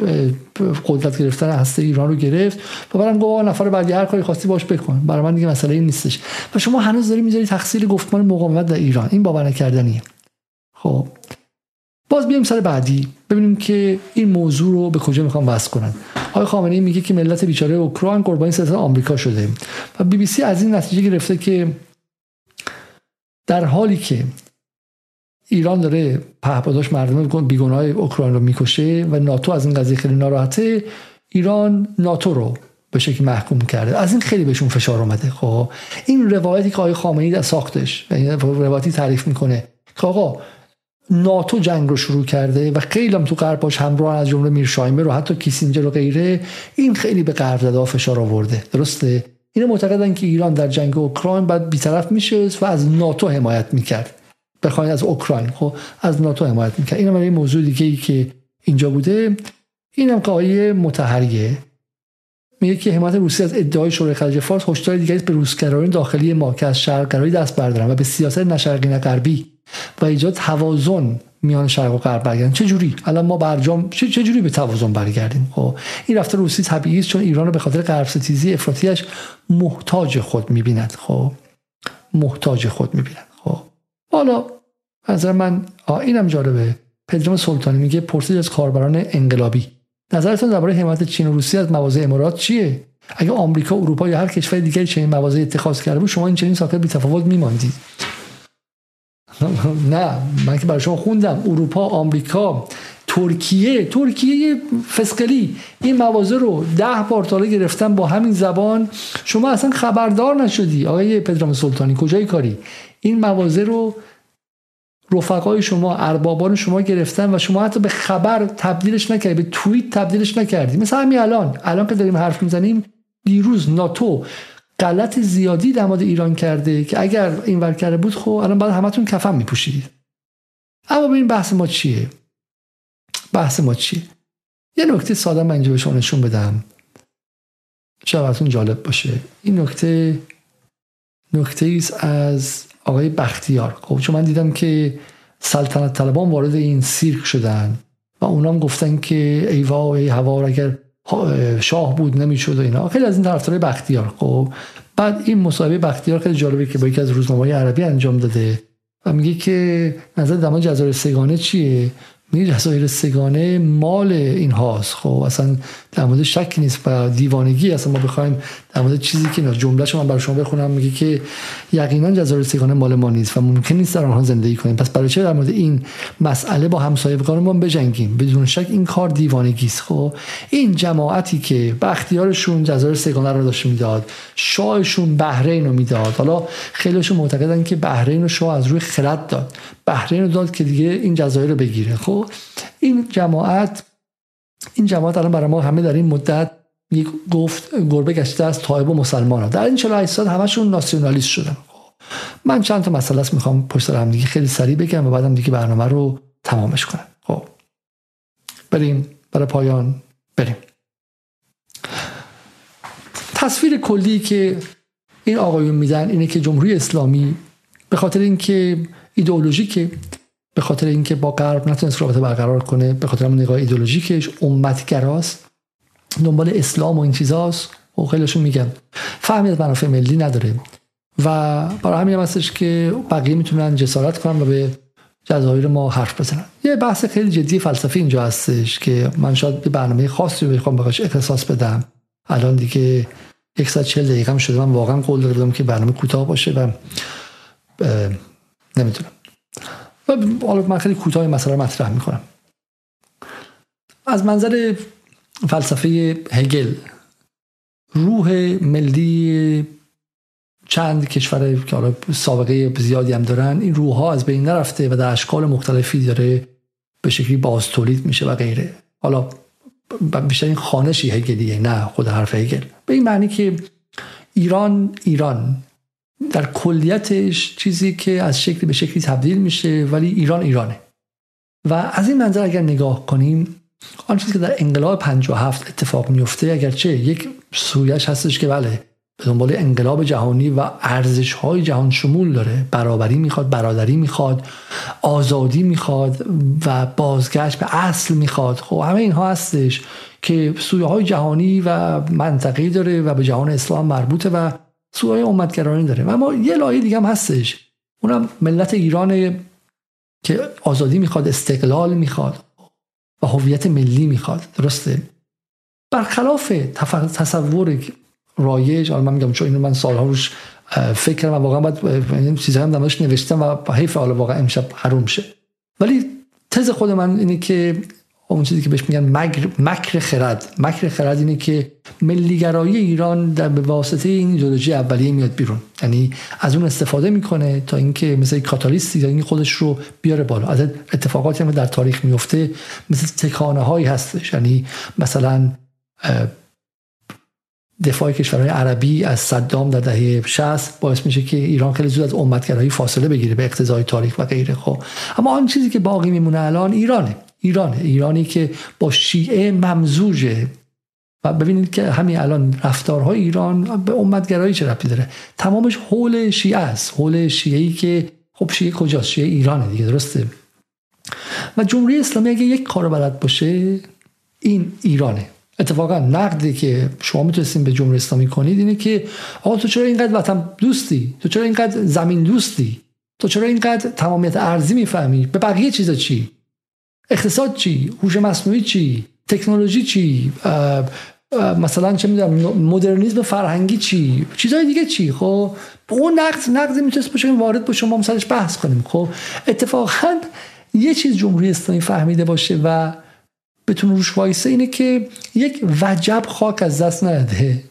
قدرت گرفتن هسته ایران رو گرفت. و برام گفت نفر بعدی هر کاری خواستی باش بکن. برای من دیگه مسئله این نیستش. و شما هنوز داری می‌ذاری تقصیر گفتمان مقاومت در ایران. این باور نکردنیه. خب. باز بیایم سر بعدی. ببینیم که این موضوع رو به کجا می‌خوام وصل کنن. آقای خامنه‌ای میگه که ملت بیچاره اوکراین قربانی سیاست آمریکا شده. و بی بی سی از این نتیجه گرفته که در حالی که ایران داره پهپاداش مردم بیگناه اوکراین رو می‌کشه و ناتو از این قضیه خیلی ناراحته ایران ناتو رو به شکل محکوم کرده. از این خیلی بهشون فشار اومده. خب این روایتی که آقای خامنه‌ای ساختش روایتی تعریف می‌کنه. که آقا ناتو جنگ رو شروع کرده و خیلی هم تو غرب باش همراه از جمله میرشایمر و حتی کیسینجر و غیره. این خیلی به غرب فشار آورده. درسته؟ این معتقدن که ایران در جنگ اوکراین بعد بیطرف میشه و از ناتو حمایت می‌کرد. بخواین از اوکراین. خب از ناتو حمایت می‌کرد. این هم موضوع دیگه ای که اینجا بوده. این هم قایه متحریه میگه که حمایت روسیه از ادعای شورای خلیج فارس هشدار دیگری به روسگرایان داخلی ما که از شرقگرایی دست بردارن و به سیاست نشرقی نه غربی و ایجاد توازن میان شرق و غرب برگردن. چه جوری؟ الان ما برجام چه جوری به توازن برگردیم؟ خب این رفتار روسی طبیعی است چون ایران رو به خاطر غرب ستیزی افراطیش محتاج خود می‌بیند. خب محتاج خود می‌بیند. خب حالا نظر من اینم جالبه. پدرام سلطانی میگه پرسید از کاربران انقلابی. نظرتون درباره حمایت چین و روسیه از مواضع امارات چیه؟ اگه آمریکا اروپا یا هر کشور دیگری چنین مواضع اتخاذ کرده بود شما این چنین ساکت بی تفاوت میماندید. نه من که برای شما خوندم. اروپا آمریکا ترکیه. ترکیه فسقلی. این مواضع رو ده بار تاله گرفتن با همین زبان. شما اصلا خبردار نشدی. آقای پدرام سلطانی کجای کاری؟ این مواضع رو رفقای شما اربابان شما گرفتن و شما حتی به خبر تبدیلش نکردی به توییت تبدیلش نکردی. مثل همین الان. الان که داریم حرف می‌زنیم دیروز ناتو غلط زیادی در مورد ایران کرده که اگر این ور کرده بود خب الان باید همتون کفن میپوشیدید اما ببین بحث ما چیه؟ بحث ما چیه؟ یه نکته ساده من اینجا به شما نشون بدم. شاید جالب باشه. این نکته نکته ایست از آقای بختیار. خب چون من دیدم که سلطنت طلبان وارد این سیرک شدن و اونام گفتن که ایوا ای هوا اگر شاه بود نمی‌شد و اینا. خیلی از این طرفدارای بختیار. خب بعد این مصاحبه بختیار خیلی جالبه که با یکی از روزنامه‌های عربی انجام داده و میگه که نظر دمان جزایر سگانه چیه؟ میگه جزایر سگانه مال این هاست خب اصلا در مورد شک نیست و دیوانگی اصلا ما بخوایم در چیزی که جمله من برای شما بخونم میگه که یقینا جزایر سگانه مال ما نیست و ممکن نیست در آنها زندگی کنیم. پس برای چه در مورد این مسئله با ما بجنگیم؟ بدون شک این کار دیوانگی است. خب این جماعتی که به اختیارشون جزایر سگانه رو داشت می‌داد شاهشون بحرین رو می‌داد. حالا خیلیشون معتقدن که بحرین رو شاه از روی خرد داد. بحرین رو داد که دیگه این جزایر رو بگیره. خب این جماعت این جماعت الان برای ما همه در این مدت یک گفت گربه گشته از طایب و مسلمان ها در این 48 سال همشون ناسیونالیست شدن. خب من چند تا مسئله است می‌خوام پشت سر هم دیگه خیلی سریع بگم و بعدم دیگه برنامه رو تمامش کنم. خب بریم برای پایان بریم. تصویر کلی که این آقایون میدن اینه که جمهوری اسلامی به خاطر اینکه ایدئولوژیکه به خاطر اینکه با غرب نتونست رابطه برقرار کنه به خاطر نگاه ایدئولوژیکش امتگراست. دنبال اسلام و این چیزاست و خیلیشون میگن. فهمی از منافع ملی نداره. و برای همین هم هستش که بقیه می‌تونن جسارت کنن و به جزایر ما حرف بزنن. یه بحث خیلی جدی فلسفی اینجا هستش که من شاید به برنامه خاصی رو بخوام بخواش اختصاص بدم. الان دیگه 140 دقیقه هم شده. من واقعا قول دادم که برنامه کوتاه باشه و نمی‌تونم و حالا من خیلی کوتاه مسئله مطرح می‌کنم. از منظر فلسفه هگل روح ملی چند کشور که حالا سابقه زیادی هم دارن این روح ها از بین نرفته و در اشکال مختلفی داره به شکلی باز تولید میشه و غیره. حالا بیشتر این خانشی هگلیه نه خود حرف هگل. به این معنی که ایران ایران در کلیتش چیزی که از شکلی به شکلی تبدیل میشه ولی ایران ایرانه. و از این منظر اگر نگاه کنیم آن چیزی که در انقلاب 57 اتفاق میفته اگرچه یک سویش هستش که بله به دنبال انقلاب جهانی و ارزش های جهان شمول داره. برابری می‌خواد برادری می‌خواد آزادی می‌خواد و بازگشت به اصل می‌خواد. خب همه اینها هستش که سویه های جهانی و منطقی داره و به جهان اسلام مربوطه و سوهای امتگرانی داره. و اما یه لایه دیگه هم هستش. اونم ملت ایران که آزادی می‌خواد استقلال می‌خواد. و هویت ملی می‌خواد. درسته؟ برخلاف تصور رایج حالا من میگم چون اینو من سالها روش فکر کردم واقعا باید این چیزا هم نوشتم و حیف حالا واقعا امشب حروم شه. ولی تز خود من اینه که اون چیزی که بهش میگن مکر, مکر خرد. مکر خرد اینه که ملیگرایی ایران در به واسطه این ایدئولوژی اولیه میاد بیرون. یعنی از اون استفاده می‌کنه تا اینکه مثل کاتالیستی یا این خودش رو بیاره بالا. از اتفاقاتی هم در تاریخ میفته مثل تکانه هایی هستش. یعنی مثلا دفاع کشورهای عربی از صدام در دهه 60 باعث میشه که ایران خیلی زود از امتگرایی فاصله بگیره به اقتضای تاریخ و غیره خب. اما آن چیزی که باقی میمونه الان ایرانه. ایرانه. ایرانی که با شیعه ممزوجه. و ببینید که همین الان رفتارهای ایران به امتگرایی چه ربطی داره؟ تمامش حول شیعه است. حول شیعه که خب شیعه کجاست؟ شیعه ایرانه دیگه درسته؟ و جمهوری اسلامی اگه یک کار بلد باشه این ایرانه. اتفاقا نقدی که شما می‌تونستین به جمهوری اسلامی کنید اینه که آقا تو چرا اینقدر وطن دوستی؟ تو چرا اینقدر زمین دوستی؟ تو چرا اینقدر تمامیت ارزی می‌فهمی؟ به بقیه چیزا چی؟ اقتصاد چی؟ هوش مصنوعی چی؟ تکنولوژی چی؟ مثلا چه می‌دونم مدرنیسم فرهنگی چی؟ چیزهای دیگه چی؟ خب اون نقد نقدی می‌تونست باشه وارد باشه ما سرش بحث کنیم. خب اتفاقا یه چیز جمهوری اسلامی فهمیده باشه و بتونه روش وایسه اینه که یک وجب خاک از دست نده.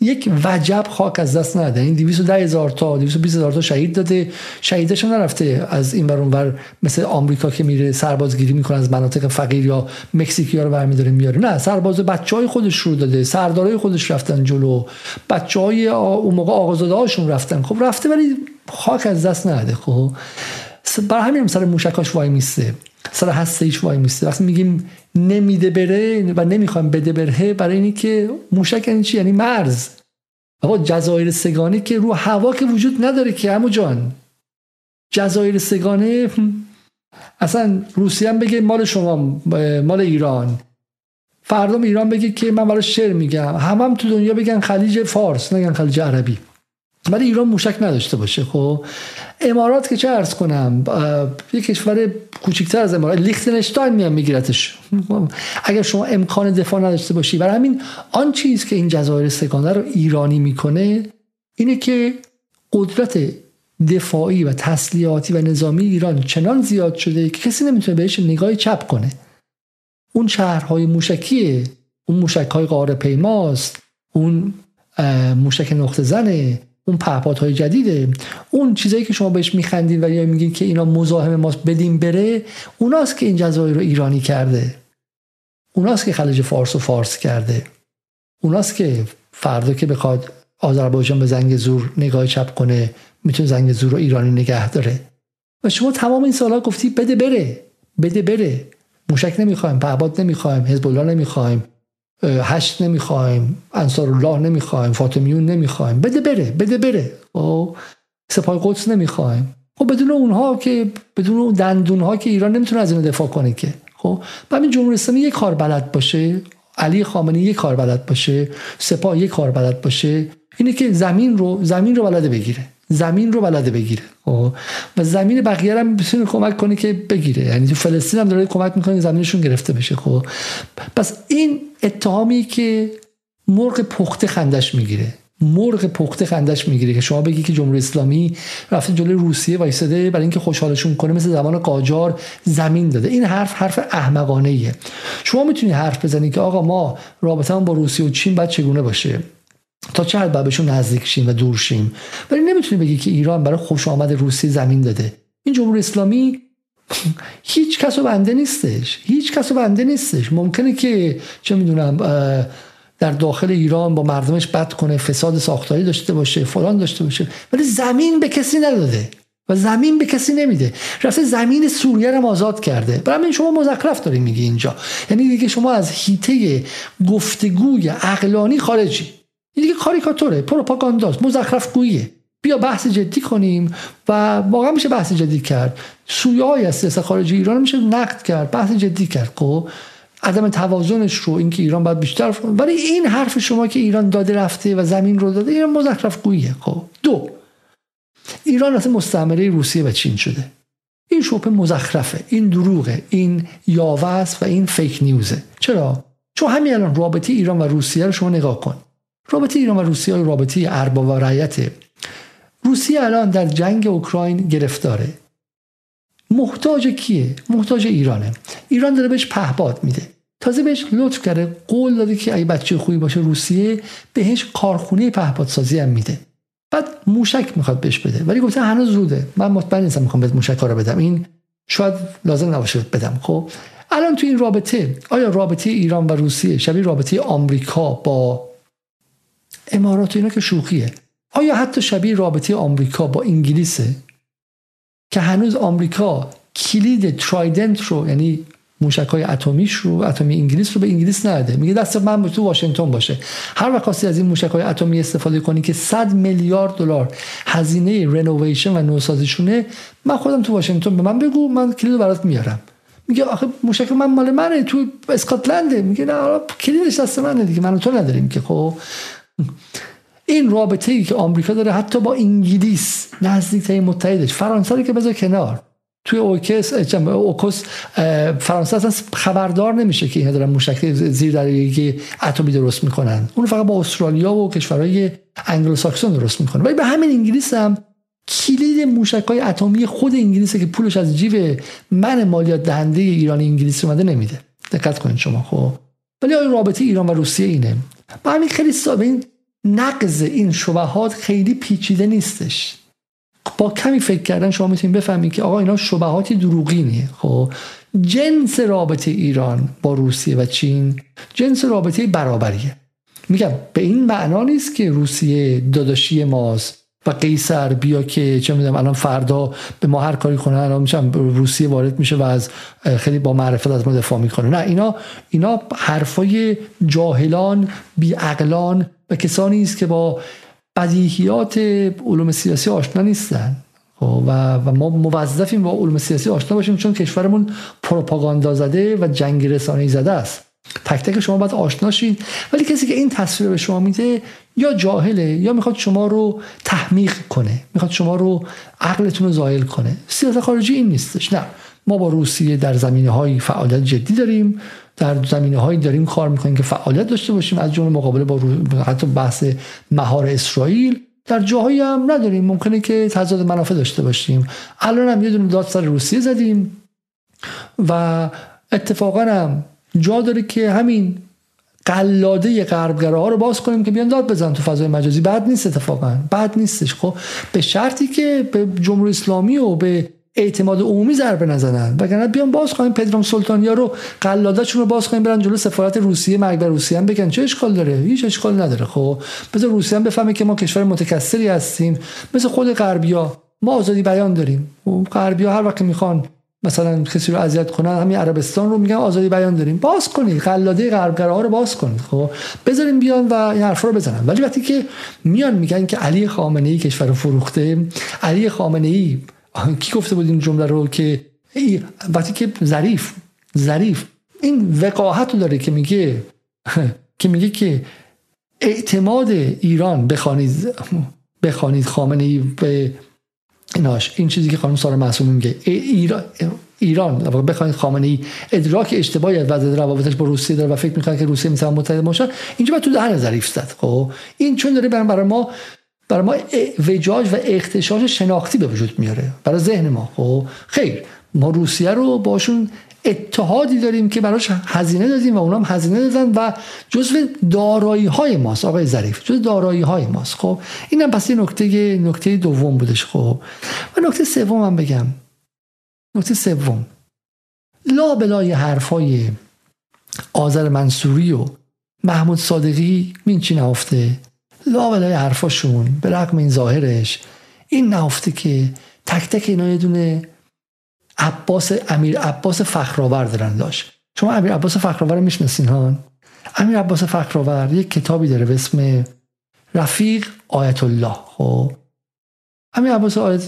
یک وجب خاک از دست نده این 210 هزار تا 220 هزار تا شهید داده. شهیدش نرفته از این بر اونور مثل آمریکا که میره سربازگیری می‌کنه از مناطق فقیر یا مکزیکی ها رو برمیداره میاره. نه سرباز بچه های خودش رو داده. سردارای خودش رفتن جلو. بچه های اون موقع آقازاده هاشون رفتن. خب رفته ولی خاک از دست نده خب برای همین سر موشکاش وای میسته. سر هسته ایش وای میسته. وقتی میگیم نمیده بره و نمی‌خوایم بده بره برای اینی که موشک یعنی چی؟ یعنی مرز. آقا جزایر سگانه که رو هوا که وجود نداره که همو جان. جزایر سگانه اصلا روسیه هم بگه مال شما مال ایران. فردام ایران بگه که من برای شعر میگم. همم هم تو دنیا بگن خلیج فارس نگن خلیج عربی. ولی ایران موشک نداشته باشه خب؟ امارات که چه ارز کنم یک کشور کوچکتر از امارات لیختنشتاین میان میگیرتش. اگر شما امکان دفاع نداشته باشی. برای همین آن چیز که این جزایر سگانه رو ایرانی می‌کنه اینه که قدرت دفاعی و تسلیحاتی و نظامی ایران چنان زیاد شده که کسی نمی‌تونه بهش نگاه چپ کنه. اون شهرهای موشکیه اون موشک های قاره پیماست اون موشک نقطه زنه اون پهپادهای جدیده. اون چیزایی که شما بهش میخندید و یا میگید که اینا مزاحم ماست بدیم بره اوناست که این جزایر رو ایرانی کرده. اوناست که خلیج فارس و فارس کرده. اوناست که فردا که بخواد آذربایجان به زنگ زور نگاه چپ کنه می‌تونه زنگ زور رو ایرانی نگه داره. و شما تمام این سالها گفتی بده بره بده بره. موشک نمی‌خوایم پهپاد نمی‌خوایم حزب الله نمی‌خوایم. هشت نمی‌خوایم انصار الله نمی‌خوایم فاطمیون نمی‌خوایم. بده بره بده بره. او خب، سپاه قدس نمی‌خوایم. خب بدون اونها که بدون اون دندون ها که ایران نمی‌تونه از این دفاع کنه که. خب همین جمهوری اسلامی یک کار بلد باشه علی خامنه‌ای یک کار بلد باشه سپاه یک کار بلد باشه اینه که زمین رو زمین رو بلده بگیره. زمین رو بلده بگیره. خب؟ و زمین بقیه هم بتونه کمک کنه که بگیره. یعنی تو فلسطین هم داره کمک می‌کنه زمینشون گرفته بشه. خب؟ پس این اتهامی که مرغ پخته خندش می‌گیره. مرغ پخته خندش می‌گیره که شما بگی که جمهوری اسلامی رفته جلوی روسیه وایساده برای اینکه خوشحالشون کنه مثل زمان قاجار زمین داده. این حرف حرف احمقانه ایه شما می‌تونی حرف بزنی که آقا ما رابطه با روسیه و چین باید چگونه باشه؟ تا چه حد بهشون نزدیک شیم و دور شیم؟ ولی نمی‌تونی بگی که ایران برای خوش آمد روسیه زمین داده. این جمهوری اسلامی هیچ کس و بنده نیستش. هیچ کس و بنده نیستش. ممکنه که چه می‌دونم در داخل ایران با مردمش بد کنه فساد ساختاری داشته باشه فلان داشته باشه. ولی زمین به کسی نداده و زمین به کسی نمیده. رفته زمین سوریه رو آزاد کرده. برای شما مزخرف داری میگی اینجا. یعنی دیگه شما از هیته گفتگوی عقلانی خارجی. این دیگه کاریکاتوره پروپاگانداست مزخرف گوییه بیا بحث جدی کنیم و واقعا میشه بحث جدی کرد. سویه های از سیاست خارجی ایران میشه نقد کرد بحث جدی کرد. خب عدم توازنش رو اینکه ایران باید بیشتر ولی این حرف شما که ایران داده رفته و زمین رو داده ایران مزخرف گوییه خب دو ایران اصلا مستعمره روسیه و چین شده. این شوپه مزخرفه این دروغه این یاوه و این فیک نیوزه چرا؟ چون همین الان رابطه ایران و روسیه رو شما نگاه کن. رابطه ایران و روسیه رابطه ارباب و رعیت روسیه الان در جنگ اوکراین گرفتاره. محتاج کیه؟ محتاج ایرانه. ایران داره بهش پهباد میده. تازه بهش لطف کرده قول داده که اگه بچه خوبی باشه روسیه بهش کارخونه پهپادسازی هم میده. بعد موشک می‌خواد بهش بده. ولی گفته هنوز زوده. من مطمئن نیستم می‌خوام بهت موشک رو بدم. این شاید لازم نباشه بدم. خب الان تو این رابطه آیا رابطه ایران و روسیه شبیه رابطه آمریکا با امارات اینا که شوخیه. آیا حتی شبیه رابطه آمریکا با انگلیسه؟ که هنوز آمریکا کلید ترایدنت رو یعنی موشک های اتمیش رو اتمی انگلیس رو به انگلیس نده میگه دست من تو واشنگتن باشه. هر وقت خواستی از این موشک های اتمی استفاده کنی که 100 میلیارد دلار هزینه رنوویشن و نوسازیشونه من خودم تو واشنگتن به من بگو من کلید برات میارم. میگه آخه موشک من مال منه تو اسکاتلنده. میگه نه کلیدش دست منه دیگه من تو نداریم که خب. این رابطه ای که آمریکا داره حتی با انگلیس نزدیک متحدش فرانسه رو که بذار کنار. توی اوکس اوکس فرانسه اصلا خبردار نمیشه که اینا دارن موشک زیر دریایی اتمی درست می‌کنن. اون فقط با استرالیا و کشورهای انگلو ساکسون درست می‌کنه. ولی به همین انگلیس هم کلید موشک های اتمی خود انگلیسه که پولش از جیب من مالیات دهنده ایران انگلیس اومده نمیده. دقت کنید شما خب. ولی رابطه ایران و روسیه اینه؟ با همین خیلی این نقض این شبهات خیلی پیچیده نیستش. با کمی فکر کردن شما می‌تونید بفهمید که آقا اینا شبهاتی دروغینیه. خب جنس رابطه ایران با روسیه و چین جنس رابطه برابریه. میگم به این معنا نیست که روسیه داداشی ماست. و قیصر بیا که چه می‌دونم الان فردا به ما هر کاری کنه الان میشم روسیه وارد میشه و از خیلی با معرفت از ما دفاع می‌کنه. نه اینا اینا حرفای جاهلان بیعقلان و کسانی است که با بدیهیات علوم سیاسی آشنا نیستن. خب، و, و ما موظفیم با علوم سیاسی آشنا باشیم چون کشورمون پروپاگاندا زده و جنگ رسانه‌ای زده است. تک تک شما باید آشنا شید ولی کسی که این تصویر به شما میده یا جاهله یا می‌خواد شما رو تحمیق کنه می‌خواد شما رو عقلتون رو زایل کنه. سیاست خارجی این نیستش نه. ما با روسیه در زمینه های فعالیت جدی داریم. در زمینه هایی داریم کار می‌کنیم که فعالیت داشته باشیم. از جمله مقابله با حتی بحث مهار اسرائیل. در جاهایی هم نداریم. ممکنه که تضاد منافع داشته باشیم. الان هم یه دونه داد سر روسیه زدیم و اتفاقا هم جا داره که همین قلاده ها رو باز کنیم که بیان داد بزن تو فضای مجازی. بعد نیست اتفاقا. بعد نیستش. خب به شرطی که به جمهوری اسلامی و به اعتماد عمومی ضربه نزنن. وگرنه بیان باز کنیم پدرام سلطانیا رو قلادهشون رو باز کنیم برن جلو سفارت روسیه مرگ بر روسیه هم بگن. چه اشکال داره؟ هیچ اشکال نداره. خب بذار روسیه هم بفهمه که ما کشور متکثری هستیم. مثل خود غربیا ما آزادی بیان داریم. و غربیا هر وقت می‌خوان مثلا کسی رو اذیت کنن همین عربستان رو میگن آزادی بیان داریم. باز کنید قلاده غربگراها رو باز کنید خب؟ بذاریم بیان و این حرفا رو بزنن. ولی وقتی که میان میگن که علی خامنه ای کشور فروخته علی خامنه ای کی گفته بود این جمله رو که وقتی که ظریف ظریف این وقاحت رو داره که میگه که میگه که اعتماد ایران بخوانید بخوانید خامنه ای به ایناش. این چیزی که خانم سارا معصومی میگه. ایران ایران بخواید خامنه ای ادراک اشتباهی از وضع روابطش با روسیه داره و فکر می‌کنه که روسیه می‌تونه متحد باشه. اینجا باید تو دهن ظریف زد خب؟ این چون داره برای ما برای ما وجاج و اختشاش شناختی به وجود میاره. برای ذهن ما خب؟ خیر ما روسیه رو باشون اتحادی داریم که براش هزینه دادیم و اونام هزینه دادن و جزو دارایی های ماست آقای ظریف. جزو دارایی های ماست. خب اینم پس این نکته نکته دوم بودش. خب و نکته سوم هم بگم. نکته سوم. لا بلای حرفای آذر منصوری و محمود صادقی این چی نهفته؟ لا بلای حرفاشون به رقم این ظاهرش. این نهفته که تک تک اینا یه دونه عباس امیر عباس فخرآور دارن داشت شما امیر عباس فخرآور رو می‌شناسین ها؟ امیر عباس فخرآور یک کتابی داره به اسم رفیق آیت الله خب. امیر عباس آیت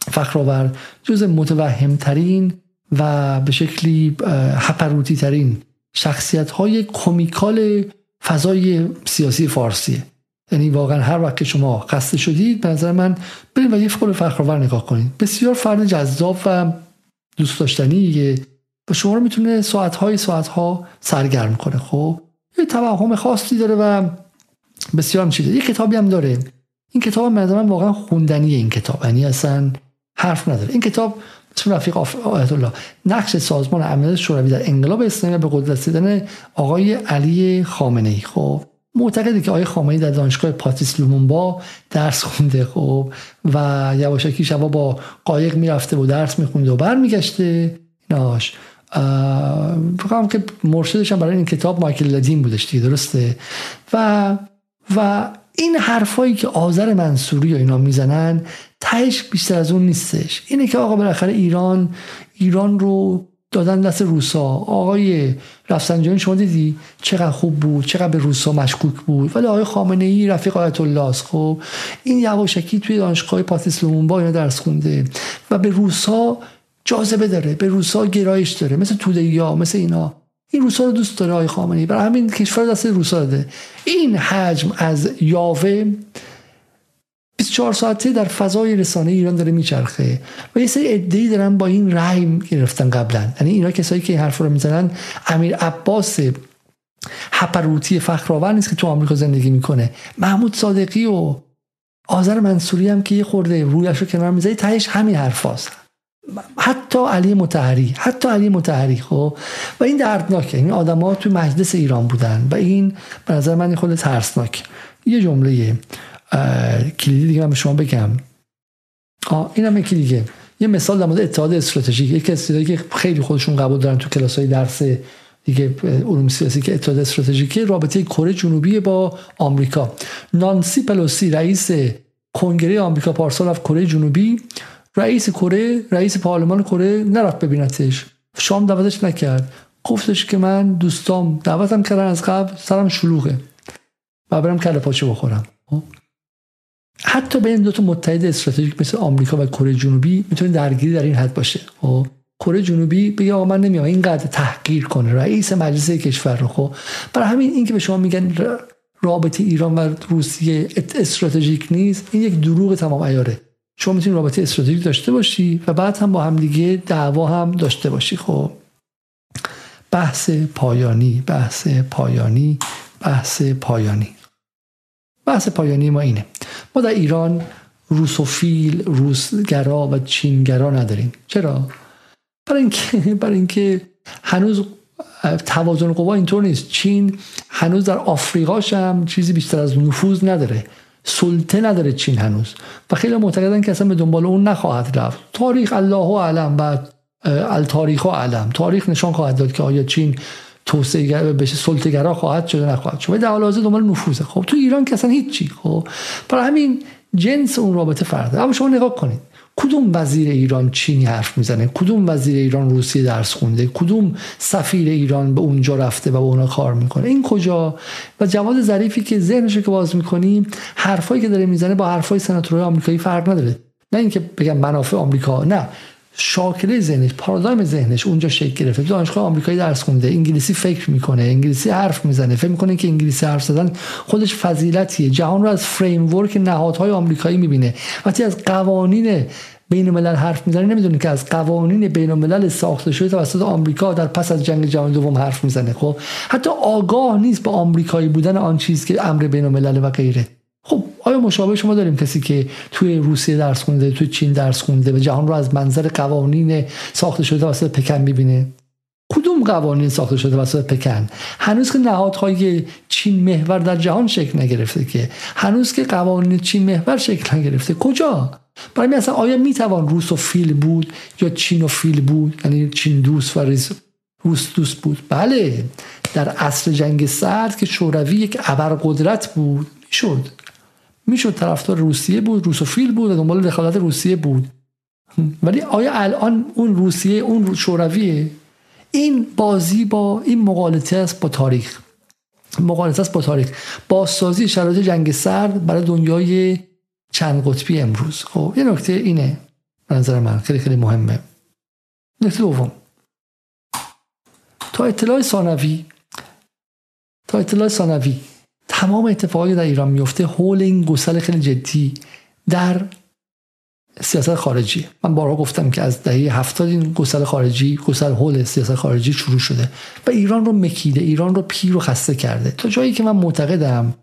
فخرآور جز متوهمترین و به شکلی هپروتی ترین شخصیت های کمیکال فضای سیاسی فارسیه. یعنی واقعا هر وقت که شما قصد شدید به نظر من برید و یه فکر فخرآور نگاه کنید. بسیار فرد جذاب و دوست داشتنی و شما رو می‌تونه ساعتهای ساعتها سرگرم کنه. خب یه توهم خاصی داره و بسیار هم چیزه. یه کتابی هم داره. این کتاب هم من واقعا خوندنیه این کتاب. یعنی اصلا حرف نداره. این کتاب اسم رفیق آیت الله. نقش سازمان امنیت شوروی در انقلاب اسلامی به قدرت رسیدن آقای علی خامنه ای خب معتقده که آقای خامنه‌ای در دانشگاه پاتیس لومونبا درس خونده خب و یواشکی شبا با قایق می‌رفته و درس میخونده و برمیگشته. ناش فکرم که مرشدش برای این کتاب مایکل لدین بودش دیگه درسته؟ و و این حرفایی که آذر منصوری و اینا می‌زنن تهش بیشتر از اون نیستش. اینه که آقا بالاخره ایران ایران رو دادن دست روسا. آقای رفسنجانی شما دیدی چقدر خوب بود چقدر به روسا مشکوک بود؟ ولی آقای خامنه ای رفیق آیت الله خب این یواشکی توی دانشگاه پاتیس با اینا درس خونده و به روسا جاذبه داره به روسا گرایش داره مثل توده یا مثل اینا. این روسا رو دوست داره آقای خامنه ای برای همین کشور دست روسا داده. این حجم از یاوه 24 ساعته در فضای رسانه ایران داره میچرخه. و یه سری ادعی دارن با این رای گرفتن قبلا. یعنی اینا کسایی که این حرف رو می‌زنن امیر عباس هپروتی فخرآور نیست که تو آمریکا زندگی می‌کنه. محمود صادقی و آذر منصوری هم که یه خورده رویش رو کنار می‌ذاری تهش همین حرفاست. حتی علی متحری حتی علی متحری خب؟ و این دردناکه. این آدما تو مجلس ایران بودن. و این به نظر من خود ترسناک. یه جمله کلیدی دیگه من به شما بگم. آه این هم یکی دیگه. یه مثال در مورد اتحاد استراتژیک. یکی از که خیلی خودشون قبول دارن تو کلاس های درس دیگه علوم سیاسی که اتحاد استراتژیکی رابطه کره جنوبی با آمریکا. نانسی پلوسی رئیس کنگره آمریکا پارسال رفت کره جنوبی. رئیس کره رئیس پارلمان کره نرفت ببینتش. شام دعوتش نکرد. گفتش که من دوستام دعوتم کردن از قبل سرم شلوغه. و برم کله پاچه بخورم. خب؟ حتی بین دو تا متحد استراتژیک مثل آمریکا و کره جنوبی می‌تونه درگیری در این حد باشه. خب کره جنوبی بگه آقا من نمیام اینقدر تحقیر کنه. رئیس مجلس کشور رو خب. برای همین اینکه به شما میگن رابطه ایران و روسیه استراتژیک نیست این یک دروغ تمام ایاره شما می‌تونید رابطه استراتژیک داشته باشی و بعد هم با همدیگه دعوا هم داشته باشی. خب. بحث پایانی بحث پایانی بحث پایانی. بحث پایانی ما اینه. ما در ایران روسوفیل روسگرا و چینگرا نداریم. چرا؟ برای اینکه برای اینکه هنوز توازن قوا اینطور نیست. چین هنوز در آفریقاش هم چیزی بیشتر از نفوذ نداره. سلطه نداره چین هنوز. و خیلی معتقدن که اصلا به دنبال اون نخواهد رفت. تاریخ الله علم و التاریخ و علم تاریخ نشان خواهد داد که آیا چین توسعه بشه سلطه‌گرا خواهد شد نخواهد شد. در حال حاضر دنبال نفوذه. خب تو ایران که اصلا هیچی. خب برای همین جنس اون رابطه فرده. اما شما نگاه کنید. کدوم وزیر ایران چینی حرف می‌زنه؟ کدوم وزیر ایران روسیه درس خونده؟ کدوم سفیر ایران به اونجا رفته و به اونا کار می‌کنه؟ این کجا؟ و جواد ظریفی که ذهنش که باز می‌کنیم حرفایی که داره می‌زنه با حرفای سناتورهای آمریکایی فرق نداره. نه اینکه بگم منافع آمریکا نه. شاکله ذهنش پارادایم ذهنش اونجا شکل گرفته. دانشگاه آمریکایی درس خونده انگلیسی فکر می‌کنه انگلیسی حرف می‌زنه فکر می‌کنه که انگلیسی حرف زدن خودش فضیلتیه. جهان رو از فریم ورک نهادهای آمریکایی می‌بینه. وقتی از قوانین بین الملل حرف می‌زنه نمی‌دونه که از قوانین بین الملل ساخته شده توسط آمریکا در پس از جنگ جهانی دوم حرف می‌زنه. خب حتی آگاه نیست به آمریکایی بودن آن چیز که امر بین الملل و غیره. خب آیا مشابه شما داریم کسی که توی روسیه درس خونده توی چین درس خونده و جهان رو از منظر قوانین ساخته شده توسط پکن می‌بینه؟ کدوم قوانین ساخته شده توسط پکن؟ هنوز که نهادهای چین محور در جهان شکل نگرفته که. هنوز که قوانین چین محور شکل نگرفته. کجا؟ برای من اصلا آیا می‌توان روس و فیل بود یا چین و فیل بود؟ یعنی چین دوست و روس دوست بود. بله در اصل جنگ سرد که شوروی یک ابرقدرت بود شد می‌شد طرفدار روسیه بود روسوفیل بود دنبال دخالت روسیه بود. ولی آیا الان اون روسیه اون شورویه؟ این بازی با این مقالطه است با تاریخ. مقالطه است با تاریخ. بازسازی شرایط جنگ سرد برای دنیای چند قطبی امروز. خب یه نکته اینه نظر من خیلی خیلی مهمه. نکته دوم. تا اطلاع ثانوی تا اطلاع ثانوی تمام اتفاقی در ایران میفته حول این گسل خیلی جدی در سیاست خارجی. من بارها گفتم که از دهه هفتاد این گسل خارجی گسل حول سیاست خارجی شروع شده. و ایران رو مکیده ایران رو پیر و خسته کرده. تا جایی که من معتقدم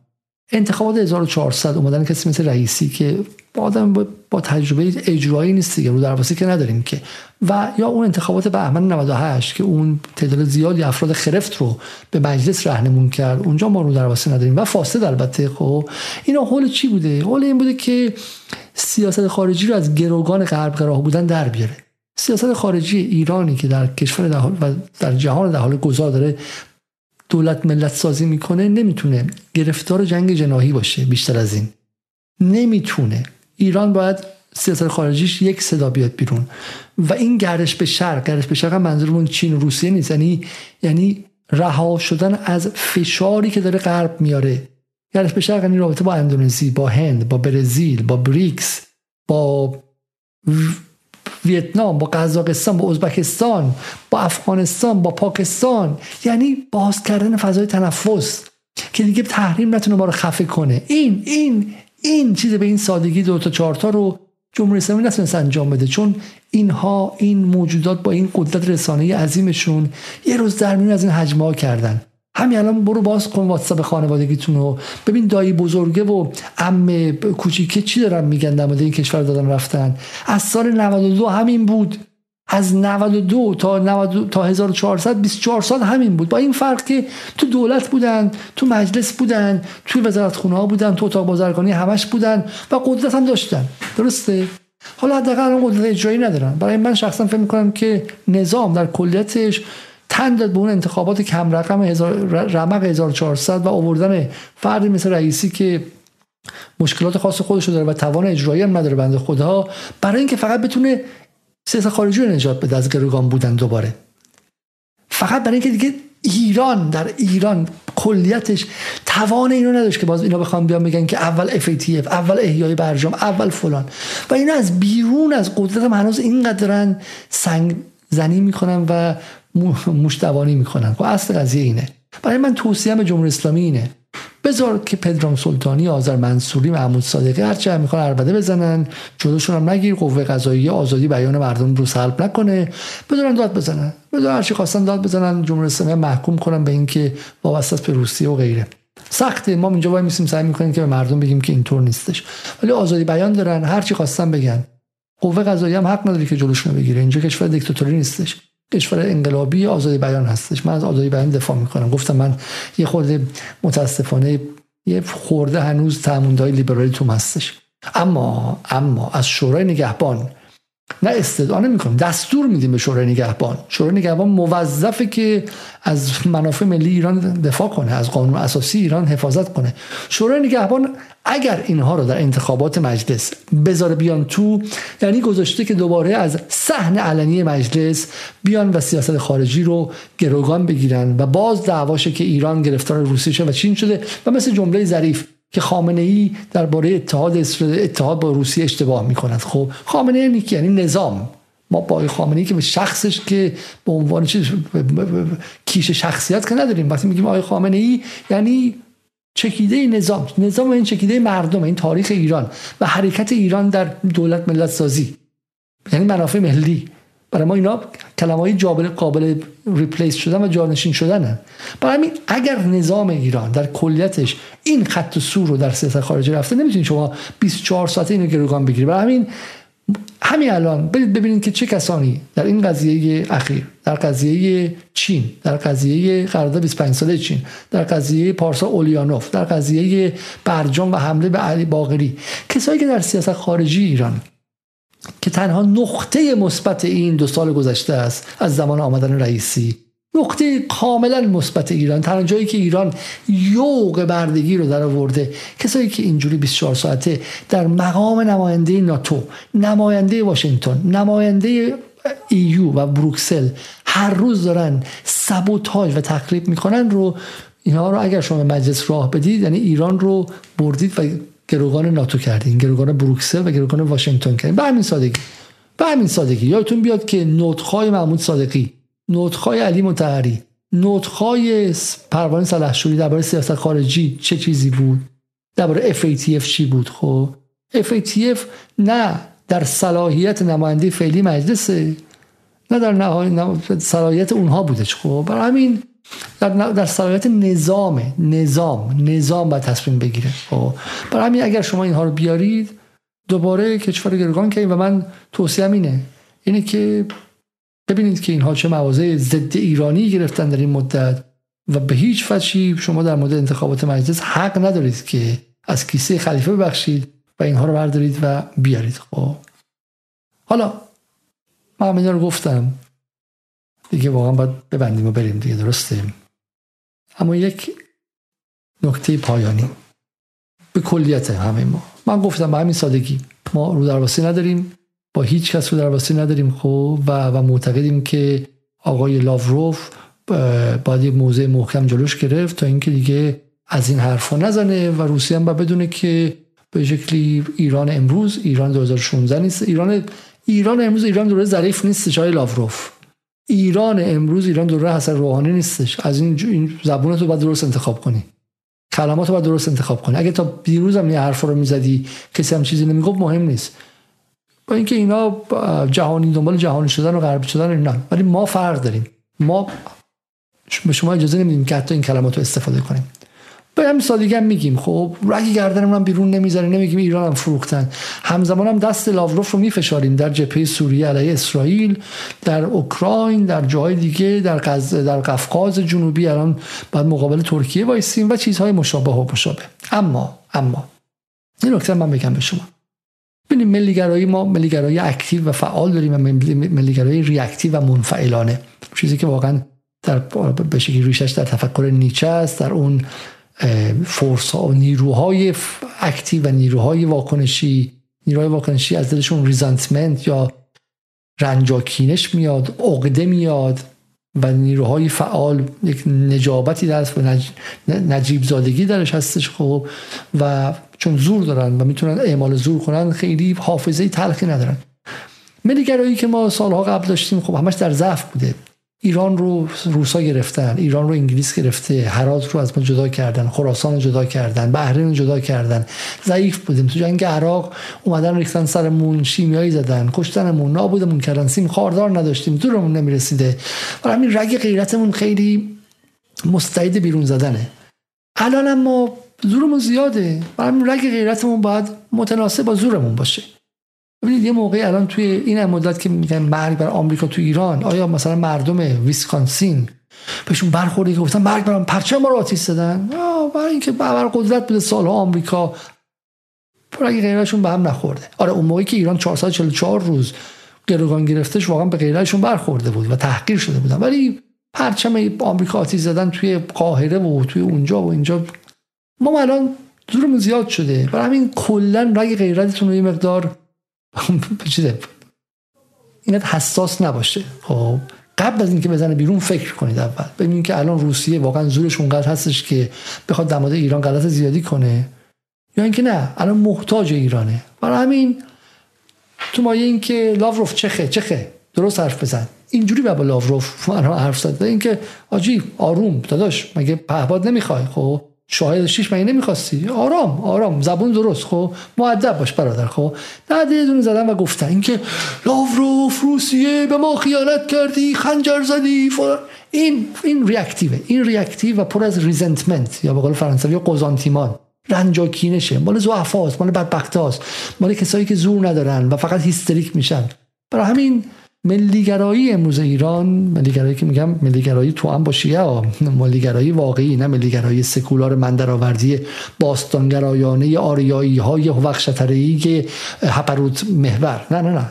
انتخابات 1400 اومدن کسی مثل رئیسی که با آدم با تجربه اجرایی نیست دیگه رو درواسی که نداریم که. و یا اون انتخابات بهمن 98 که اون تعداد زیادی افراد خرفت رو به مجلس رهنمون کرد اونجا ما رو درواسی نداریم. و فاسد البته خب. اینا حول چی بوده؟ حول این بوده که سیاست خارجی رو از گروگان غرب گراه بودن در بیاره. سیاست خارجی ایرانی که در کشور در و در جهان در حال گذار داره دولت ملت سازی می‌کنه نمی‌تونه گرفتار جنگ جناهی باشه بیشتر از این. نمی‌تونه. ایران باید سیاست خارجیش یک صدا بیاد بیرون. و این گردش به شرق گردش به شرق منظورمون چین و روسیه نیست. یعنی یعنی رها شدن از فشاری که داره غرب میاره. گردش به شرق یعنی رابطه با اندونزی با هند با برزیل با بریکس با ویتنام با قزاقستان با ازبکستان با افغانستان با پاکستان. یعنی باز کردن فضای تنفس که دیگه تحریم نتونه ما رو خفه کنه. این این این چیز به این سادگی دو تا چهار تا رو جمهوری اسلامی نتونست انجام بده. چون اینها این موجودات با این قدرت رسانه عظیمشون یه روز در از این حجمه ها کردن. همین الان برو باز کن واتساپ خانوادگیتون رو. ببین دایی بزرگه و ام کوچیکه چی دارن میگن در این کشور دادن رفتن؟ از سال 92 همین بود. از 92 تا 92 تا 1400 24 سال همین بود. با این فرق که تو دولت بودن تو مجلس بودن تو وزارت ها بودن تو اتاق بازرگانی همش بودن و قدرت هم داشتن. درسته؟ حالا حداقل الان قدرت اجرایی ندارن. برای من شخصا فکر می‌کنم که نظام در کلیتش تن داد به اون انتخابات کم رقم رمق 1400 و آوردن فردی مثل رئیسی که مشکلات خاص خودش داره و توان اجرایی هم نداره بنده خدا برای اینکه فقط بتونه سیاست خارجی رو نجات بده از گروگان بودن دوباره. فقط برای اینکه دیگه ایران در ایران کلیتش توان اینو نداشت که باز اینا بخوام بیان بگن که اول FATF اول احیای برجام اول فلان. و اینا از بیرون از قدرت هم هنوز اینقدرن سنگ زنی می‌کنن و مشتوانی می‌کنن خب اصل قضیه اینه. برای من توصیه به جمهوری اسلامی اینه. بذار که پدرام سلطانی آذر منصوری محمود صادقی هر چه می‌خوان عربده بزنن. جلوشون هم نگیر قوه قضاییه آزادی بیان مردم رو سلب نکنه. بذارن داد بزنن. بذار هر چی خواستن داد بزنن جمهوری اسلامی محکوم کنن به اینکه وابسته به روسیه و غیره. سخته. ما اینجا وای میسیم سعی می‌کنیم که به مردم بگیم که اینطور نیستش. ولی آزادی بیان دارن. هر چی خواستن بگن. قوه قضاییه هم حق نداره که جلوشون بگیره. اینجا کشور دیکتاتوری نیستش. کشور انقلابی آزادی بیان هستش. من از آزادی بیان دفاع می‌کنم. گفتم من یه خورده متاسفانه یه خورده هنوز تاموندهای لیبرالی تو هستش. اما اما از شورای نگهبان نه استدعا نمی‌کنیم دستور میدیم به شورای نگهبان. شورای نگهبان موظفه که از منافع ملی ایران دفاع کنه از قانون اساسی ایران حفاظت کنه. شورای نگهبان اگر اینها رو در انتخابات مجلس بذاره بیان تو یعنی گذاشته که دوباره از صحن علنی مجلس بیان و سیاست خارجی رو گروگان بگیرن و باز دعواشه که ایران گرفتار روسیه و چین شده و مثل جمله ظریف که خامنه ای درباره اتحاد اتحاد با روسیه اشتباه می‌کند. خب خامنه ای یعنی نظام. ما با خامنه ای که به شخصش که به عنوان کیش شخصیت که نداریم. وقتی میگیم آقای خامنه ای یعنی چکیده نظام. نظام این چکیده مردم این تاریخ ایران و حرکت ایران در دولت ملت سازی یعنی منافع ملی. برای ما اینا کلمه های جابل قابل ریپلیس شدن و جانشین شدن برای همین اگر نظام ایران در کلیتش این خط و سور رو در سیاست خارجی رفته نمی‌تونید شما 24 ساعته اینو گروگان بگیرید. برای همین همین الان برید ببینید که چه کسانی در این قضیه اخیر در قضیه چین در قضیه قرارداد 25 ساله چین در قضیه پارسا اولیانوف در قضیه برجام و حمله به علی باقری کسایی که در سیاست خارجی ایران که تنها نقطه مثبت این دو سال گذشته است از زمان آمدن رئیسی. نقطه کاملا مثبت ایران. تنها جایی که ایران یوق بردگی رو در آورده کسایی که اینجوری 24 ساعته در مقام نماینده ناتو نماینده واشنگتن نماینده ایو و بروکسل هر روز دارن سبوتاژ و تخریب می‌کنن رو اینها رو اگر شما مجلس راه بدید یعنی ایران رو بردید و گروگان ناتو کردین گروگان بروکسل و گروگان واشنگتن کردین. به همین سادگی. به همین سادگی. یادتون بیاد که نوتخای محمود صادقی نوتخای علی متحری نوتخای پروانه سلحشوری درباره سیاست خارجی چه چیزی بود؟ درباره FATF چی بود؟ خب FATF نه در صلاحیت نماینده فعلی مجلسه نه در نهایی صلاحیت اونها بودش خب برای همین در, در صلاحیت نظام نظام نظام باید تصمیم بگیره. خب. برای همین اگر شما اینها رو بیارید دوباره کشور گرگان کنید و من توصیه اینه اینه که ببینید که اینها چه مواضع ضد ایرانی گرفتن در این مدت و به هیچ وجهی شما در مورد انتخابات مجلس حق ندارید که از کیسه خلیفه ببخشید و اینها رو بردارید و بیارید. خب. حالا من رو گفتم. دیگه واقعا باید ببندیم و بریم دیگه درسته؟ اما یک نکته پایانی. به کلیت همه ما. من گفتم به همین سادگی ما رو درواسی نداریم با هیچ کس رو درواسی نداریم خب؟ و, و معتقدیم که آقای لاوروف باید یک موضع محکم جلوش گرفت تا اینکه دیگه از این حرفا نزنه و روسیه هم بدونه که به شکلی ایران امروز ایران 2016 نیست. ایران ایران امروز ایران دوره ظریف نیست جای لاوروف. ایران امروز ایران دوره حسن روحانی نیستش. از این, این زبون تو باید درست انتخاب کنی. کلمات رو باید درست انتخاب کنی. اگه تا دیروز هم یه حرف رو می‌زدی کسی هم چیزی نمی‌گفت مهم نیست. با اینکه اینا جهانی دنبال جهانی شدن و غربی شدن نه ولی ما فرق داریم. ما به شما اجازه نمیدیم که حتی این کلمات رو استفاده کنیم. به همین سادگی هم میگیم. خب رگی گردنمون هم بیرون نمی‌ذاره نمیگیم ایران هم فروختن. همزمان هم دست لاوروف رو میفشاریم در جبهه سوریه علیه اسرائیل در اوکراین در جای دیگه در قز... در قفقاز جنوبی. الان بعد مقابل ترکیه وایسیم و چیزهای مشابه و مشابه. اما اما این نکته من بگم به شما. ببینید ملیگرایی ما ملیگرایی active و فعال داریم و ملیگرایی reactive و منفعلانه. چیزی که واقعا در به شکلی ریشش در تفکر نیچه است در اون force و نیروهای active و نیروهای واکنشی نیروهای واکنشی از دلشون resentment یا رنجاکینش میاد عقده میاد و نیروهای فعال یک نجابتی درست و نجیب زادگی درش هستش خب و چون زور دارن و می‌تونن اعمال زور کنن خیلی حافظه تلخی ندارن. ملیگرایی که ما سالها قبل داشتیم خب همش در ضعف بوده. ایران رو روسا گرفتن ایران رو انگلیس گرفته هرات رو از ما جدا کردن خراسان رو جدا کردن بحرین رو جدا کردن ضعیف بودیم. تو جنگ عراق اومدن ریختن سرمون شیمیایی زدن کشتنمون نابودمون کردن سیم خاردار نداشتیم دورمون نمی‌رسیده. و همین رگ غیرتمون خیلی مستعد بیرون زدنه. الان ما زورمون زیاده. و همین رگ غیرتمون باید متناسب با زورمون باشه. ببینید یه موقعی الان توی این مدت که میگن مرگ بر آمریکا تو ایران آیا مثلا مردم ویسکانسین بهشون برخورده که گفتن مرگ برام پرچم ما رو آتیش زدن؟ برای اینکه بر قدرت بوده سالها آمریکا اگه غیرشون به هم نخورده. آره اون موقعی که ایران 444 روز گروگان گرفتش واقعا به غیرشون برخورده بود و تحقیر شده بودن. ولی پرچم آمریکا آتیش زدن توی قاهره و توی اونجا و اینجا ما الان زورمون زیاد شده. برای همین کلا رگ غیرتتون رو یه مقدار چیزه اینت حساس نباشه. خب قبل از اینکه بزنه بیرون فکر کنید اول. ببینید که الان روسیه واقعا زورش اونقدر هستش که بخواد در ایران غلط زیادی کنه یا اینکه نه الان محتاج ایرانه. برای همین تو مایه اینکه لاوروف چخه چخه درست حرف بزن. اینجوری با لاوروف حرف زد اینکه آجی آروم داداش مگه پهباد نمی‌خوای؟ خب شاهد شیش مگه نمی‌خواستی؟ آرام آرام. زبون درست خب؟ مؤدب باش برادر خب؟ بعد یه دونه زدن و گفتن. اینکه لاوروف روسیه به ما خیانت کردی خنجر زدی فلان. این این reactive ه این reactive و پر از resentment یا به قول فرانسوی ressentiment. رنج و کینشه مال زعفاست مال بدبختاست. مال کسایی که زور ندارن و فقط هیستریک میشن. برای همین ملیگرایی امروز ایران ملیگرایی که میگم ملیگرایی تو هم با ملیگرایی واقعی نه ملیگرایی سکولار مندرآوردی باستانگرایانه آریایی های وخشترهی که هپروت محور. نه نه نه.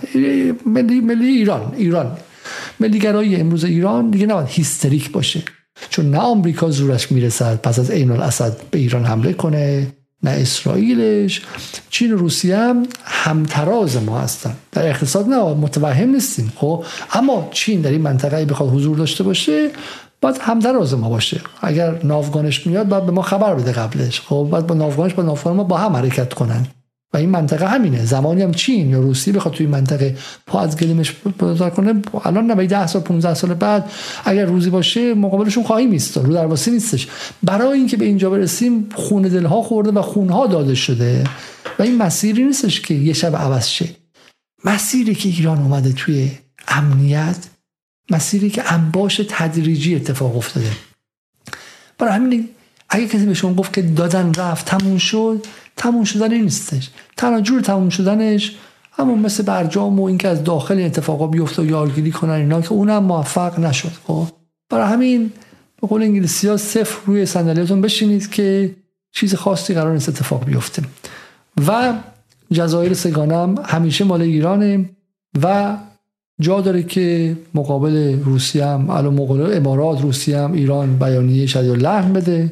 ملی, ملی ایران ایران. ملیگرایی امروز ایران دیگه نباید هیستریک باشه. چون نه آمریکا زورش می‌رسد پس از عین الاسد به ایران حمله کنه. نه اسرائیلش. چین و روسیه هم همتراز ما هستن. در اقتصاد نه متوهم نیستیم خب؟ اما چین در این منطقه بخواد حضور داشته باشه باید همتراز ما باشه. اگر ناوگانش میاد باید به ما خبر بده قبلش خب؟ باید با ناوگانش با ناوگان ما با هم حرکت کنن. و این منطقه همینه. زمانی هم چین یا روسیه بخواد توی منطقه پا از گلیمش بزار کنه الان نه 10 سال 15 سال بعد اگر روزی باشه مقابلشون خواهیم ایستاد. رو درواسی نیستش. برای اینکه به اینجا برسیم خون دلها خورده و خونها داده شده و این مسیری نیستش که یه شب عوض شه. مسیری که ایران اومده توی امنیت مسیری که انباش تدریجی اتفاق افتاده. برای همین اگه کسی به شما گفت که دادن رفت تموم شد تموم شدن نیستش. تنها جور تموم شدنش همون مثل برجام و اینکه از داخل اتفاقا بیفته و یارگیری کنن اینا که اونم موفق نشد خب؟ برای همین به قول انگلیسی ها صفر روی صندلیتون بشینید که چیز خاصی قرار نیست اتفاق بیفته. و جزایر سگانم همیشه مال ایرانه و جا داره که مقابل روسیه هم مقابل امارات روسیه هم ایران بیانیه شدید لحن بده.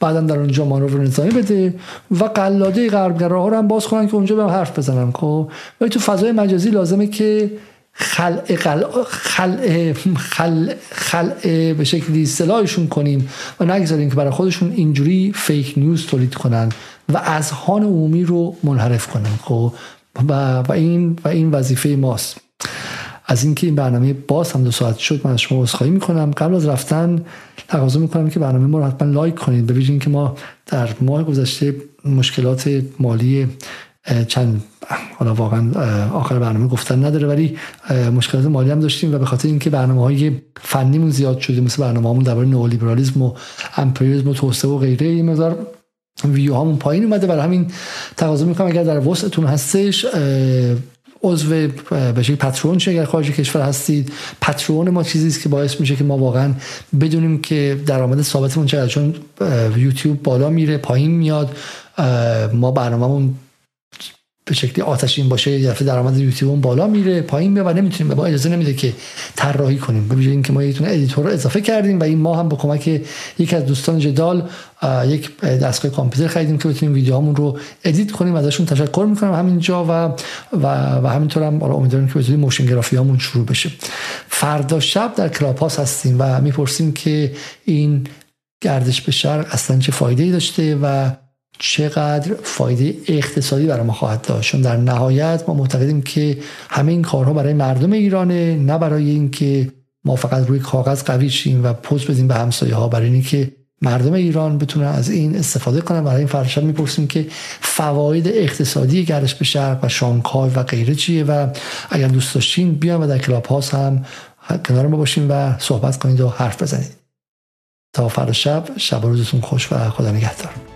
بعدا در اونجا مانور نظامی بده و قلاده غربگراها رو هم باز کنن که اونجا به حرف بزنن خب؟ ولی تو فضای مجازی لازمه که خلع خلع خلع خلع به شکلی سلاحشون کنیم و نگذاریم که برای خودشون اینجوری فیک نیوز تولید کنن و اذهان عمومی رو منحرف کنن خب؟ و, و این و این وظیفه ماست. از اینکه این برنامه باز هم دو ساعت شد من از شما عذرخواهی می‌کنم. قبل از رفتن تقاضا می‌کنم که برنامه ما رو حتما لایک کنید ببینید که ما در ماه گذشته مشکلات مالی چند حالا واقعا آخر برنامه گفتن نداره ولی مشکلات مالی هم داشتیم و به خاطر اینکه برنامه های فنیمون زیاد شده مثل برنامه همون درباره نئولیبرالیسم و امپریالیسم و توسعه و غیره این مقدار ویو هامون پایین اومده. برای همین تقاضا می‌کنم اگر در وسعتون هستش عضو به شکل پترون اگر خارج کشور هستید. Patreon ما چیزی است که باعث میشه که ما واقعا بدونیم که درآمد ثابتمون چقدر چون یوتیوب بالا میره پایین میاد. ما برنامهمون به شکلی آتشین باشه یه دفعه درآمد یوتیوب بالا میره پایین میره و نمی‌تونیم ما اجازه نمیده که طراحی کنیم. به اینکه ما یه editor رو اضافه کردیم و این ما هم به کمک یکی از دوستان جدال یک دستگاه کامپیوتر خریدیم که بتونیم ویدیوهامون رو edit کنیم ازشون تشکر می‌کنم همینجا و و, و همینطور هم امیدوارم که بتونیم motion graphic هامون شروع بشه. فردا شب در کلاب هستیم و می‌پرسیم که این گردش به شرق اصلا چه فایده ای داشته و چقدر فایده اقتصادی برای ما خواهد داشت. چون در نهایت ما معتقدیم که همه این کارها برای مردم ایرانه نه برای اینکه ما فقط روی کاغذ قوی شیم و پوز بدیم به همسایه ها برای اینکه مردم ایران بتونن از این استفاده کنن. برای این فردا شب می‌پرسیم که فواید اقتصادی گردش به شرق و شانگهای و غیره چیه؟ و اگر دوست داشتین بیان و در کلاب هاست هم کنار ما باشیم و صحبت کنید و حرف بزنید. تا فردا شب شب روزتون خوش و خدا نگهدار.